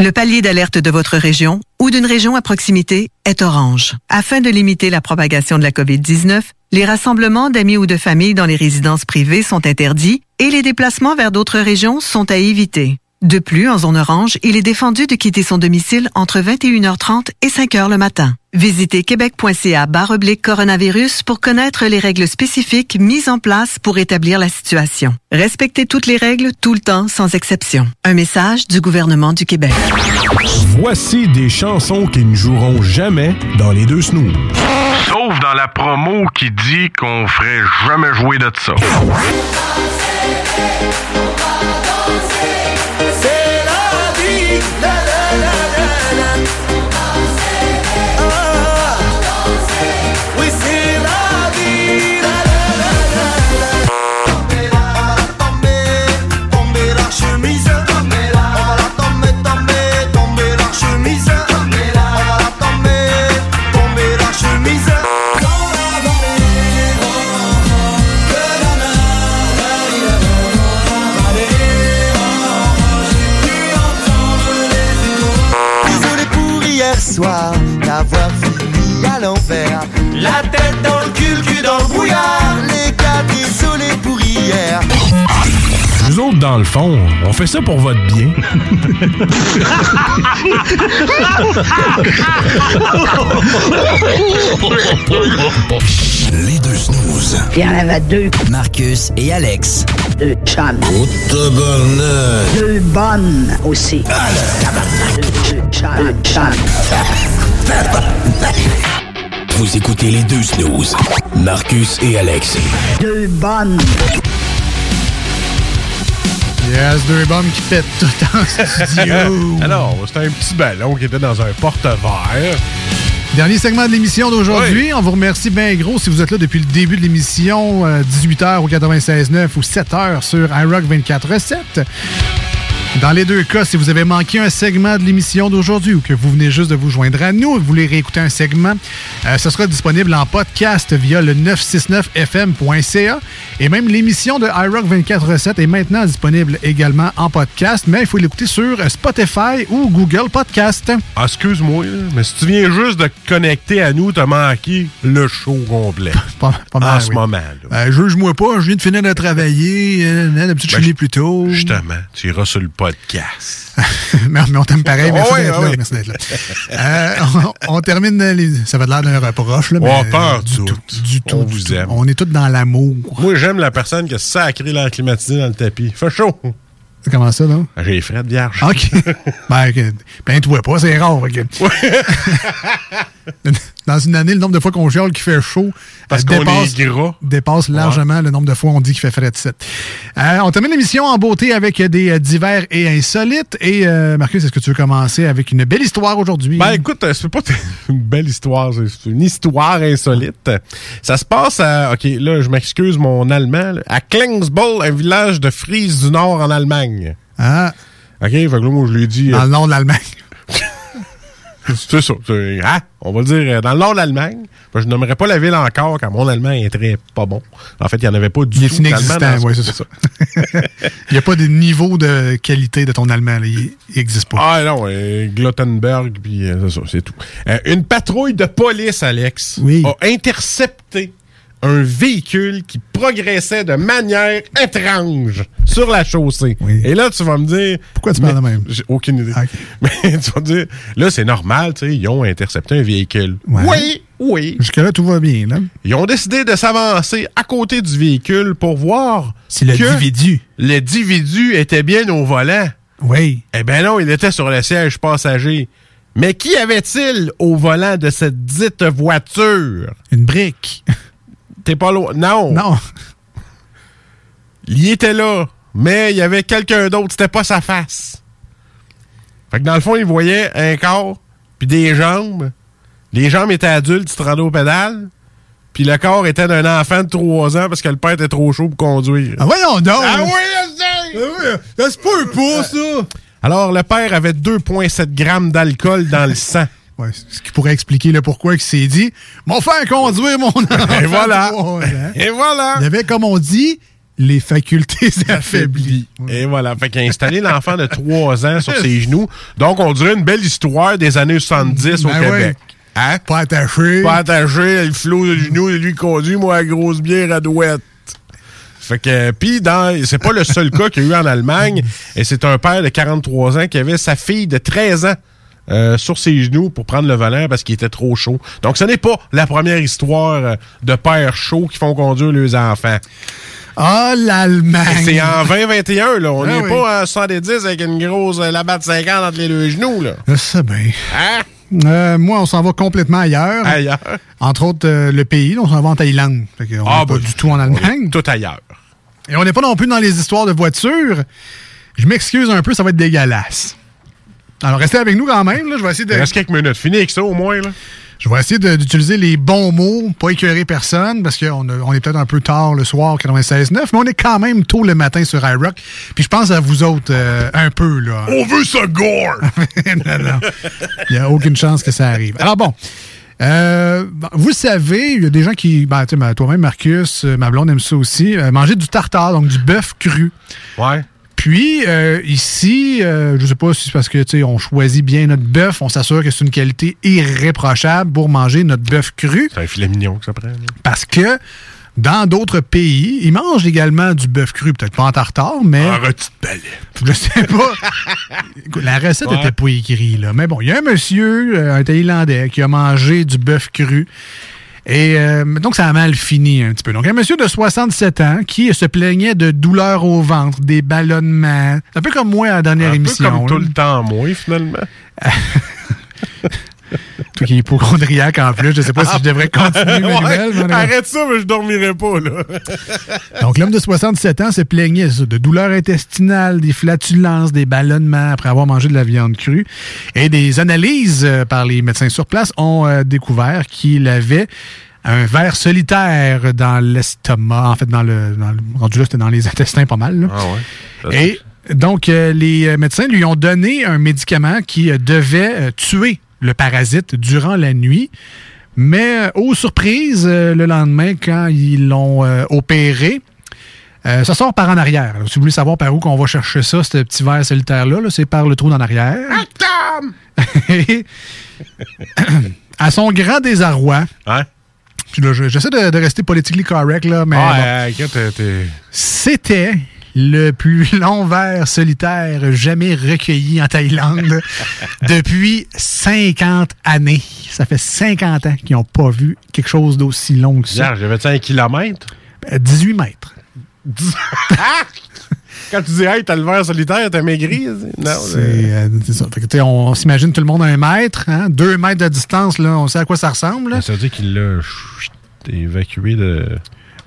Le palier d'alerte de votre région ou d'une région à proximité est orange. Afin de limiter la propagation de la COVID-19, les rassemblements d'amis ou de familles dans les résidences privées sont interdits et les déplacements vers d'autres régions sont à éviter. De plus, en zone orange, il est défendu de quitter son domicile entre 21h30 et 5h le matin. Visitez québec.ca oblique coronavirus pour connaître les règles spécifiques mises en place pour établir la situation. Respectez toutes les règles tout le temps sans exception. Un message du gouvernement du Québec. Voici des chansons qui ne joueront jamais dans les deux snooze. Sauf dans la promo qui dit qu'on ferait jamais jouer de ça. La soir d'avoir fini à l'envers. La tête dans le cul, cul dans le brouillard. Les gars, désolé pour hier. Nous autres, dans le fond, on fait ça pour votre bien. Les deux snooze. Il y en avait deux. Marcus et Alex. Deux chums. Oh. Deux bonnes aussi. Deux chums. Vous écoutez les deux snooze. Marcus et Alex. Deux bonnes. Yes, deux bombes qui pètent tout en studio. Alors, c'était un petit ballon qui était dans un porte-verre. Dernier segment de l'émission d'aujourd'hui. On vous remercie bien gros si vous êtes là depuis le début de l'émission, euh, 18h au 96.9 ou 7h sur iRock 24.7. Dans les deux cas, si vous avez manqué un segment de l'émission d'aujourd'hui ou que vous venez juste de vous joindre à nous et vous voulez réécouter un segment, euh, ce sera disponible en podcast via le 969fm.ca. Et même l'émission de iRock 24.7 est maintenant disponible également en podcast, mais il faut l'écouter sur Spotify ou Google Podcast. Ah, excuse-moi, mais si tu viens juste de te connecter à nous, t'as manqué le show complet. Pas, pas mal, en ce moment, là. Euh, Juge-moi pas, je viens de finir de travailler. Euh, D'habitude, je Ben, finis plus tôt. Justement, tu iras sur le podcast. mais, mais on t'aime pareil. Merci Oh, d'être oh, là. oui. Merci d'être là. Euh, on, on termine les... Ça va de l'air d'un reproche, là, mais Oh, pas en du tout. tout. Du tout. On du vous tout. aime. On est tous dans l'amour. Moi, j'aime la personne qui a sacré l'air climatisé dans le tapis. Fait chaud. Comment ça, là? J'ai frais de vierge. OK. ben, ok. plains-toi pas, c'est rare. ok. Dans une année, le nombre de fois qu'on chiale qu'il fait chaud Parce euh, qu'on dépasse, dépasse largement le nombre de fois où on dit qu'il fait frais de 7. on termine l'émission en beauté avec des euh, divers et insolites. Et euh, Marcus, est-ce que tu veux commencer avec une belle histoire aujourd'hui? Ben écoute, euh, c'est pas une belle histoire, c'est- une histoire insolite. Ça se passe à, ok, là je m'excuse mon allemand, à Klingsboll, un village de Frise du Nord en Allemagne. Ah. Ok, fait que là moi je lui ai dit... Dans euh, le nord de l'Allemagne. c'est ça, hein, on va le dire euh, dans le nord de l'Allemagne. Ben, je nommerai pas la ville encore car mon allemand est très pas bon. En fait, il n'y en avait pas du Il est tout inexistant, oui, c'est ça. Il n'y a pas de niveau de qualité de ton allemand. là. Il n'existe pas. Ah non, euh, Glottenberg, puis euh, c'est ça, c'est tout. Euh, une patrouille de police, Alex, a intercepté un véhicule qui progressait de manière étrange sur la chaussée. Et là, tu vas me dire... Pourquoi tu parles de même? J'ai aucune idée. Mais tu vas me dire, là, c'est normal, tu sais, ils ont intercepté un véhicule. Ouais. Oui, oui. Jusque-là, tout va bien. Là. Ils ont décidé de s'avancer à côté du véhicule pour voir Si le individu. L'individu était bien au volant. Oui. Eh bien non, il était sur le siège passager. Mais qui avait-il au volant de cette dite voiture? Une brique. T'es pas loin. Non. Non. Il était là. mais il y avait quelqu'un d'autre, c'était pas sa face. Fait que dans le fond, il voyait un corps, puis des jambes. Les jambes étaient adultes, au pédale. Puis le corps était d'un enfant de 3 ans parce que le père était trop chaud pour conduire. Ah, voyons donc! Ah oui, se peut pas, ça! Alors, le père avait 2,7 grammes d'alcool dans le sang. Ouais, ce qui pourrait expliquer le pourquoi il s'est dit Mon frère conduire mon enfant. Et voilà. ans. Et voilà. Il avait, comme on dit, les facultés affaiblies. Et voilà. Fait qu'il a installé l'enfant de 3 ans sur ses genoux. Donc, on dirait une belle histoire des années 70 au Ben Québec. Hein? Pas attaché. Pas attaché, il flot de genoux et lui conduit, moi, à grosse bière à douette. Fait que, puis dans, c'est pas le seul cas qu'il y a eu en Allemagne, et c'est un père de 43 ans qui avait sa fille de 13 ans euh, sur ses genoux pour prendre le volant parce qu'il était trop chaud. Donc, ce n'est pas la première histoire euh, de pères chauds qui font conduire leurs enfants. Ah, l'Allemagne! C'est en 2021, là. On Ah n'est oui. pas en 70 avec une grosse euh, labatte 50 entre les deux genoux, là. Sais bien. Hein? Euh, moi, on s'en va complètement ailleurs. Ailleurs? Entre autres, euh, le pays, là, on s'en va en Thaïlande. Fait Ah, n'est pas bah, du tout en Allemagne. Tout ailleurs. Et on n'est pas non plus dans les histoires de voitures. Je m'excuse un peu, ça va être dégueulasse. Alors, restez avec nous quand même. Là. Je vais essayer de. Il reste quelques minutes. Fini avec ça, au moins, là. Je vais essayer d'utiliser les bons mots, pas écœurer personne, parce qu'on on est peut-être un peu tard le soir, 96.9, mais on est quand même tôt le matin sur iRock. Puis je pense à vous autres euh, un peu, là. On veut ça gore! non, non. Il n'y a aucune chance que ça arrive. Alors bon. euh, vous savez, il y a des gens qui, ben, tu sais, ben, toi-même, Marcus, euh, ma blonde aime ça aussi, euh, manger du tartare, donc du bœuf cru. Ouais. Puis, euh, ici, euh, je sais pas si c'est parce que, on choisit bien notre bœuf, on s'assure que c'est une qualité irréprochable pour manger notre bœuf cru. C'est un filet mignon que ça prend. là. Parce que dans d'autres pays, ils mangent également du bœuf cru, peut-être pas en tartare, mais. En de palais. Je sais pas. La recette Ouais. n'était pas écrite, là. Mais bon, il y a un monsieur, euh, un Thaïlandais, qui a mangé du bœuf cru. Et euh, donc, ça a mal fini un petit peu. Donc, un monsieur de 67 ans qui se plaignait de douleurs au ventre, des ballonnements. Un peu comme moi à la dernière Un peu émission. comme tout le temps, moi, finalement. Toi qui es hypochondriaque en plus, je sais pas si je devrais continuer mes Ouais, nouvelles. mais en tout cas. Arrête ça, mais je dormirai pas, là. Donc, l'homme de 67 ans se plaignait ça, de douleurs intestinales, des flatulences, des ballonnements après avoir mangé de la viande crue. Et des analyses euh, par les médecins sur place ont euh, découvert qu'il avait un ver solitaire dans l'estomac, en fait, dans le, dans le- rendu là, c'était dans les intestins pas mal. là. Ah ouais. Et donc, euh, les médecins lui ont donné un médicament qui euh, devait euh, tuer le parasite durant la nuit. Mais, euh, aux surprises, euh, le lendemain, quand ils l'ont euh, opéré, euh, ça sort par en arrière. Si vous voulez savoir par où qu'on va chercher ça, ce petit verre solitaire-là, là, c'est par le trou d'en arrière. Et, à son grand désarroi, puis là, je- j'essaie de, de rester politically correct, là, mais bon. T'es- t'es- C'était le plus long verre solitaire jamais recueilli en Thaïlande depuis 50 années. Ça fait 50 ans qu'ils n'ont pas vu quelque chose d'aussi long que ça. J'avais-tu un kilomètre? Euh, 18 mètres. Quand tu dis, hey, t'as le verre solitaire, t'as maigri? Non, C'est euh, ça. Fait que, on, s'imagine tout le monde à un mètre, hein? deux mètres de distance, là, on sait à quoi ça ressemble. là. Ça veut dire qu'il l'a évacué de.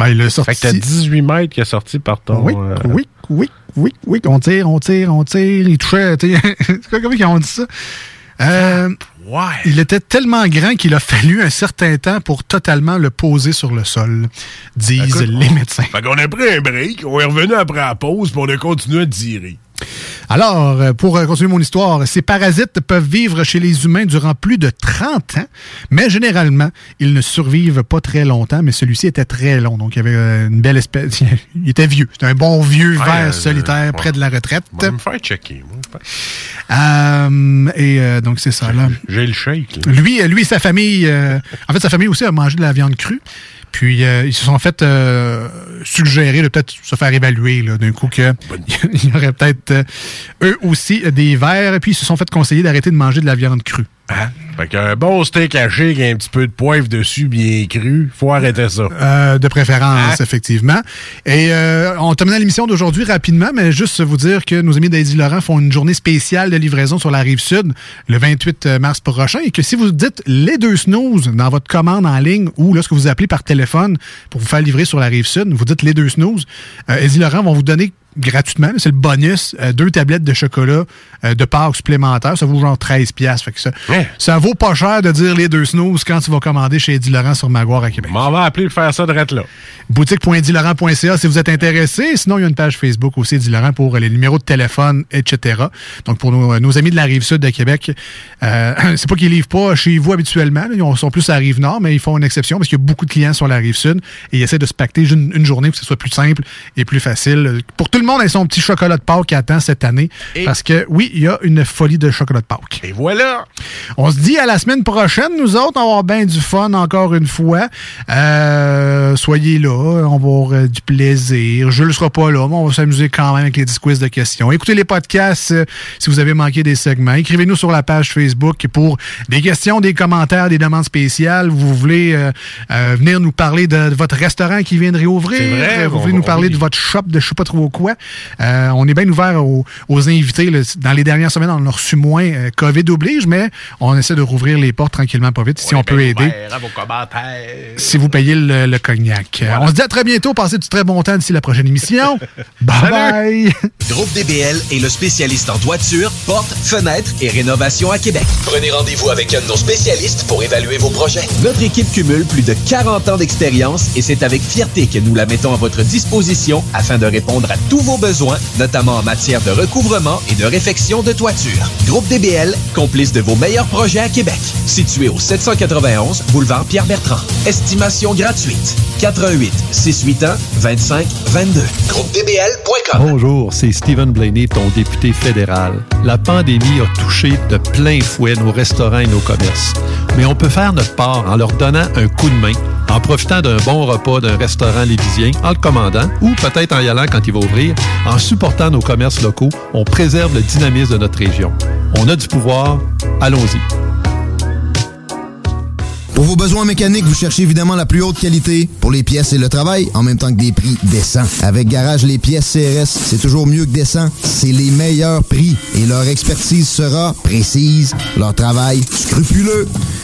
Ben, il l'a sorti. Fait que t'as 18 mètres qui est sorti par ton. Oui, euh, oui, oui, oui, oui. On tire, on tire, on tire. Il touchait. comment ils ont dit ça? Euh, Il était tellement grand qu'il a fallu un certain temps pour totalement le poser sur le sol, disent Écoute, les médecins. Fait qu'on a pris un break, on est revenu après la pause, puis on a continué à tirer. Alors, euh, pour euh, continuer mon histoire, ces parasites peuvent vivre chez les humains durant plus de 30 ans, mais généralement, ils ne survivent pas très longtemps, mais celui-ci était très long, donc il y avait euh, une belle espèce... il était vieux, c'était un bon vieux Ouais, euh, solitaire ouais. près de la retraite. Va me faire checker, moi. je. Euh, et euh, donc, c'est ça, là. J'ai le shake. là. Lui, lui et sa famille, en fait, sa famille aussi a mangé de la viande crue. Puis, euh, ils se sont fait euh, suggérer de peut-être se faire évaluer d'un coup que il y aurait peut-être euh, eux aussi des vers. Et puis, ils se sont fait conseiller d'arrêter de manger de la viande crue. Hein? Fait qu'un bon steak haché avec un petit peu de poivre dessus, bien cru, faut arrêter ça. Euh, de préférence, effectivement. Et euh, on termine l'émission d'aujourd'hui rapidement, mais juste vous dire que nos amis d'Eddie Laurent font une journée spéciale de livraison sur la rive sud le 28 mars prochain et que si vous dites les deux snooze dans votre commande en ligne ou lorsque vous appelez par téléphone pour vous faire livrer sur la rive sud, vous dites les deux snooze, euh, Eddie Laurent vont vous donner gratuitement. C'est le bonus. euh, deux tablettes de chocolat euh, de Pâques supplémentaires. Ça vaut genre 13 piastres. Fait que ça, ça vaut pas cher de dire les deux snooze quand tu vas commander chez Eddie Laurent sur Maguire à Québec. On va appeler faire ça de là. Boutique.edilaurent.ca si vous êtes intéressé. Sinon, il y a une page Facebook aussi, Eddie Laurent, pour les numéros de téléphone, etc. Donc, pour nos, nos amis de la rive sud de Québec, euh, c'est pas qu'ils livrent pas chez vous habituellement. là. Ils sont plus à la rive nord, mais ils font une exception parce qu'il y a beaucoup de clients sur la rive sud et ils essaient de se pacter une, une journée pour que ce soit plus simple et plus facile. Pour tout le monde, ils son petit chocolat de Pâques qui attend cette année. Parce que, oui, il y a une folie de chocolat de Pâques. Et voilà! On se dit à la semaine prochaine, nous autres, on va avoir bien du fun encore une fois. Euh, soyez là, on va avoir euh, du plaisir. Je ne serai pas là, mais on va s'amuser quand même avec les 10 quiz de questions. Écoutez les podcasts euh, si vous avez manqué des segments. Écrivez-nous sur la page Facebook pour des questions, des commentaires, des demandes spéciales. Vous voulez euh, venir nous parler de, de votre restaurant qui vient de réouvrir. Vrai, vous voulez nous parler de votre shop de je sais pas trop quoi. Euh, on est bien ouvert aux, aux invités. là. Dans les dernières semaines, on en a reçu moins. euh, COVID oblige, mais on essaie de rouvrir les portes tranquillement, pas vite, si on peut aider. À vos commentaires. Si vous payez le, le cognac. Euh, On se dit à très bientôt. Passez du très bon temps d'ici la prochaine émission. bye bye. Groupe DBL est le spécialiste en toiture, portes, fenêtres et rénovation à Québec. Prenez rendez-vous avec un de nos spécialistes pour évaluer vos projets. Notre équipe cumule plus de 40 ans d'expérience et c'est avec fierté que nous la mettons à votre disposition afin de répondre à tous vos besoins, notamment en matière de recouvrement et de réfection de toiture. Groupe DBL, complice de vos meilleurs projets à Québec. Situé au 791 boulevard Pierre-Bertrand. Estimation gratuite. 88 681 25 22. GroupeDBL.com. Bonjour, c'est Stephen Blaney, ton député fédéral. La pandémie a touché de plein fouet nos restaurants et nos commerces. Mais on peut faire notre part en leur donnant un coup de main, en profitant d'un bon repas d'un restaurant lévisien, en le commandant, ou peut-être en y allant quand il va ouvrir. En supportant nos commerces locaux, on préserve le dynamisme de notre région. On a du pouvoir, allons-y. Pour vos besoins mécaniques, vous cherchez évidemment la plus haute qualité pour les pièces et le travail, en même temps que des prix décents. Avec Garage Les Pièces CRS, c'est toujours mieux que décent. C'est les meilleurs prix et leur expertise sera précise, leur travail scrupuleux.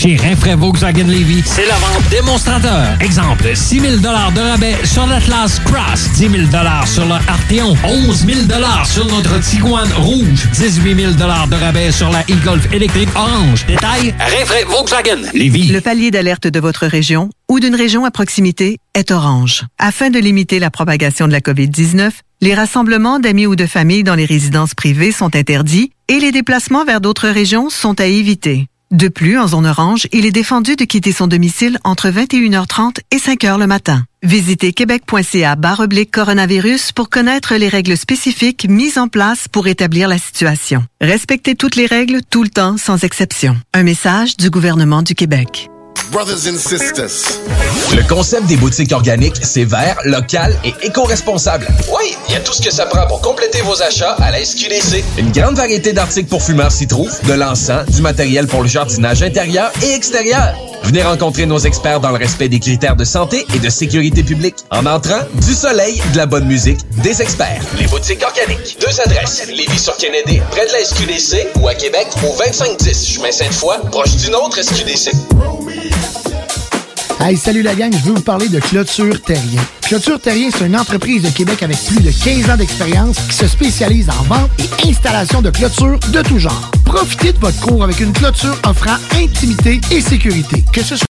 681 4476. Chez Rinfraie Volkswagen Levy, c'est la vente démonstrateur. Exemple, 6 000 de rabais sur l'Atlas Cross, 10 000 sur le Arteon, 11 000 sur notre Tiguan Rouge, 18 000 de rabais sur la e-Golf électrique orange. Détail, Rinfraie Volkswagen Levy. Le palier d'alerte de votre région ou d'une région à proximité est orange. Afin de limiter la propagation de la COVID-19, les rassemblements d'amis ou de familles dans les résidences privées sont interdits et les déplacements vers d'autres régions sont à éviter. De plus, en zone orange, il est défendu de quitter son domicile entre 21h30 et 5h le matin. Visitez québec.ca oblique coronavirus pour connaître les règles spécifiques mises en place pour établir la situation. Respectez toutes les règles tout le temps sans exception. Un message du gouvernement du Québec. Brothers and sisters. Le concept des boutiques organiques, c'est vert, local et éco-responsable. Oui, il y a tout ce que ça prend pour compléter vos achats à la SQDC. Une grande variété d'articles pour fumeurs s'y trouve, de l'encens, du matériel pour le jardinage intérieur et extérieur. Venez rencontrer nos experts dans le respect des critères de santé et de sécurité publique. En entrant, du soleil, de la bonne musique, des experts. Les boutiques organiques. Deux adresses. Lévis-sur-Kennedy, près de la SQDC, ou à Québec, au 2510 chemin Sainte-Foy, proche d'une autre SQDC. Hey, salut la gang, je veux vous parler de Clôture Terrien. Clôture Terrien, c'est une entreprise de Québec avec plus de 15 ans d'expérience qui se spécialise en vente et installation de clôtures de tout genre. Profitez de votre cours avec une clôture offrant intimité et sécurité. Que ce soit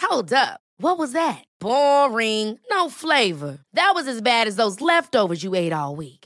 Hold up. What was that? Boring. No flavor. That was as bad as those leftovers you ate all week.